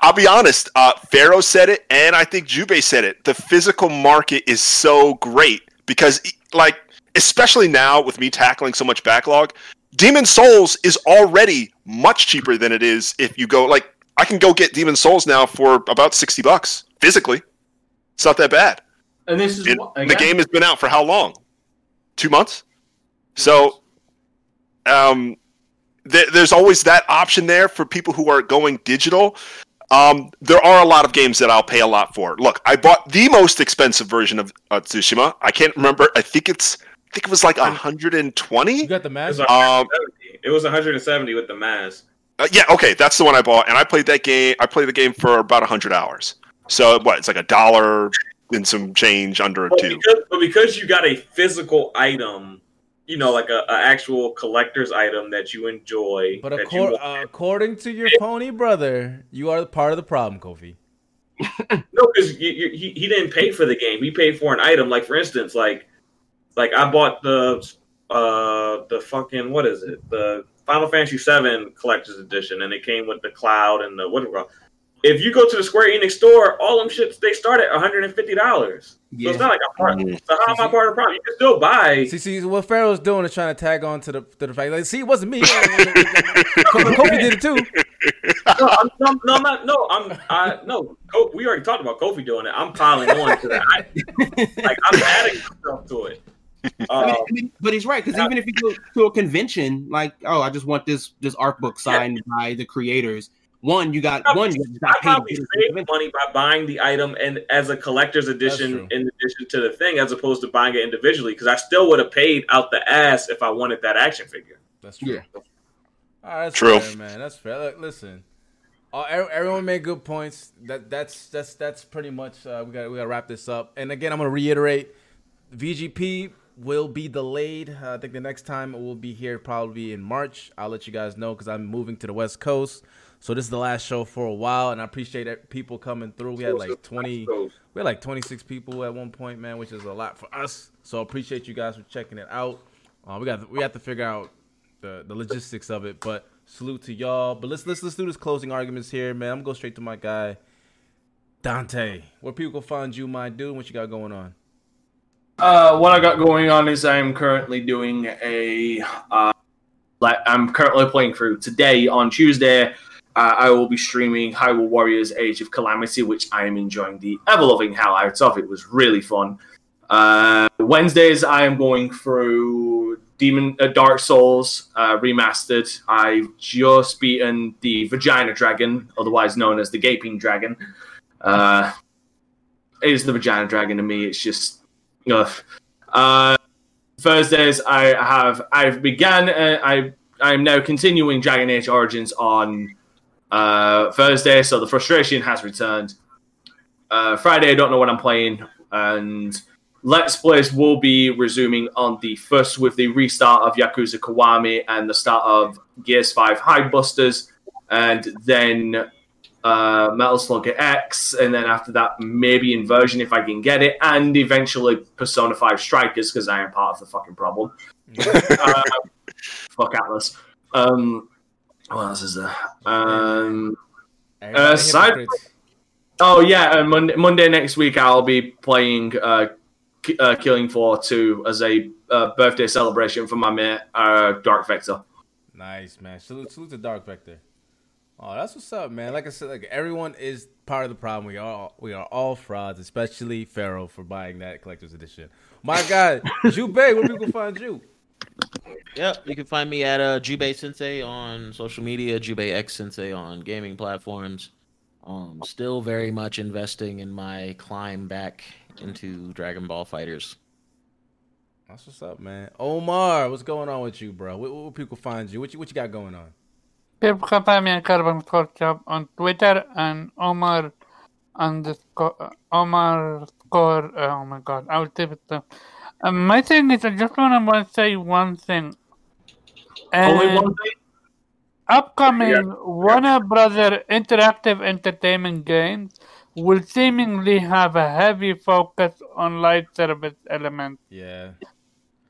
I'll be honest. Uh, Pharaoh said it, and I think Jube said it. The physical market is so great because, like, especially now with me tackling so much backlog, Demon Souls is already much cheaper than it is if you go. Like, I can go get Demon Souls now for about sixty bucks physically. It's not that bad. And this is It- what, the game has been out for how long? Two months. So, um, th- there's always that option there for people who are going digital. Um, there are a lot of games that I'll pay a lot for. Look, I bought the most expensive version of uh, Tsushima. I can't remember. I think it's. I think it was like you 120. got the It mask. was, Um, 170. it was 170 with the mask. Uh, yeah, okay, that's the one I bought, and I played that game. I played the game for about hundred hours. So what? It's like a dollar and some change under a But two. because, but because you got a physical item, you know, like a, a actual collector's item that you enjoy. But that accor- you, uh, according to your pony brother, you are part of the problem, Kofi. (laughs) no, because you, you, he, he didn't pay for the game. He paid for an item. Like for instance, like like I bought the uh the fucking what is it the Final Fantasy VII Collector's Edition, and it came with the cloud and the what do you call- If you go to the Square Enix store, all them shits they start at 150 dollars. So it's not like I'm part. So how am I part of the problem? You can still buy. See, see, what Pharaoh's doing is trying to tag on to the to the fact. Like, see, it wasn't me. (laughs) Kofi Kofi did it too. No, I'm, no, no, I'm not. No, I'm. I, no, Ko- we already talked about Kofi doing it. I'm piling on to that. I, (laughs) like I'm adding stuff to it. I mean, Uh, I mean, but he's right because even if you go to a convention, like, oh, I just want this this art book signed by the creators. One, you got one, you I got paid. probably to go to the save money by buying the item and as a collector's edition in addition to the thing, as opposed to buying it individually. Because I still would have paid out the ass if I wanted that action figure. That's true. Yeah. All right, that's True. fair, man. That's fair. Look, listen, uh, everyone made good points. That that's that's that's pretty much. Uh, we got we got to wrap this up. And again, I'm gonna reiterate: VGP will be delayed. Uh, I think the next time it will be here probably in March. I'll let you guys know because I'm moving to the West Coast. So this is the last show for a while, and I appreciate it- people coming through. We had like 20. We had like 26 people at one point, man, which is a lot for us. So I appreciate you guys for checking it out. Uh, we got we have to figure out the, the logistics of it, but salute to y'all. But let's let's let's do this closing arguments here, man. I'm gonna go straight to my guy, Dante. Where people can find you, my dude? What you got going on? Uh, what I got going on is I'm currently doing a. Uh, like I'm currently playing through today on Tuesday. Uh, I will be streaming Hyrule Warriors: Age of Calamity, which I am enjoying the ever loving hell out of. It was really fun. Uh, Wednesdays I am going through Demon uh, Dark Souls uh, remastered. I've just beaten the Vagina Dragon, otherwise known as the Gaping Dragon. Uh, it is the Vagina Dragon to me. It's just. Uh, Thursdays, I have I've began. Uh, I I'm now continuing Dragon Age Origins on uh, Thursday, so the frustration has returned. Uh, Friday, I don't know what I'm playing, and Let's Plays will be resuming on the first with the restart of Yakuza Kiwami and the start of Gears 5 Hivebusters, and then uh, Metal Slug X, and then after that, maybe Inversion if I can get it, and eventually Persona 5 Strikers because I am part of the fucking problem. (laughs) uh, fuck Atlus. Um, what else is there? Um, Everybody side- Oh yeah, uh, Monday, Monday next week I'll be playing uh, K- uh, Killing Floor 2 as a uh, birthday celebration for my mate uh, Dark Vector. Nice man. Salute, salute to Dark Vector. Oh, that's what's up, man. Like I said, like everyone is part of the problem. We are we are all frauds, especially Pharaoh for buying that collector's edition. My God, (laughs) Jubei, where people find you? Yep, you can find me at uh, Jubei Sensei on social media, Jubei X Sensei on gaming platforms. Um, still very much investing in my climb back into Dragon Ball FighterZ. That's what's up, man. Omar, what's going on with you, bro? Where, where people find you? What you what you got going on? People can find me on Carbon Culture on Twitter and Omar underscore Omar score. Oh my god, I will type it down. Um, my thing is, I just want to say one thing. Only one thing. upcoming Warner Brother interactive entertainment games will seemingly have a heavy focus on live service elements. Yeah.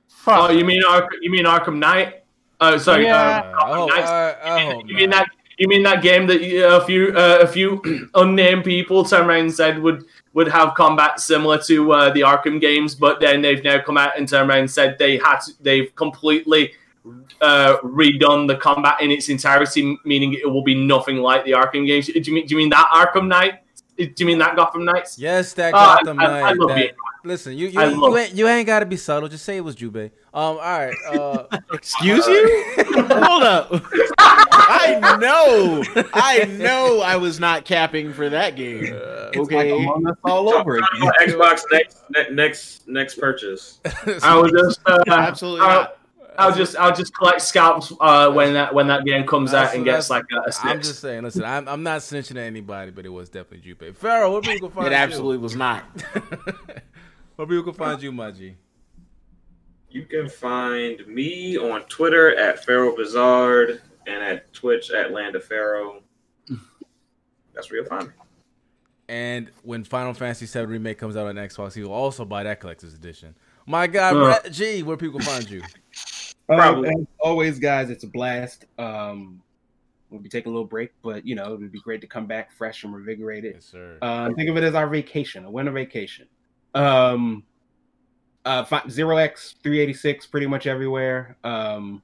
Fuck. Oh, you mean Ark- you mean Arkham Knight? Oh, sorry. Yeah. Uh, I hope, Nice. I, I hope You mean that? You mean that game that uh, a few uh, a few (clears throat) unnamed people turned around and said would would have combat similar to uh, the Arkham games, but then they've now come out and turned around and said they had to, they've completely uh, redone the combat in its entirety, meaning it will be nothing like the Arkham games. Do you mean do you mean that Arkham Knight? Do you mean that Gotham Knights? Yes, that I- Gotham I- I love that- it. Listen, you you, ain't, you ain't you ain't got to be subtle. Just say it was Jubei. Um, all right. Uh, (laughs) Excuse you? (laughs) Hold up. (laughs) I know. I know I was not capping for that game. It's Okay. like Among Us all over again. Xbox next ne- next next purchase. I will just uh, Absolutely I'll, not. I'll just I'll just collect scalps uh, when that when that game comes That's- out and gets that's- like I'm just saying. Listen, I'm I'm not snitching at anybody, but it was definitely Jubei. Pharaoh, where people can find It you? absolutely was not. (laughs) where people can find you, Maji? You can find me on Twitter at Pharaoh Bizarre and at Twitch at Land of Pharaoh. That's where you'll find me. And when Final Fantasy VII Remake comes out on Xbox, he will also buy that collector's edition. My God, Uh. Brett G, where people find you? Um, Probably. as always, guys, it's a blast. Um, we'll be taking a little break, but you know, it would be great to come back fresh and revigorated. Yes, sir. Uh, think of it as our vacation, a winter vacation. Um, uh, fi- Zero X three eighty six, pretty much everywhere. Um,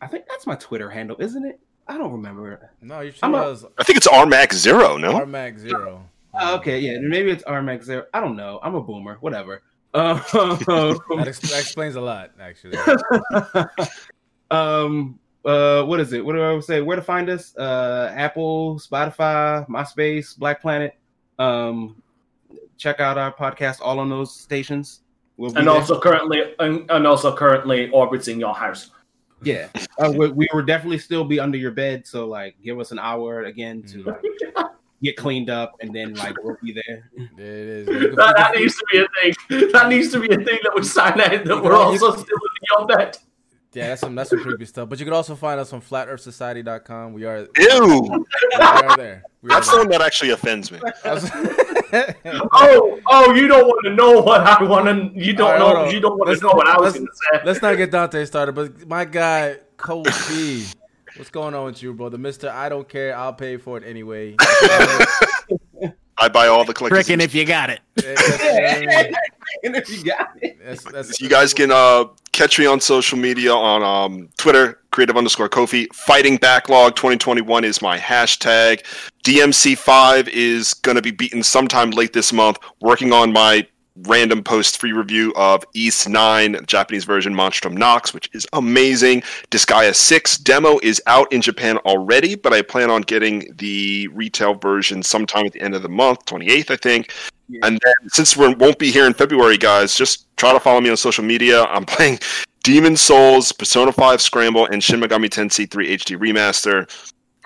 I think that's my Twitter handle, isn't it? I don't remember. no, you should I'm a- I think it's RMAX Zero, no? RMAX Zero. Oh, okay, yeah, maybe it's RMX Zero. I don't know. I'm a boomer. Whatever. Um, That, ex- that explains a lot, actually. (laughs) um uh what is it? What do i say? Where to find us? Uh apple spotify myspace black planet. Um check out our podcast all on those stations. We'll be and there. also currently and, and also currently orbiting your house. yeah. Uh, we, we will definitely still be under your bed so like give us an hour again to like, (laughs) get cleaned up and then like we'll be there There it is. (laughs) That, that needs to be a thing. That needs to be a thing that we sign out that we're You- also still in your bed. Yeah, that's some that's some creepy stuff. But you can also find us on flatearthsociety.com. We are Ew. we are there. We are That's the one that actually offends me. (laughs) Oh, oh, you don't want to know what I want to. You don't All right, know. You don't want Let's to know what I was going to say. Let's not get Dante started, but my guy, Coach B, what's going on with you, brother? Mister, I don't care. I'll pay for it anyway. (laughs) I buy all the collectors. Tricking if you got it. if you got it That's, that's, You guys can uh, catch me on social media on um, Twitter, creative underscore Kofi. Fighting Backlog 2021 is my hashtag. DMC5 is going to be beaten sometime late this month. Working on my random post free review of Ys 9, Japanese version Monstrum Nox, which is amazing. Disgaea 6 demo is out in Japan already, but I plan on getting the retail version sometime at the end of the month, 28th, I think. And then since we won't be here in February, guys, just try to follow me on social media. I'm (laughs) playing Demon Souls, Persona 5 Scramble, and Shin Megami Tensei 3 HD Remaster.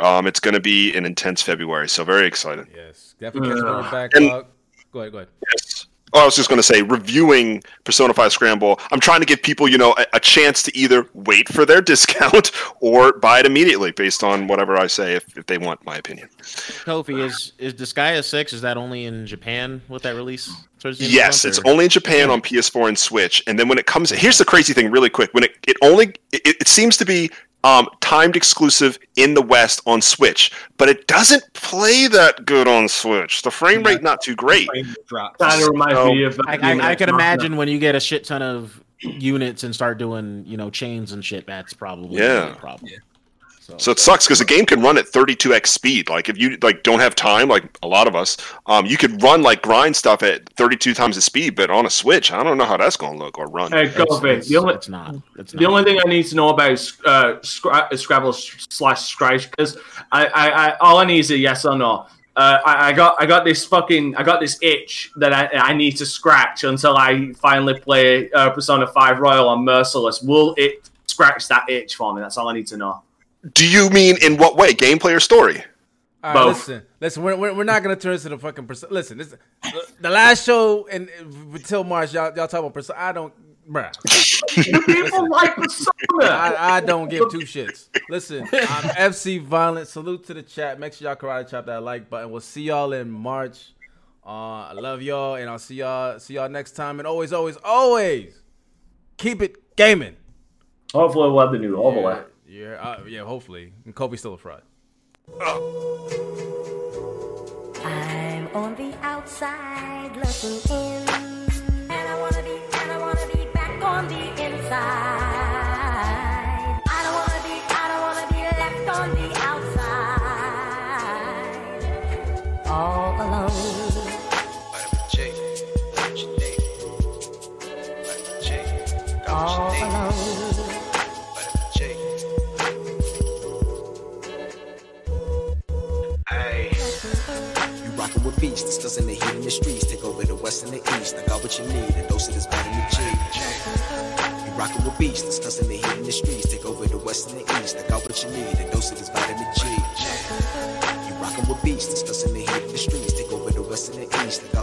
Um, it's going to be an intense February, so very excited. yes, definitely catch me on your Ugh. backlog. Go ahead, go ahead. Yes. Oh, I was just going to say, reviewing Persona 5 Scramble, I'm trying to give people, you know, a, a chance to either wait for their (laughs) discount or buy it immediately based on whatever I say if, if they want my opinion. Kofi, is is Disgaea six? Is that only in Japan with that release? towards the end of the Yes, month, it's only in Japan on PS4 and Switch. And then when it comes, here's the crazy thing, really quick. When it, it only, it, it seems to be um, timed exclusive in the West on Switch, but it doesn't play that good on Switch. The frame rate not too great. Drop. Kind of reminds So- me of. uh, I, I, I can imagine when you get a shit ton of units and start doing you know chains and shit. That's probably Yeah. a problem. So, So it sucks because the game can run at 32x speed. Like if you like don't have time, like a lot of us, um, you could run like grind stuff at 32 times the speed. But on a Switch, I don't know how that's going to look or run. Hey, it's, Kofi, it's- the only it's not. It's The not. only thing I need to know about uh, Scra- uh, Scrabble slash Scratch because I, I, I, all I need is a yes or no. Uh, I, I got, I got this fucking, I got this itch that I, I need to scratch until I finally play uh, Persona Five Royal on Merciless. Will it scratch that itch for me? That's all I need to know. Do you mean in what way? Gameplay or story? All right, Both. listen, listen. We're, we're, we're not gonna turn this into fucking. Perso- listen, this, the last show and until March, y'all y'all talk about Persona. I don't, bruh. People like Persona. I, I don't give two shits. Listen, I'm FC Violent. Salute to the chat. Make sure y'all karate chop that like button. We'll see y'all in March. Uh, I love y'all, and I'll see y'all see y'all next time. And always, always, always keep it gaming. Hopefully, we'll have the new overlay. Yeah, uh, yeah. Hopefully, and Kobe's still a fraud. I'm on the outside looking in, and I wanna be, beasts. Still in the heat in the streets. Take over the west and the east. I got what you need. A dose of this vitamin G. You rockin' with beasts. Still in the heat in the streets. Take over the west and the east. I got what you need. A dose of this vitamin G. You rockin' with beast, Still in the heat in the streets. Take over the west and the east. I got